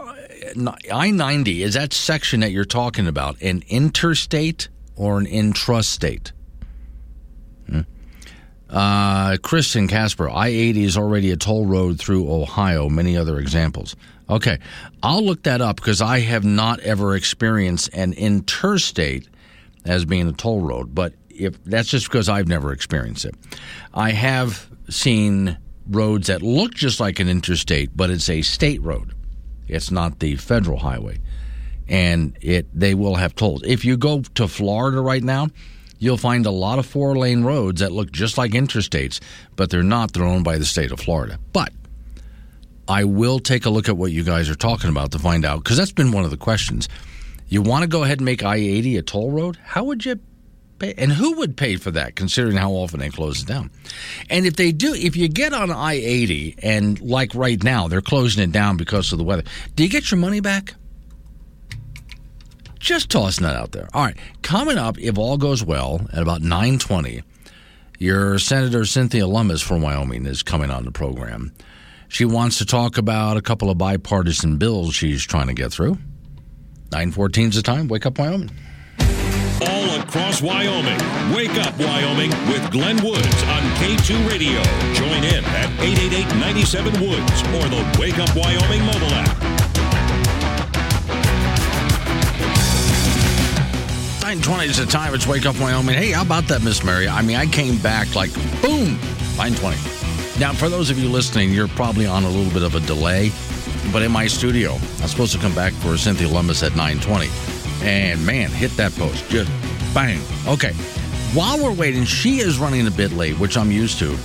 Speaker 2: I 90, is that section that you're talking about an interstate or an intrastate? Hmm. Uh, Chris and Casper, I 80 is already a toll road through Ohio, many other examples. Okay, I'll look that up because I have not ever experienced an interstate as being a toll road, but if that's just because I've never experienced it. I have seen roads that look just like an interstate, but it's a state road. It's not the federal highway. And it they will have tolls. If you go to Florida right now, you'll find a lot of four lane roads that look just like interstates, but they're not. They're owned by the state of Florida. But I will take a look at what you guys are talking about to find out, because that's been one of the questions. You want to go ahead and make I 80 a toll road? How would you pay? And who would pay for that, considering how often they close it down? And if they do, if you get on I 80 and like right now, they're closing it down because of the weather, do you get your money back? Just tossing that out there. All right, coming up, if all goes well, at about 920, your Senator Cynthia Lummis from Wyoming is coming on the program. She wants to talk about a couple of bipartisan bills she's trying to get through. 914 is the time. Wake up, Wyoming
Speaker 1: all across Wyoming. Wake up, Wyoming, with Glenn Woods on K2 Radio. Join in at 888 Woods or the Wake Up Wyoming mobile app.
Speaker 2: 920 is the time. It's Wake Up Wyoming. Hey, how about that, Miss Mary? I mean, I came back like boom, 920. Now, for those of you listening, you're probably on a little bit of a delay, but in my studio, I'm supposed to come back for Cynthia Lummis at 920. And man, hit that post. Just bang. Okay. While we're waiting, she is running a bit late, which I'm used to.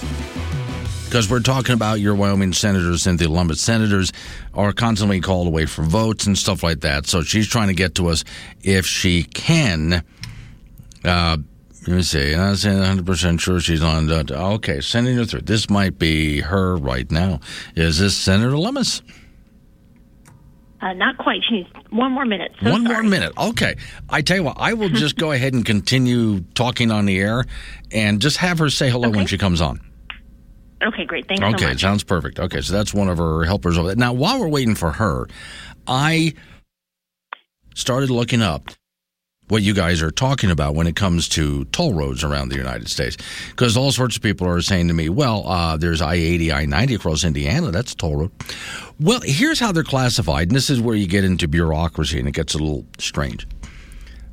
Speaker 2: Because we're talking about your Wyoming Senator, Cynthia Lummis. Senators are constantly called away for votes and stuff like that. So she's trying to get to us if she can. Uh, let me see. I'm not saying 100% sure she's on. The, okay, sending her through. This might be her right now. Is this Senator Lummis?
Speaker 11: Uh, not quite. She's one more minute.
Speaker 2: So one sorry. more minute. Okay. I tell you what, I will just go ahead and continue talking on the air and just have her say hello okay. when she comes on.
Speaker 11: Okay, great. Thanks
Speaker 2: okay,
Speaker 11: so
Speaker 2: sounds perfect. Okay, so that's one of her helpers over there. Now, while we're waiting for her, I started looking up what you guys are talking about when it comes to toll roads around the United States. Because all sorts of people are saying to me, well, uh, there's I 80, I 90 across Indiana. That's a toll road. Well, here's how they're classified. And this is where you get into bureaucracy and it gets a little strange.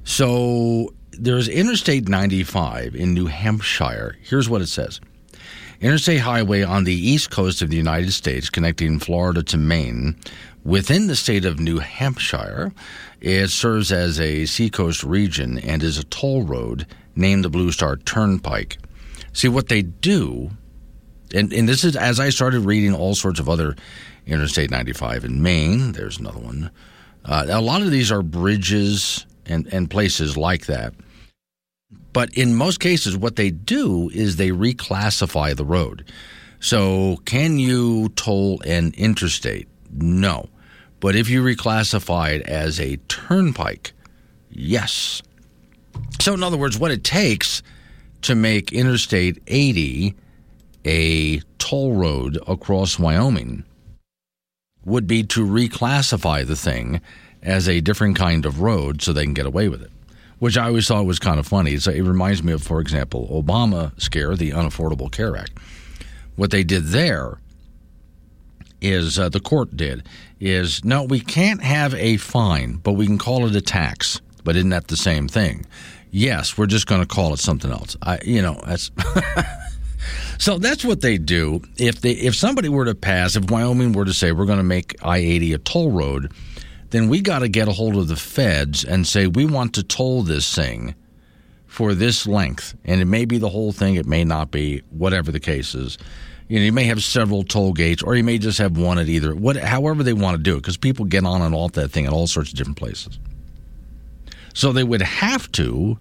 Speaker 2: So there's Interstate 95 in New Hampshire. Here's what it says. Interstate highway on the east coast of the United States connecting Florida to Maine within the state of New Hampshire it serves as a seacoast region and is a toll road named the Blue Star Turnpike. See, what they do, and, and this is as I started reading all sorts of other Interstate 95 in Maine, there's another one. Uh, a lot of these are bridges and, and places like that. But in most cases, what they do is they reclassify the road. So, can you toll an interstate? No. But if you reclassify it as a turnpike, yes. So, in other words, what it takes to make Interstate 80 a toll road across Wyoming would be to reclassify the thing as a different kind of road so they can get away with it, which I always thought was kind of funny. So it reminds me of, for example, Obama scare, the Unaffordable Care Act. What they did there is uh, the court did is no, we can't have a fine, but we can call it a tax. But isn't that the same thing? Yes, we're just going to call it something else. I, you know, that's. so that's what they do. If they, if somebody were to pass, if Wyoming were to say we're going to make I eighty a toll road, then we got to get a hold of the feds and say we want to toll this thing for this length, and it may be the whole thing, it may not be, whatever the case is. You know, you may have several toll gates, or you may just have one at either. What, however they want to do it, because people get on and off that thing at all sorts of different places. So they would have to,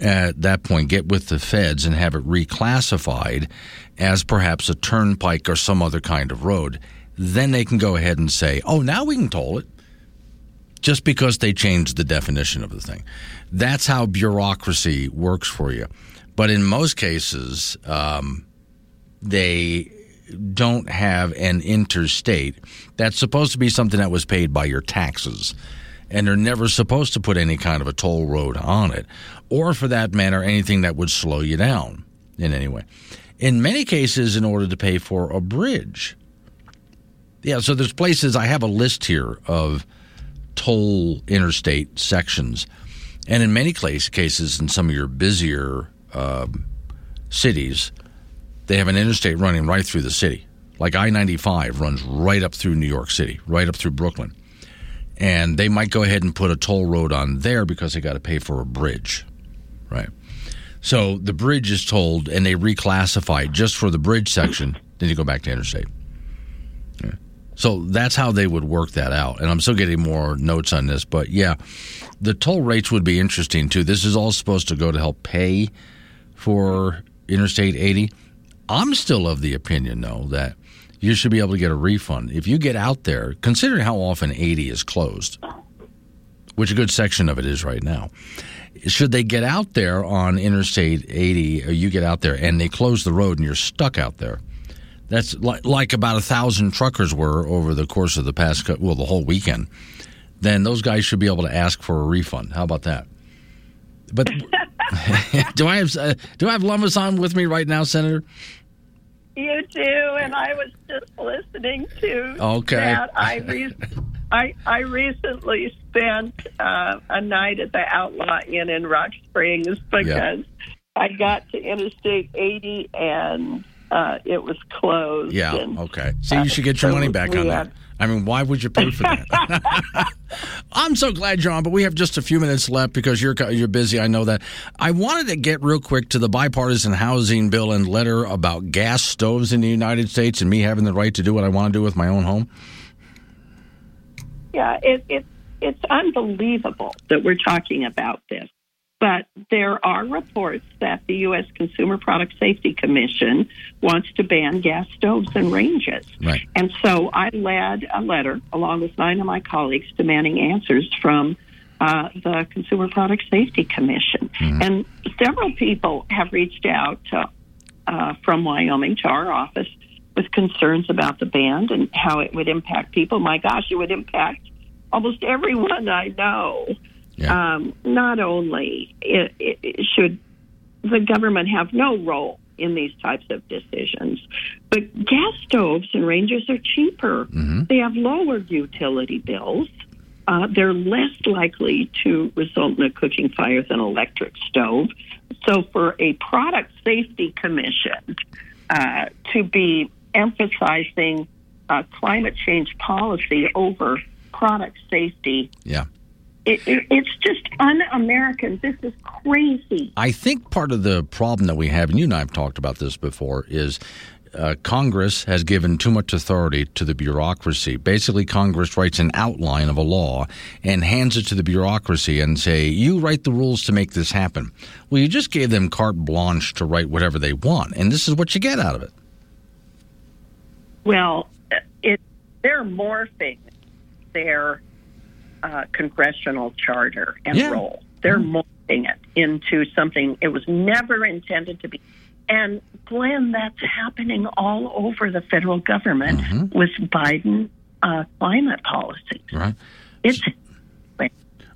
Speaker 2: at that point, get with the feds and have it reclassified as perhaps a turnpike or some other kind of road. Then they can go ahead and say, "Oh, now we can toll it." Just because they changed the definition of the thing. That's how bureaucracy works for you. But in most cases, um, they don't have an interstate. That's supposed to be something that was paid by your taxes. And they're never supposed to put any kind of a toll road on it, or for that matter, anything that would slow you down in any way. In many cases, in order to pay for a bridge. Yeah, so there's places, I have a list here of toll interstate sections. And in many cases, in some of your busier uh, cities, they have an interstate running right through the city. Like I 95 runs right up through New York City, right up through Brooklyn. And they might go ahead and put a toll road on there because they got to pay for a bridge, right? So the bridge is tolled and they reclassify just for the bridge section, then you go back to interstate. Yeah. So that's how they would work that out. And I'm still getting more notes on this, but yeah, the toll rates would be interesting too. This is all supposed to go to help pay for Interstate 80. I'm still of the opinion, though, that you should be able to get a refund. If you get out there, considering how often 80 is closed, which a good section of it is right now, should they get out there on Interstate 80, or you get out there and they close the road and you're stuck out there, that's like, like about a thousand truckers were over the course of the past, well, the whole weekend. Then those guys should be able to ask for a refund. How about that? But do I have uh, do I have Lummis on with me right now, Senator?
Speaker 12: You do, and I was just listening to
Speaker 2: okay.
Speaker 12: that. I re- I I recently spent uh, a night at the Outlaw Inn in Rock Springs because yeah. I got to Interstate 80 and uh, it was closed.
Speaker 2: Yeah.
Speaker 12: And,
Speaker 2: okay. So you should get your uh, money back on that. I mean, why would you pay for that? I'm so glad, John, but we have just a few minutes left because you're you're busy. I know that. I wanted to get real quick to the bipartisan housing bill and letter about gas stoves in the United States and me having the right to do what I want to do with my own home.
Speaker 12: Yeah, it, it it's unbelievable that we're talking about this. But there are reports that the U.S. Consumer Product Safety Commission wants to ban gas stoves and ranges.
Speaker 2: Right.
Speaker 12: And so I led a letter, along with nine of my colleagues, demanding answers from uh, the Consumer Product Safety Commission. Mm-hmm. And several people have reached out to, uh, from Wyoming to our office with concerns about the ban and how it would impact people. My gosh, it would impact almost everyone I know.
Speaker 2: Yeah.
Speaker 12: Um, not only it, it should the government have no role in these types of decisions, but gas stoves and ranges are cheaper.
Speaker 2: Mm-hmm.
Speaker 12: They have lower utility bills. Uh, they're less likely to result in a cooking fire than electric stove. So, for a product safety commission uh, to be emphasizing uh, climate change policy over product safety,
Speaker 2: yeah
Speaker 12: it, it, it's just un-American. This is crazy.
Speaker 2: I think part of the problem that we have, and you and I have talked about this before, is uh, Congress has given too much authority to the bureaucracy. Basically, Congress writes an outline of a law and hands it to the bureaucracy and say, "You write the rules to make this happen." Well, you just gave them carte blanche to write whatever they want, and this is what you get out of it.
Speaker 12: Well, it they're morphing their uh, congressional charter and
Speaker 2: yeah.
Speaker 12: role. They're mm-hmm. molding it into something it was never intended to be. And Glenn, that's happening all over the federal government
Speaker 2: mm-hmm.
Speaker 12: with Biden uh, climate policies.
Speaker 2: Right.
Speaker 12: It's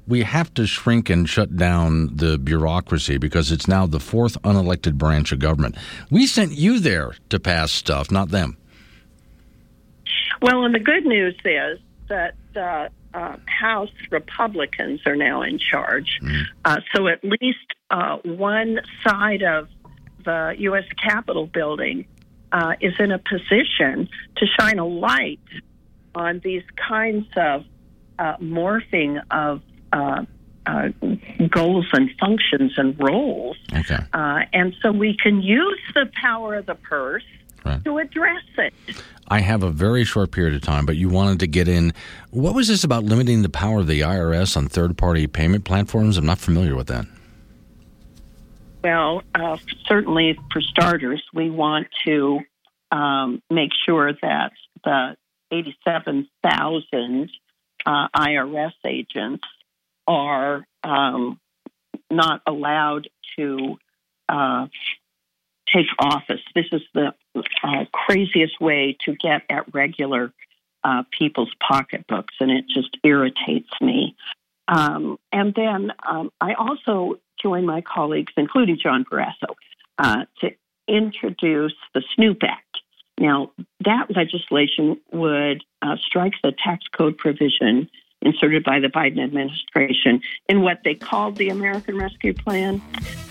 Speaker 2: we have to shrink and shut down the bureaucracy because it's now the fourth unelected branch of government. We sent you there to pass stuff, not them.
Speaker 12: Well, and the good news is that uh, uh, House Republicans are now in charge. Mm. Uh, so at least uh, one side of the U.S. Capitol building uh, is in a position to shine a light on these kinds of uh, morphing of uh, uh, goals and functions and roles.
Speaker 2: Okay.
Speaker 12: Uh, and so we can use the power of the purse right. to address it.
Speaker 2: I have a very short period of time, but you wanted to get in. What was this about limiting the power of the IRS on third party payment platforms? I'm not familiar with that.
Speaker 12: Well, uh, certainly for starters, we want to um, make sure that the 87,000 uh, IRS agents are um, not allowed to uh, take office. This is the uh, craziest way to get at regular uh, people's pocketbooks, and it just irritates me. Um, and then um, I also joined my colleagues, including John Barrasso, uh, to introduce the Snoop Act. Now, that legislation would uh, strike the tax code provision inserted by the Biden administration in what they called the American Rescue Plan.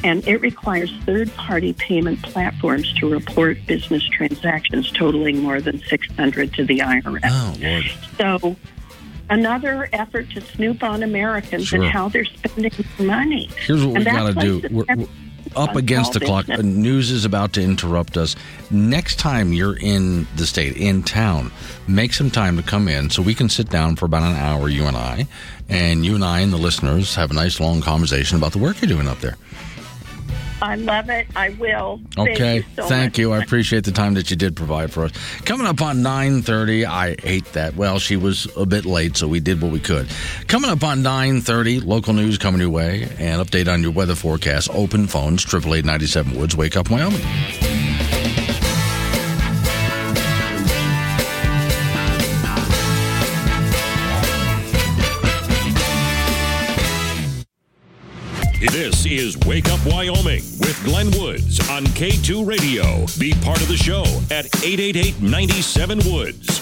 Speaker 12: And it requires third party payment platforms to report business transactions totaling more than 600 to the IRS.
Speaker 2: Oh, Lord.
Speaker 12: So, another effort to snoop on Americans sure. and how they're spending money.
Speaker 2: Here's what we got to do. We're, we're, up against the clock. News is about to interrupt us. Next time you're in the state, in town, make some time to come in so we can sit down for about an hour, you and I, and you and I and the listeners have a nice long conversation about the work you're doing up there.
Speaker 12: I love it. I will.
Speaker 2: Okay.
Speaker 12: Thank you. So
Speaker 2: Thank you. I appreciate the time that you did provide for us. Coming up on 9:30, I hate that. Well, she was a bit late, so we did what we could. Coming up on 9:30, local news coming your way, and update on your weather forecast. Open phones, triple eight ninety seven Woods. Wake up, Wyoming.
Speaker 1: This is Wake Up Wyoming with Glenn Woods on K2 Radio. Be part of the show at 888 97 Woods.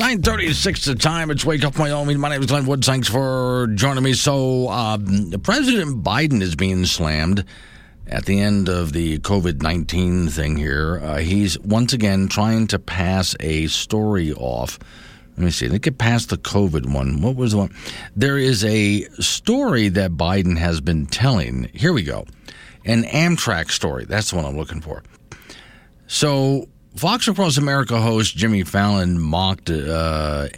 Speaker 2: 936 the time. It's Wake Up Wyoming. My name is Glenn Woods. Thanks for joining me. So, um, President Biden is being slammed at the end of the COVID 19 thing here. Uh, he's once again trying to pass a story off let me see. Let's get past the COVID one. What was the one? There is a story that Biden has been telling. Here we go. An Amtrak story. That's the one I'm looking for. So, Fox Across America host Jimmy Fallon mocked uh,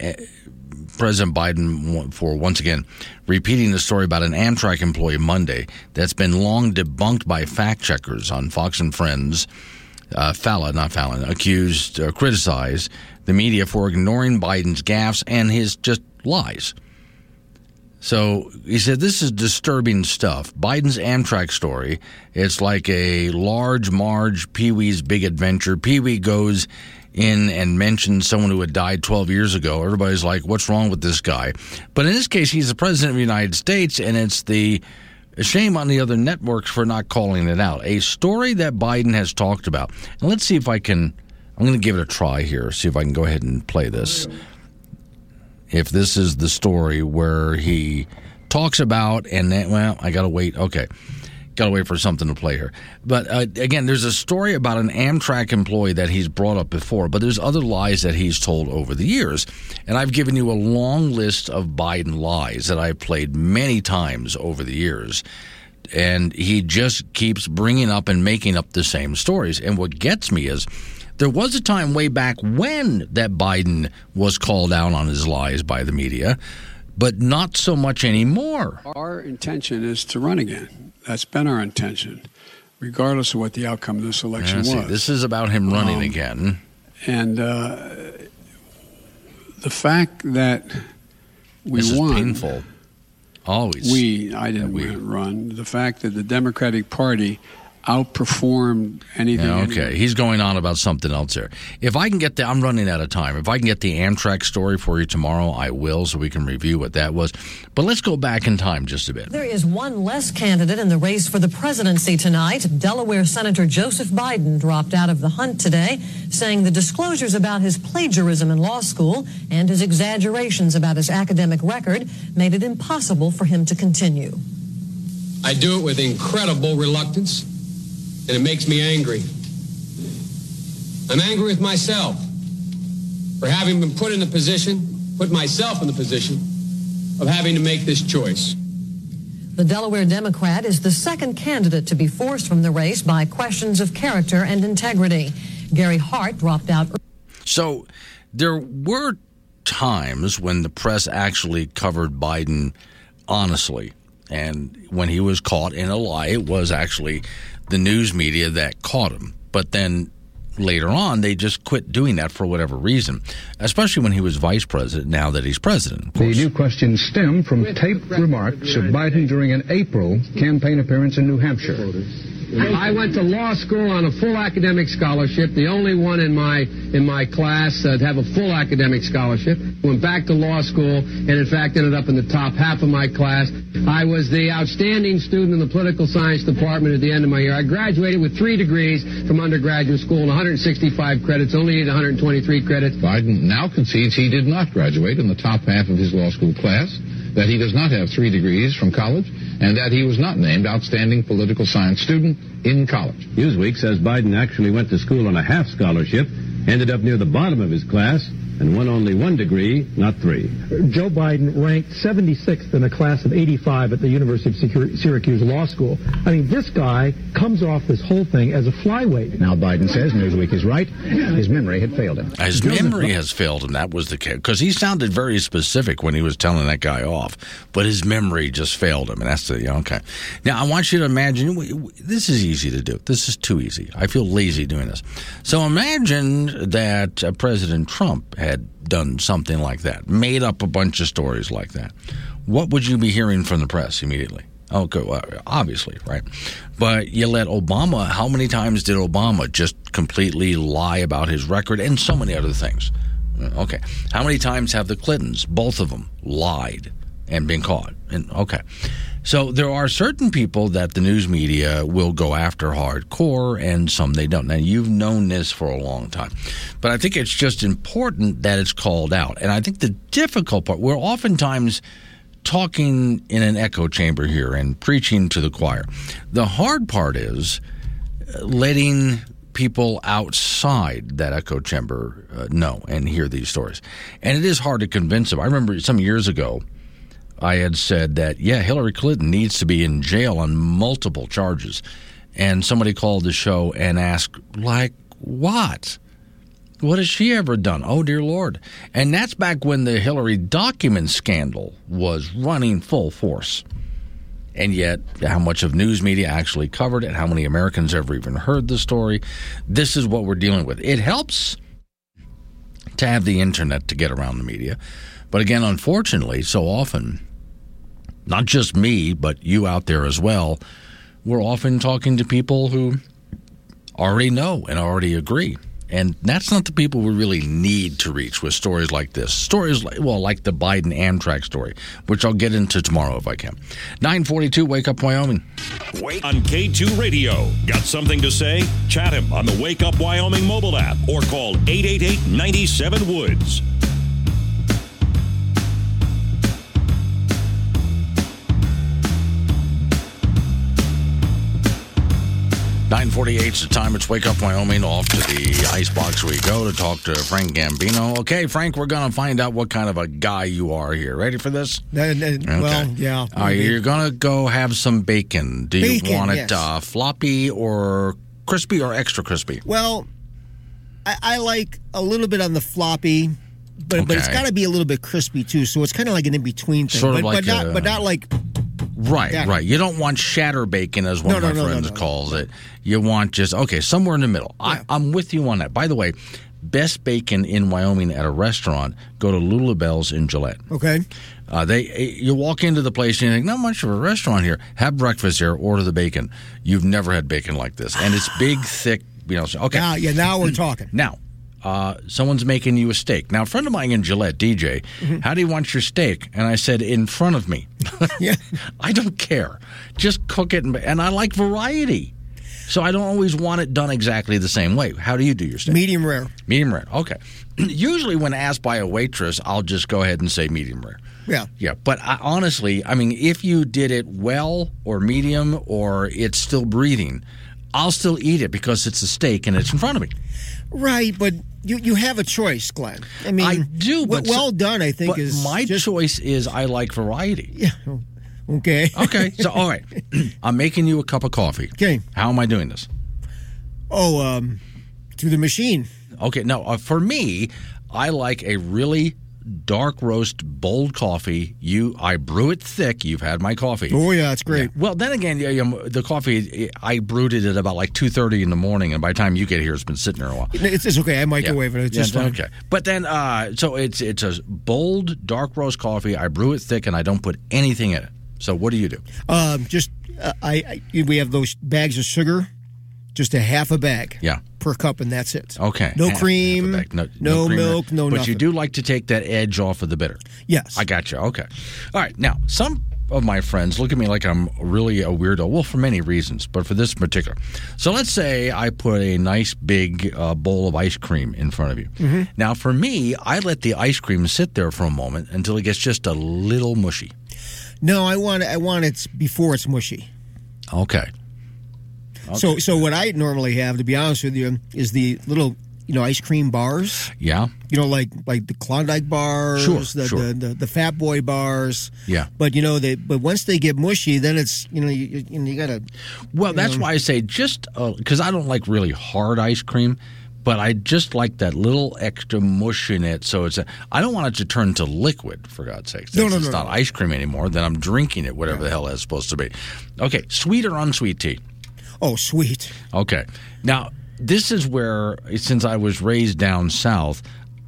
Speaker 2: President Biden for once again repeating the story about an Amtrak employee Monday that's been long debunked by fact checkers on Fox and Friends. Uh, Fallon, not Fallon, accused, uh, criticized the media for ignoring Biden's gaffes and his just lies. So he said, This is disturbing stuff. Biden's Amtrak story. It's like a large Marge Pee Wee's Big Adventure. Pee Wee goes in and mentions someone who had died 12 years ago. Everybody's like, What's wrong with this guy? But in this case, he's the president of the United States, and it's the shame on the other networks for not calling it out. A story that Biden has talked about. And let's see if I can I'm going to give it a try here, see if I can go ahead and play this. If this is the story where he talks about, and then, well, I got to wait. Okay. Got to wait for something to play here. But uh, again, there's a story about an Amtrak employee that he's brought up before, but there's other lies that he's told over the years. And I've given you a long list of Biden lies that I've played many times over the years and he just keeps bringing up and making up the same stories. And what gets me is there was a time way back when that Biden was called out on his lies by the media, but not so much anymore.
Speaker 13: Our intention is to run again. That's been our intention, regardless of what the outcome of this election
Speaker 2: yeah,
Speaker 13: was.
Speaker 2: this is about him running um, again.
Speaker 13: And uh, the fact that we
Speaker 2: this
Speaker 13: won.
Speaker 2: painful. Always.
Speaker 13: We, I didn't we, run. The fact that the Democratic Party outperformed anything.
Speaker 2: Yeah, okay, he's going on about something else there. If I can get the, I'm running out of time. If I can get the Amtrak story for you tomorrow, I will, so we can review what that was. But let's go back in time just a bit.
Speaker 14: There is one less candidate in the race for the presidency tonight. Delaware Senator Joseph Biden dropped out of the hunt today, saying the disclosures about his plagiarism in law school and his exaggerations about his academic record made it impossible for him to continue.
Speaker 15: I do it with incredible reluctance and it makes me angry. I'm angry with myself for having been put in the position, put myself in the position of having to make this choice.
Speaker 14: The Delaware Democrat is the second candidate to be forced from the race by questions of character and integrity. Gary Hart dropped out.
Speaker 2: So there were times when the press actually covered Biden honestly. And when he was caught in a lie, it was actually the news media that caught him. But then later on, they just quit doing that for whatever reason, especially when he was vice president, now that he's president.
Speaker 16: The new questions stem from taped remarks of Biden during an April campaign appearance in New Hampshire.
Speaker 15: I went to law school on a full academic scholarship, the only one in my in my class uh, to have a full academic scholarship. Went back to law school and in fact ended up in the top half of my class. I was the outstanding student in the political science department at the end of my year. I graduated with three degrees from undergraduate school and 165 credits, only needed 123 credits.
Speaker 17: Biden now concedes he did not graduate in the top half of his law school class, that he does not have three degrees from college, and that he was not named Outstanding Political Science Student in college.
Speaker 18: Newsweek says Biden actually went to school on a half scholarship, ended up near the bottom of his class, and won only one degree, not three.
Speaker 19: Joe Biden ranked 76th in a class of 85 at the University of Syracuse Law School. I mean, this guy comes off this whole thing as a flyweight.
Speaker 16: Now Biden says Newsweek is right. His memory had failed him.
Speaker 2: His memory has failed him. That was the case because he sounded very specific when he was telling that guy off, but his memory just failed him, and that's the okay. Now I want you to imagine. This is easy to do. This is too easy. I feel lazy doing this. So imagine that uh, President Trump had done something like that, made up a bunch of stories like that, what would you be hearing from the press immediately? Okay, well, obviously, right? But you let Obama, how many times did Obama just completely lie about his record and so many other things? Uh, okay. How many times have the Clintons, both of them, lied and been caught? And okay. So there are certain people that the news media will go after hardcore and some they don't. Now, you've known this for a long time, but I think it's just important that it's called out. And I think the difficult part, we're oftentimes talking in an echo chamber here and preaching to the choir. The hard part is uh, letting people outside that echo chamber uh, know and hear these stories. And it is hard to convince them. I remember some years ago, I had said that, yeah, Hillary Clinton needs to be in jail on multiple charges. And somebody called the show and asked, like, what? What has she ever done? Oh, dear Lord. And that's back when the Hillary document scandal was running full force. And yet, how much of news media actually covered it, how many Americans ever even heard the story, this is what we're dealing with. It helps to have the internet to get around the media. But again, unfortunately, so often, not just me, but you out there as well, we're often talking to people who already know and already agree. And that's not the people we really need to reach with stories like this. Stories, like, well, like the Biden Amtrak story, which I'll get into tomorrow if I can. 942, Wake Up Wyoming.
Speaker 1: Wake on K2 Radio. Got something to say? Chat him on the Wake Up Wyoming mobile app or call 888 97 Woods.
Speaker 2: 948 is the time. It's Wake Up Wyoming. Off to the icebox we go to talk to Frank Gambino. Okay, Frank, we're going to find out what kind of a guy you are here. Ready for this?
Speaker 5: Uh, uh, okay. Well, yeah.
Speaker 2: All right, you're going to go have some bacon. Do
Speaker 5: bacon,
Speaker 2: you want it
Speaker 5: yes.
Speaker 2: uh, floppy or crispy or extra crispy?
Speaker 5: Well, I, I like a little bit on the floppy. But,
Speaker 2: Okay.
Speaker 5: but it's got to be a little bit crispy too, so it's kind of like an in between thing.
Speaker 2: Sort of
Speaker 5: but,
Speaker 2: like
Speaker 5: but not,
Speaker 2: a-
Speaker 5: but not like
Speaker 2: Right,
Speaker 5: Yeah.
Speaker 2: right. You don't want shatter bacon, as one
Speaker 5: No,
Speaker 2: of my
Speaker 5: no, no,
Speaker 2: friends calls it. You want just, okay, somewhere in the middle. I, I'm with you on that. By the way, best bacon in Wyoming at a restaurant, go to Lulabelle's in Gillette.
Speaker 5: Okay.
Speaker 2: Uh, they you walk into the place and you think not much of a restaurant here. Have breakfast here, order the bacon. You've never had bacon like this, and it's big, thick. You know, so, okay.
Speaker 5: Now, yeah, now we're talking.
Speaker 2: Now, uh, someone's making you a steak. Now, a friend of mine in Gillette, DJ,
Speaker 5: Mm-hmm.
Speaker 2: how do you want your steak? And I said, in front of me.
Speaker 5: yeah.
Speaker 2: I don't care. Just cook it. And, and I like variety. So I don't always want it done exactly the same way. How do you do your steak?
Speaker 5: Medium rare.
Speaker 2: Medium rare. Okay. Usually, when asked by a waitress, I'll just go ahead and say medium rare.
Speaker 5: Yeah.
Speaker 2: Yeah, but I, honestly, I mean, if you did it well or medium or it's still breathing, I'll still eat it because it's a steak and it's in front of me.
Speaker 5: Right, but you you have a choice, Glenn. I mean,
Speaker 2: I do, but
Speaker 5: well done. I think
Speaker 2: but
Speaker 5: is
Speaker 2: my
Speaker 5: just,
Speaker 2: choice is I like variety.
Speaker 5: Yeah. Okay.
Speaker 2: Okay. So all right, I'm making you a cup of coffee.
Speaker 5: Okay.
Speaker 2: How am I doing this?
Speaker 5: Oh, um, through the machine.
Speaker 2: Okay. No, uh, for me, I like a really dark roast bold coffee. You, I brew it thick. You've had my coffee.
Speaker 5: Oh yeah, it's great.
Speaker 2: Well, then again, yeah, yeah, the coffee I brewed it at about like two thirty in the morning, and by the time you get here, it's been sitting there a while.
Speaker 5: It's, it's okay. I microwave it. It's
Speaker 2: Yeah,
Speaker 5: just fine.
Speaker 2: okay. But then, uh, so it's it's a bold dark roast coffee. I brew it thick, and I don't put anything in it. So what do you do?
Speaker 5: Um, just uh, I, I we have those bags of sugar, just a half a bag.
Speaker 2: Yeah.
Speaker 5: Per cup, and that's it.
Speaker 2: Okay.
Speaker 5: No
Speaker 2: Half-
Speaker 5: cream.
Speaker 2: half. No,
Speaker 5: no
Speaker 2: cream
Speaker 5: milk, no
Speaker 2: But
Speaker 5: nothing.
Speaker 2: you do like to take that edge off of the bitter.
Speaker 5: Yes.
Speaker 2: I got you. Okay. All right. Now, some of my friends look at me like I'm really a weirdo. Well, for many reasons, but for this particular. So let's say I put a nice big uh, bowl of ice cream in front of you.
Speaker 5: Mhm.
Speaker 2: Now, for me, I let the ice cream sit there for a moment until it gets just a little mushy.
Speaker 5: No, I want I want it before it's mushy.
Speaker 2: Okay.
Speaker 5: So so what I normally have, to be honest with you, is the little you know ice cream bars.
Speaker 2: Yeah.
Speaker 5: You know, like like the Klondike bars,
Speaker 2: Sure,
Speaker 5: the,
Speaker 2: sure.
Speaker 5: the, the the Fat Boy bars.
Speaker 2: Yeah.
Speaker 5: But you know they but once they get mushy, then it's you know you you, you gotta.
Speaker 2: Well,
Speaker 5: you
Speaker 2: that's
Speaker 5: know,
Speaker 2: why I say just uh, because I don't like really hard ice cream, but I just like that little extra mush in it. So it's a, I don't want it to turn to liquid for God's sake.
Speaker 5: No,
Speaker 2: It's-
Speaker 5: no,
Speaker 2: it's
Speaker 5: no,
Speaker 2: not
Speaker 5: no.
Speaker 2: ice cream anymore. Then I'm drinking it, whatever the hell that's supposed to be. Okay, sweet or unsweet tea?
Speaker 5: Oh, sweet.
Speaker 2: Okay, now this is where since I was raised down south.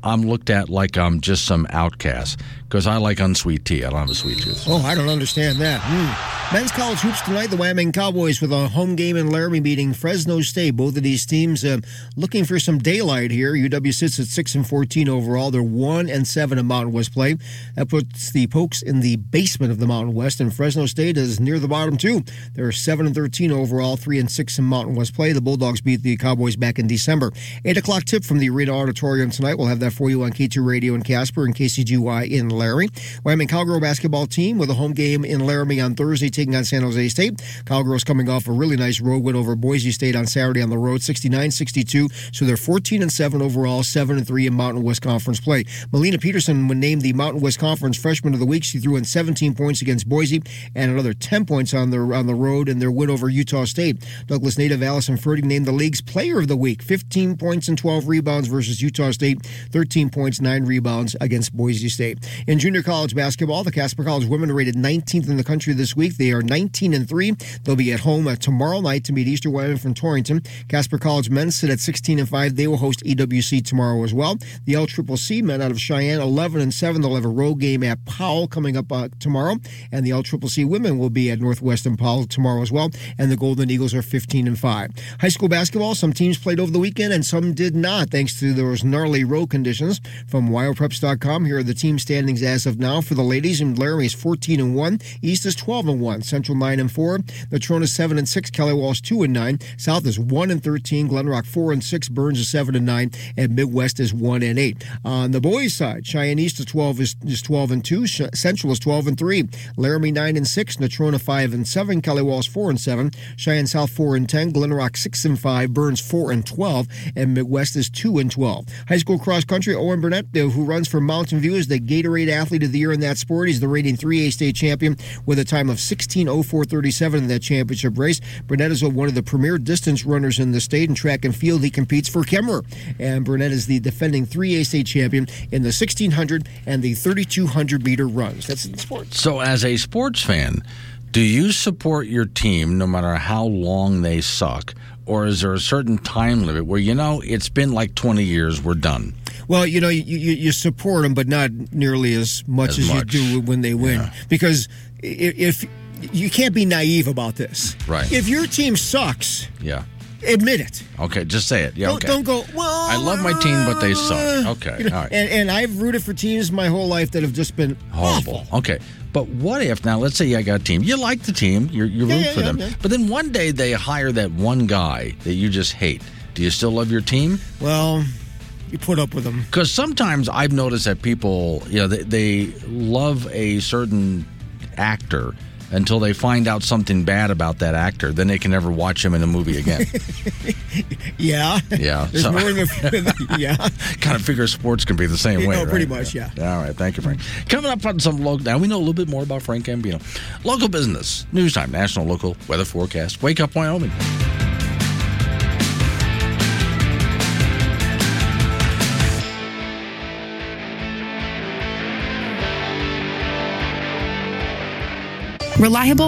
Speaker 2: I'm looked at like I'm just some outcast because I like unsweet tea. I don't have a sweet tooth.
Speaker 5: Oh, I don't understand that. Hmm. Men's college hoops tonight. The Wyoming Cowboys with a home game in Laramie meeting Fresno State. Both of these teams uh, looking for some daylight here. UW sits at six and fourteen overall. They're one and seven in Mountain West play. That puts the Pokes in the basement of the Mountain West, and Fresno State is near the bottom too. They're seven and thirteen overall, three and six in Mountain West play. The Bulldogs beat the Cowboys back in December. Eight o'clock tip from the Arena Auditorium tonight. We'll have that for you on K2 Radio in Casper and KCGY in Laramie. Wyoming Cowgirl basketball team with a home game in Laramie on Thursday, taking on San Jose State. Cowgirls coming off a really nice road win over Boise State on Saturday on the road, 69-62. So they're 14 and 7 overall, 7 and 3 in Mountain West Conference play. Malene Pedersen, was named the Mountain West Conference Freshman of the Week, she threw in 17 points against Boise and another 10 points on the on the road in their win over Utah State. Douglas native Allyson Fertig named the league's Player of the Week, 15 points and 12 rebounds versus Utah State, 13 points, 9 rebounds against Boise State. In junior college basketball, the Casper College women are rated 19th in the country this week. They are 19 and 3. They'll be at home uh, tomorrow night to meet Eastern Wyoming from Torrington. Casper College men sit at 16 and 5. They will host EWC tomorrow as well. The LCCC men out of Cheyenne 11 and 7. They'll have a road game at Powell coming up uh, tomorrow, and the LCCC women will be at Northwestern Powell tomorrow as well. And the Golden Eagles are 15 and 5. High school basketball, some teams played over the weekend and some did not, thanks to those gnarly road conditions. From WyoPreps.com, here are the team standings as of now for the ladies. And Laramie is 14 and 1. East is 12 and 1. Central 9 and 4. Natrona 7 and 6. Kelly Walsh 2 and 9. South is 1 and 13. Glenrock 4 and 6. Burns is 7 and 9. And Midwest is 1 and 8. On the boys' side, Cheyenne East is 12 is, is 12 and 2. Central is 12 and 3. Laramie 9 and 6. Natrona 5 and 7. Kelly Walsh 4 and 7. Cheyenne South 4 and 10. Glenrock 6 and 5. Burns 4 and 12. And Midwest is 2 and 12. High school cross country, Owen Burnett, who runs for Mountain View, is the Gatorade Athlete of the Year in that sport. He's the reigning 3A state champion with a time of 16.04.37 in that championship race. Burnett is one of the premier distance runners in the state. In track and field, he competes for Kemmerer. And Burnett is the defending 3A state champion in the 1600 and the 3200 meter runs. That's in sports.
Speaker 2: So, as a sports fan, do you support your team no matter how long they suck, or is there a certain time limit where you know it's been like 20 years, we're done?
Speaker 5: Well, you know, you, you, you support them, but not nearly as much as,
Speaker 2: As
Speaker 5: you do when they win,
Speaker 2: Yeah.
Speaker 5: because i- if you can't be naive about this,
Speaker 2: Right.
Speaker 5: If your team sucks,
Speaker 2: Yeah.
Speaker 5: admit it.
Speaker 2: Okay, just say it. Yeah.
Speaker 5: don't,
Speaker 2: okay.
Speaker 5: don't go. Well,
Speaker 2: I love my team, but they suck.
Speaker 5: uh,"
Speaker 2: Okay.
Speaker 5: you know,
Speaker 2: all right.
Speaker 5: and, and I've rooted for teams my whole life that have just been
Speaker 2: Horrible. Okay. But what if now? Let's say you got a team. You like the team. You're you
Speaker 5: Yeah,
Speaker 2: root
Speaker 5: yeah,
Speaker 2: for
Speaker 5: yeah,
Speaker 2: them. But then one day they hire that one guy that you just hate. Do you still love your team?
Speaker 5: Well, you put up with them.
Speaker 2: Because sometimes I've noticed that people, you know, they, they love a certain actor until they find out something bad about that actor. Then they can never watch him in a movie again.
Speaker 5: Yeah.
Speaker 2: Yeah.
Speaker 5: There's
Speaker 2: so-
Speaker 5: more than yeah.
Speaker 2: kind of figure sports can be the same
Speaker 5: You
Speaker 2: way.
Speaker 5: know, pretty
Speaker 2: right?
Speaker 5: much, yeah.
Speaker 2: All right, thank you, Frank. Coming up on some local. Now we know a little bit more about Frank Gambino. Local business, news time, national, local weather forecast. Wake up, Wyoming.
Speaker 20: Reliable